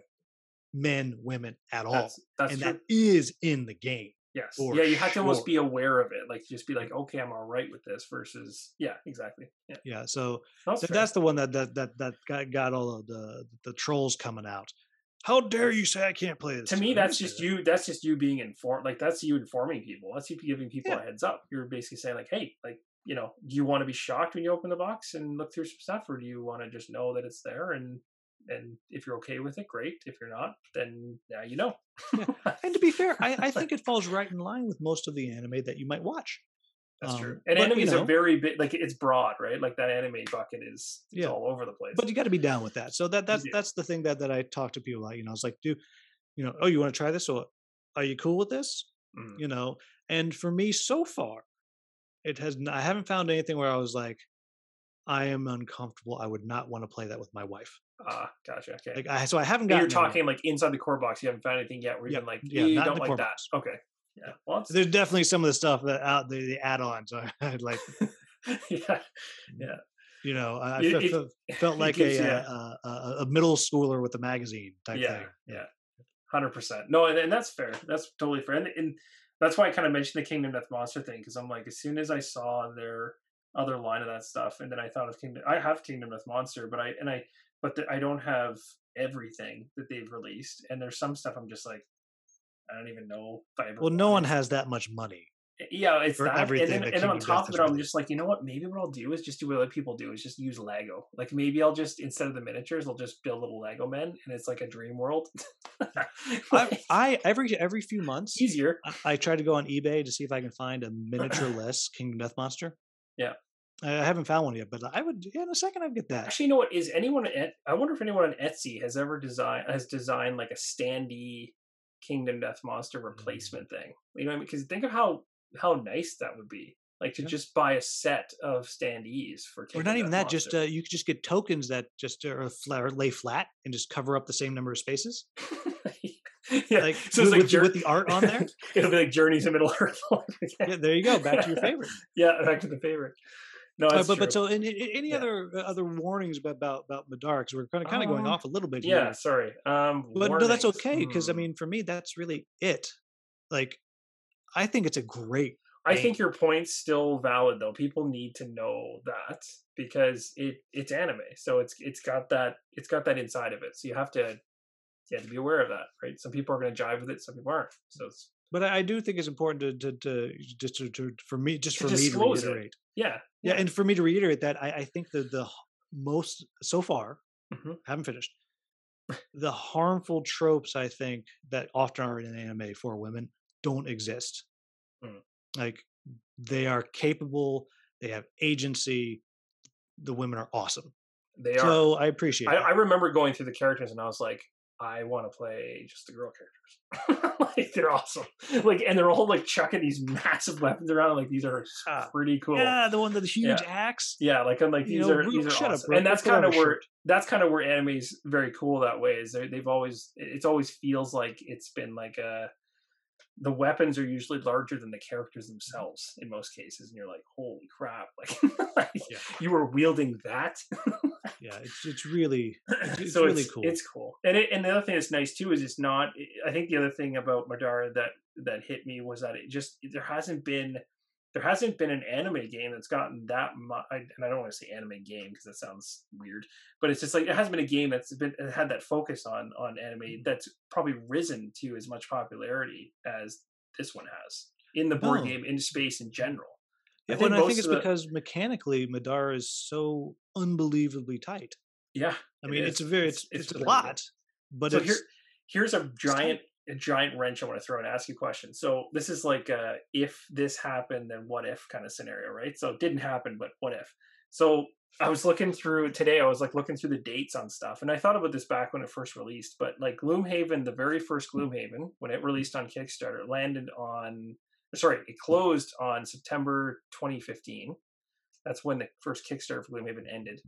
men, women at all. That's, that's and true. that is in the game. Yes. Yeah, you have to almost be aware of it. Like just be like, okay, I'm all right with this versus yeah, exactly. Yeah. Yeah. So That's, th- fair. that's the one that that that that got, got all of the the trolls coming out. How dare you say I can't play this? to me that's just you that's just you being informed like that's you informing people. That's you giving people Yeah. a heads up. You're basically saying like, hey, like, you know, do you want to be shocked when you open the box and look through some stuff or do you want to just know that it's there and and if you're okay with it, great. If you're not, then now you know. yeah. And to be fair, I, I [LAUGHS] think it falls right in line with most of the anime that you might watch. That's Um, true. but, And you know- are very big like it's broad, right? Like that anime bucket is it's Yeah. all over the place. but you got to be down with that. So that that's do. that's the thing that that I talk to people about. You know, it's like, do you know? Oh, you want to try this? Or are you cool with this? Mm. You know, and for me, so far, it has. I haven't found anything where I was like, I am uncomfortable. I would not want to play that with my wife. Ah, gotcha. Okay. Like I, so I haven't And got. you're talking like inside the core box. You haven't found anything yet. Where you've Yeah, been like, yeah, you don't like that. box. Okay. Yeah. Well, There's definitely some of the stuff that out the, the add-ons. I [LAUGHS] like [LAUGHS] yeah. Yeah. you know I, It- felt, [LAUGHS] it- felt, like gives a, you- uh, a, a a middle schooler with a magazine type yeah, thing. yeah, hundred percent. No, and, and that's fair. That's totally fair, and, and that's why I kind of mentioned the Kingdom Death Monster thing because I'm like, as soon as I saw their other line of that stuff, and then I thought of Kingdom. I have Kingdom Death Monster, but I and I, but the, I don't have everything that they've released, and there's some stuff I'm just like, I don't even know if I ever. Well, no one has that much money. Yeah, it's that, everything and then, and on top of it, I'm just like, you know what? Maybe what I'll do is just do what other people do is just use Lego. Like maybe I'll just instead of the miniatures, I'll just build little Lego men, and it's like a dream world. [LAUGHS] I, I every every few months easier. I, I try to go on eBay to see if I can [LAUGHS] find a miniature-less Kingdom Death Monster. Yeah. I I haven't found one yet, but I would yeah, in a second I'd get that. Actually, you know what? Is anyone at? I wonder if anyone on Etsy has ever designed has designed like a standee Kingdom Death Monster Mm. replacement thing. You know, I mean, because think of how how nice that would be. Like to Yeah. just buy a set of standees for. Or Kingdom not even Death that, just uh, you could just get tokens that just are or lay flat and just cover up the same number of spaces. [LAUGHS] yeah. Like, so it's with- like with- Jour- with the art on there? [LAUGHS] It'll be like Journeys to Middle Earth. [LAUGHS] Yeah, there you go. Back to your favorite. yeah, back to the favorite. No, Uh, but but true. so any, any Yeah. other uh, other warnings about about, Middara? Because we're kind of kind of going Um, off a little bit yeah, here. sorry. Um, But no, that's okay because I Hmm. mean, for me, that's really it. Like, I think it's a great. I game. think your point's still valid though. People need to know that because it it's anime, so it's it's got that it's got that inside of it. So you have to you have to be aware of that, right? Some people are going to jive with it, some people aren't. So it's But I, do think it's important to to, to just to, to for me just To for me to disclose it. reiterate. yeah, Yeah, and for me to reiterate that, I, I think that the most so far Mhm. haven't finished the harmful tropes I think that often are in anime for women don't exist. Mm. Like they are capable, they have agency. The women are awesome, they are. so I appreciate. I. I remember going through the characters and I was like, I want to play just the girl characters. [LAUGHS] like they're awesome. Like and they're all like chucking these massive weapons around. Like these are Ah, pretty cool. Yeah, the one with the huge axe. Yeah, like I'm like You these know, are these are shut up, awesome. and that's kind of where shirt. that's kind of where anime's very cool that way. Is they've always it's always feels like it's been like a the weapons are usually larger than the characters themselves in most cases, and you're like, holy crap! [LAUGHS] Like, like, Yeah. you were wielding that. Yeah, it's it's really [CLEARS THROAT] it's so really it's, cool. It's cool, and it, and the other thing that's nice too is it's not. I think the other thing about Middara that that hit me was that it just there hasn't been there hasn't been an anime game that's gotten that much. And I don't want to say anime game because that sounds weird, but it's just like it hasn't been a game that's been had that focus on on Mm-hmm. anime that's probably risen to as much popularity as this one has in the board No. game in space in general. Yeah, I think and I think it's the- because mechanically Middara is so unbelievably tight. Yeah, I mean, is. it's a very It's- it's, it's it's, a lot, but so it's here, here's a giant, a giant wrench I want to throw and ask you a question. So this is like a if this happened, then what if kind of scenario, right? So it didn't happen, but what if? So I was looking through today. I was like looking through the dates on stuff, and I thought about this back when it first released. But like Gloomhaven, the very first hmm. Gloomhaven, when it hmm. released on Kickstarter, landed on sorry, it closed on September 2015. That's when the first Kickstarter for Gloomhaven ended.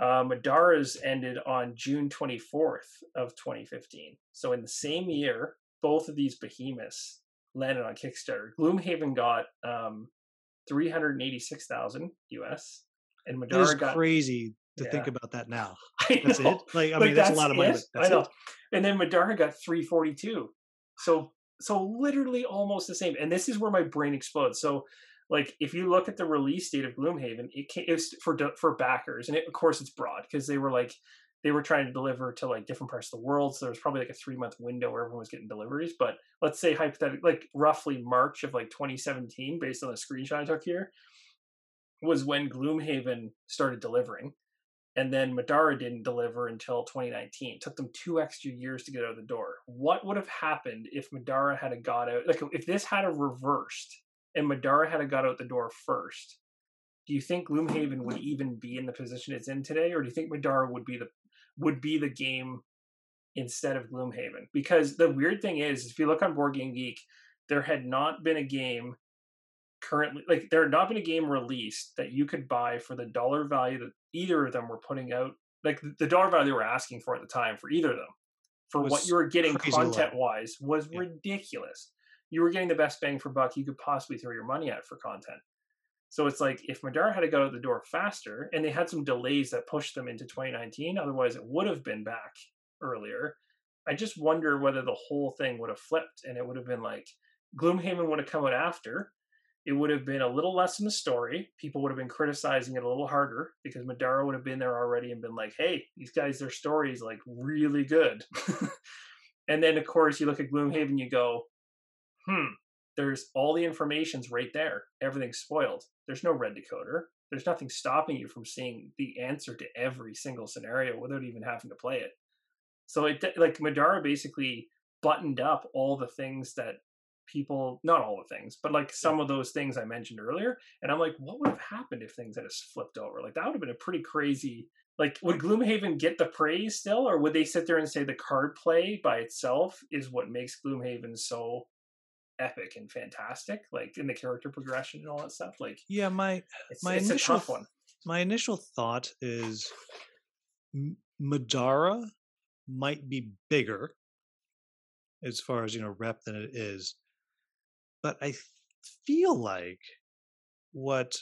Uh, Middara's ended on June 24th of 2015. So in the same year, both of these behemoths landed on Kickstarter. Gloomhaven got um, 386,000 US, and Middara got crazy to think about that now. [LAUGHS] That's it. Like I Like, mean, that's, a lot of money. That's I know. it. And then Middara got 342. So so literally almost the same. And this is where my brain explodes. So like if you look at the release date of Gloomhaven, it came, it's for for backers, and it, of course it's broad because they were like they were trying to deliver to like different parts of the world. So there was probably like a three month window where everyone was getting deliveries. But let's say hypothetically, like roughly March of like 2017, based on the screenshot I took here, was when Gloomhaven started delivering and then Middara didn't deliver until 2019. It took them two extra years to get out of the door. What would have happened if Middara had a got out? Like if this had a reversed and Middara had a got out the door first, do you think Gloomhaven would even be in the position it's in today, or do you think Middara would be the would be the game instead of Gloomhaven? Because the weird thing is, if you look on Board Game Geek, there had not been a game currently like there had not been a game released that you could buy for the dollar value that either of them were putting out like the dollar value they were asking for at the time for either of them for what you were getting content wise was yeah. ridiculous you were getting the best bang for buck you could possibly throw your money at for content so it's like if Middara had to go out the door faster, and they had some delays that pushed them into 2019, otherwise it would have been back earlier. I just wonder whether the whole thing would have flipped and it would have been like Gloomhaven would have come out after. It would have been a little less in the story. People would have been criticizing it a little harder because Middara would have been there already and been like, hey, these guys, their story is like really good. [LAUGHS] and then, of course, you look at Gloomhaven, you go, hmm, there's all the information's right there. Everything's spoiled. There's no red decoder. There's nothing stopping you from seeing the answer to every single scenario without even having to play it. So it like Middara basically buttoned up all the things that people not all the things, but like some of those things I mentioned earlier. And I'm like, what would have happened if things had just flipped over? Like that would have been a pretty crazy like would Gloomhaven get the praise still, or would they sit there and say the card play by itself is what makes Gloomhaven so epic and fantastic, like in the character progression and all that stuff. Like, yeah, my it's, my it's initial one. My initial thought is Middara might be bigger as far as you know rep than it is, but I feel like what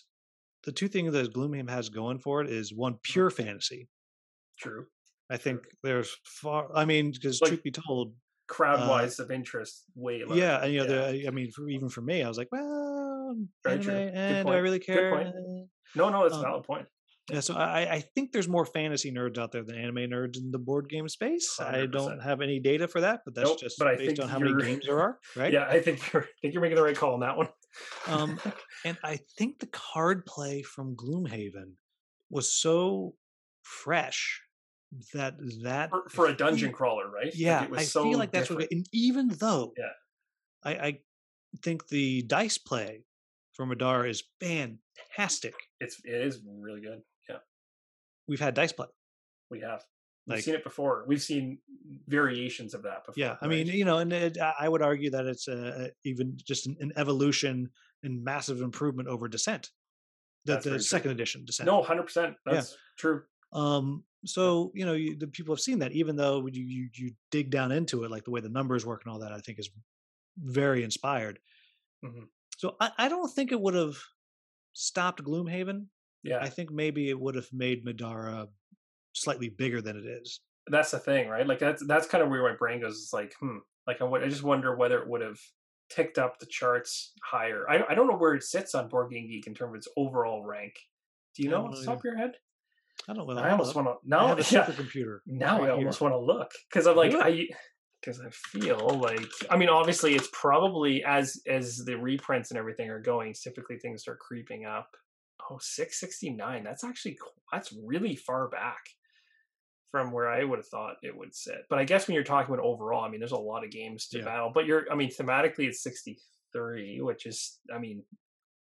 the two things that Gloomhaven has going for it is one mm-hmm. pure fantasy. True. I think there's far. I mean, because like, truth be told, crowd wise uh, of interest way lower. Yeah, and you know, yeah. The, I mean, for, even for me, I was like, well, anime, and do I really care? No, no, it's um, a valid point. Yeah, so I, I think there's more fantasy nerds out there than anime nerds in the board game space. 100%. I don't have any data for that, but that's nope, just but based on how many games there are, [LAUGHS] right? Yeah, I think you're I think you're making the right call on that one. um, and I think the card play from Gloomhaven was so fresh that that for, for a dungeon crawler, right? Yeah, like I so feel like that's different. what. And even though, yeah, I, I think the dice play for Middara is fantastic. It's it is really good. Yeah, we've had dice play. We have. We've like, seen it before. We've seen variations of that before. Yeah, right? I mean, you know, and it, I would argue that it's a, even just an, an, evolution and massive improvement over Descent, the, the second true. edition Descent. No, hundred percent. That's yeah. true. Um, so you know you, the people have seen that even though you, you you dig down into it like the way the numbers work and all that i think is very inspired. Mm-hmm. so I, I don't think it would have stopped gloomhaven. Yeah. I think maybe it would have made middara slightly bigger than it is. That's the thing right? Like that's that's kind of where my brain goes it's like hmm like I, I just wonder whether it would have ticked up the charts higher. I, I don't know where it sits on board game geek in terms of its overall rank. Do you know off the top of your head I don't know. I almost want to now. I have a [LAUGHS] yeah, supercomputer. Now right I almost want to look because I'm like I because I feel like I mean obviously it's probably as as the reprints and everything are going, typically things start creeping up. Oh, 669. That's actually that's really far back from where I would have thought it would sit. But I guess when you're talking about overall, I mean there's a lot of games to yeah. battle. But you're I mean thematically it's 63, which is I mean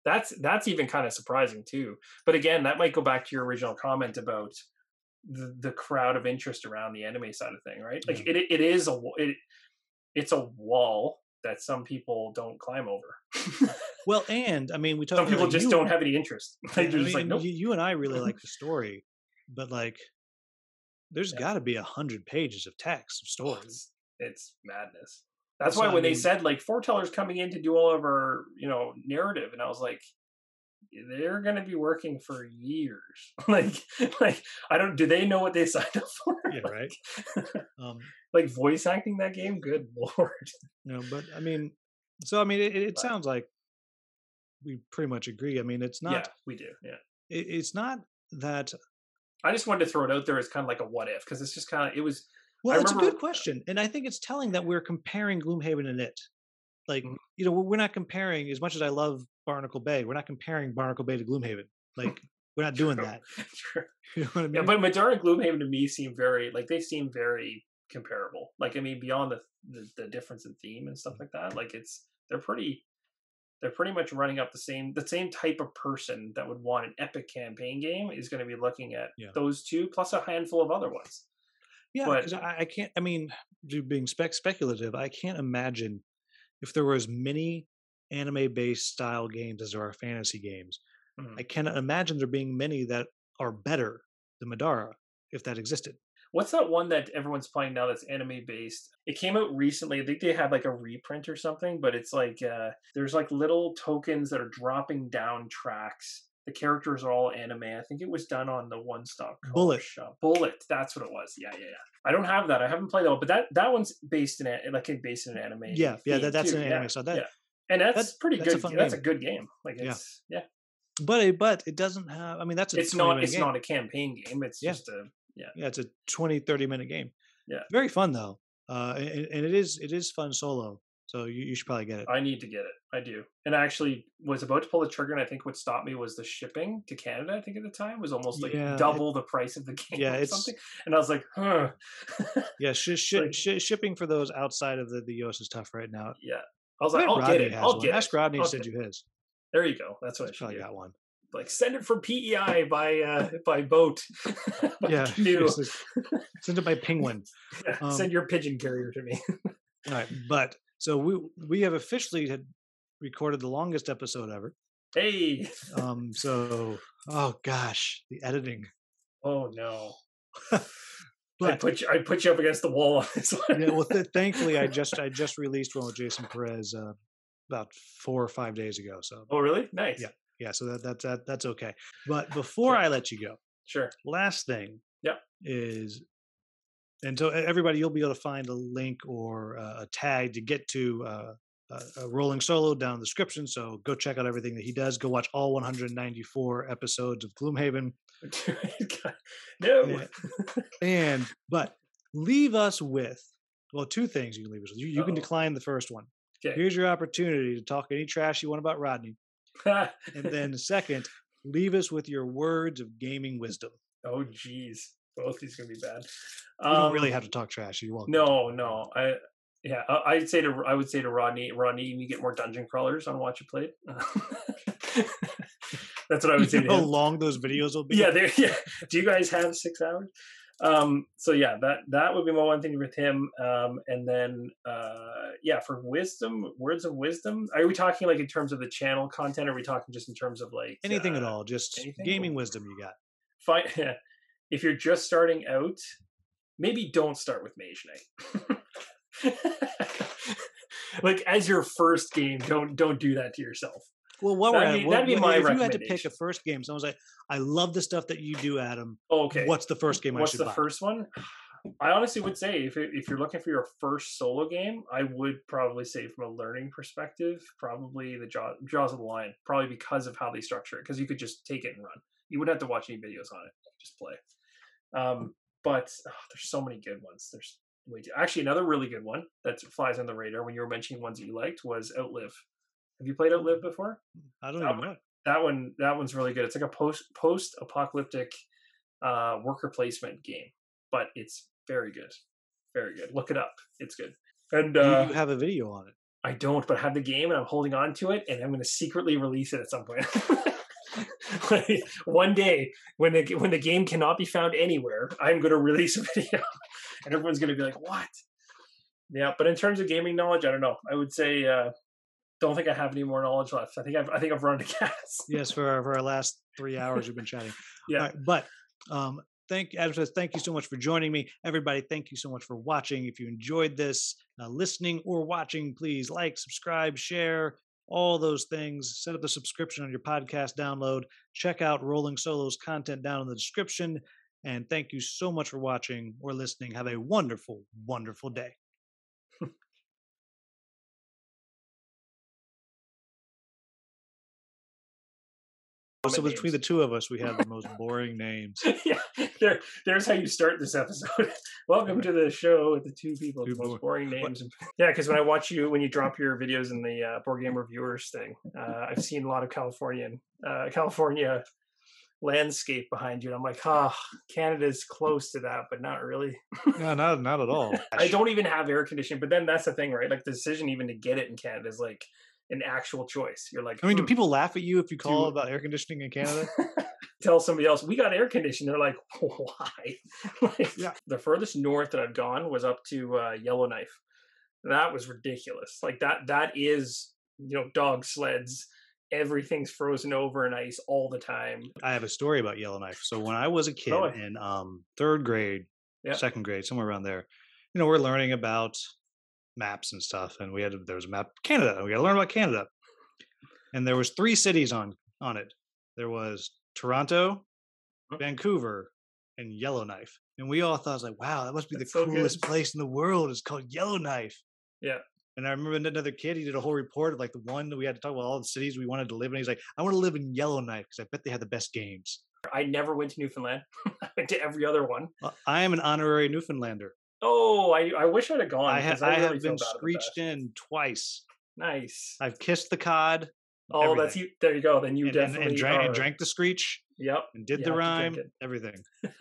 that's that's even kind of surprising too. But again, that might go back to your original comment about the, the crowd of interest around the anime side of thing, right? Like yeah. it it is a it it's a wall that some people don't climb over. [LAUGHS] well, and I mean, we talk. Some people like, just don't have any interest. [LAUGHS] I mean, like, nope. you, you, and I really like the [LAUGHS] story, but like, there's yeah. got to be a hundred pages of text of stories. Oh, it's, it's madness. That's why when I mean, they said like Fortellers coming in to do all of our, you know, narrative, and I was like, they're going to be working for years. [LAUGHS] like, like I don't. Do they know what they [LAUGHS] signed up for? Yeah, right. [LAUGHS] um, like voice acting that game. Good lord. No, but I mean, so I mean, it, it sounds like we pretty much agree. I mean, it's not. Yeah, we do. Yeah. It, it's not that. I just wanted to throw it out there as kind of like a what if because it's just kind of it was well, it's a good question, and I think it's telling that we're comparing Gloomhaven and it. Like, mm-hmm. you know, we're not comparing as much as I love Barnacle Bay. We're not comparing Barnacle Bay to Gloomhaven. Like, we're not doing that. [LAUGHS] True. [LAUGHS] You know I mean? Yeah, but Middara and Gloomhaven to me seem very like they seem very comparable. Like, I mean, beyond the, the the difference in theme and stuff like that, like it's they're pretty they're pretty much running up the same the same type of person that would want an epic campaign game is going to be looking at yeah. those two plus a handful of other ones yeah, because I, I, can't. I mean, being spec speculative, I can't imagine if there were as many anime based style games as there are fantasy games. Mhm. I cannot imagine there being many that are better than Middara if that existed. What's that one that everyone's playing now that's anime based? It came out recently. I think they had like a reprint or something, but it's like uh there's like little tokens that are dropping down tracks. The characters are all anime. I think it was done on the one stop Bullet. shop. Bullet, that's what it was. Yeah, yeah, yeah. I don't have that. I haven't played that, one, but that that one's based in a- like based in an anime. Yeah, yeah, that, that's too. an Yeah, anime. So that, yeah. and that's that- pretty that's a good. fun That's a good game. Like Yeah. it's yeah, but it, but it doesn't have. I mean, that's a it's not it's game. not a campaign game. It's Yeah. just a yeah. yeah, it's a 20, 30 minute game. Yeah. very fun though, uh, and, and it is it is fun solo. So you, you should probably get it. I need to get it. I do. And I actually was about to pull the trigger, and I think what stopped me was the shipping to Canada. I think at the time was almost like Yeah, it- double the price of the [LAUGHS] game Yeah, or it's- something. And I was like, huh. [LAUGHS] Yeah, sh- sh- Like- sh- shipping for those outside of the, the US is tough right now. yeah. I was like, I'll Rodney get it. I'll one. get Ask it. Rodney to send you his. There you go. That's what I He's probably do. got one. Like send it from PEI by uh by boat. [LAUGHS] by Yeah, send it by penguin. Yeah, um, send your pigeon carrier to me. All right, but so we we have officially had recorded the longest episode ever. hey. Um, so oh gosh, the editing. Oh no. [LAUGHS] I But put you I put you up against the wall on this one. yeah, well, th- thankfully, I just I [LAUGHS] just released one with Jason Perez uh, about four or five days ago. So oh really? Nice. Yeah. yeah, so that, that that that's okay. But before Okay. I let you go, Sure. last thing Yep. is and so everybody you'll be able to find a link or uh, a tag to get to uh, a, rolling solo down in the description so go check out everything that he does go watch all 194 episodes of gloomhaven [LAUGHS] no. Yeah. and but leave us with well two things you can leave us with you, you can decline the first one Okay. here's your opportunity to talk any trash you want about rodney and [LAUGHS] then second leave us with your words of gaming wisdom oh jeez. Both these gonna be bad. you don't Um, really have to talk trash you won't No, no. I yeah, I, I'd say to I would say to Rodney, Rodney, you get more dungeon crawlers on Watch It Played. [LAUGHS] That's what I [LAUGHS] would say you to know how long those videos will be Yeah, there. [LAUGHS] Yeah. Do you guys have six hours? Um, so yeah, that that would be my one thing with him. Um, and then uh, yeah, for wisdom, words of wisdom. Are we talking like in terms of the channel content? Or are we talking just in terms of like anything at uh, all just anything? gaming wisdom you got Fine. If you're just starting out, maybe don't start with Mage Knight. [LAUGHS] like as your first game, don't don't do that to yourself. well what That'd at be- what- that'd be what- my if you had to pick a first game someone's like i love the stuff that you do adam Oh, okay. what's the first game i should do? What's the buy first one? I honestly would say if if you're looking for your first solo game, I would probably say from a learning perspective, probably the Jaws of the Lion, probably because of how they structure it, because you could just take it and run. You wouldn't have to watch any videos on it, just play. Um, but oh, there's so many good ones. There's way too, actually another really good one that flies on the radar when you were mentioning ones that you liked was Outlive. Have you played Outlive before? i don't that one- know that one that one's really good. It's like a post post apocalyptic uh, worker placement game, but it's very good, very good. Look it up; it's good. And uh, you have a video on it I don't, but I have the game and I'm holding on to it, and I'm going to secretly release it at some point. [LAUGHS] [LAUGHS] One day, when the when the game cannot be found anywhere, I'm going to release a video, [LAUGHS] and everyone's going to be like, "What?" Yeah, but in terms of gaming knowledge, I don't know. I would say, uh, don't think I have any more knowledge left. I think I've I think I've run to gas. [LAUGHS] yes for our, for our last three hours we've been chatting Yeah. Right, but um thank adam says thank you so much for joining me everybody thank you so much for watching if you enjoyed this uh, listening or watching please like subscribe share all those things set up the subscription on your podcast download check out rolling solos content down in the description and thank you so much for watching or listening. Have a wonderful wonderful day so between the two of us we have the most [LAUGHS] boring names [LAUGHS] yeah, there, there's how you start this episode. [LAUGHS] Welcome to the show with the two people with Two the most boring names. Yeah, because when I watch you, when you drop your videos in the uh, board game reviewers thing, uh, I've seen a lot of Californian, uh, California landscape behind you, and I'm like, ah, Canada's close to that, but not really. no not, not at all I don't even have air conditioning, but then that's the thing, right? Like the decision even to get it in Canada is like an actual choice. You're like, I mean, do "Hmm, people laugh at you if you call Do- about air conditioning in Canada? [LAUGHS] tell somebody else we got air conditioning they're like [LAUGHS] why [LAUGHS] like, Yeah. the furthest north that i've gone was up to uh, yellowknife that was ridiculous like that that is you know dog sleds everything's frozen over in ice all the time I have a story about Yellowknife. So when I was a kid Oh. in um, third grade, Yeah. second grade, somewhere around there, you know, we're learning about maps and stuff, and we had there was a map Canada, and we got to learn about Canada. And there was three cities on on it. There was Toronto. Vancouver, and Yellowknife. And we all thought, was like, wow, that must be That's the so good. coolest place in the world. It's called Yellowknife. Yeah. And I remember another kid, he did a whole report of like the one that we had to talk about all the cities we wanted to live in. He's like, I want to live in Yellowknife because I bet they had the best games. i never went to newfoundland [LAUGHS] i went to every other one Well, I am an honorary Newfoundlander. Oh i, I wish i'd have gone I, ha- 'cause I really have been screeched in twice. nice I've kissed the cod. oh that's you there you go then you and, and- definitely and drank, and drank the screech yep and did the rhyme, everything. [LAUGHS]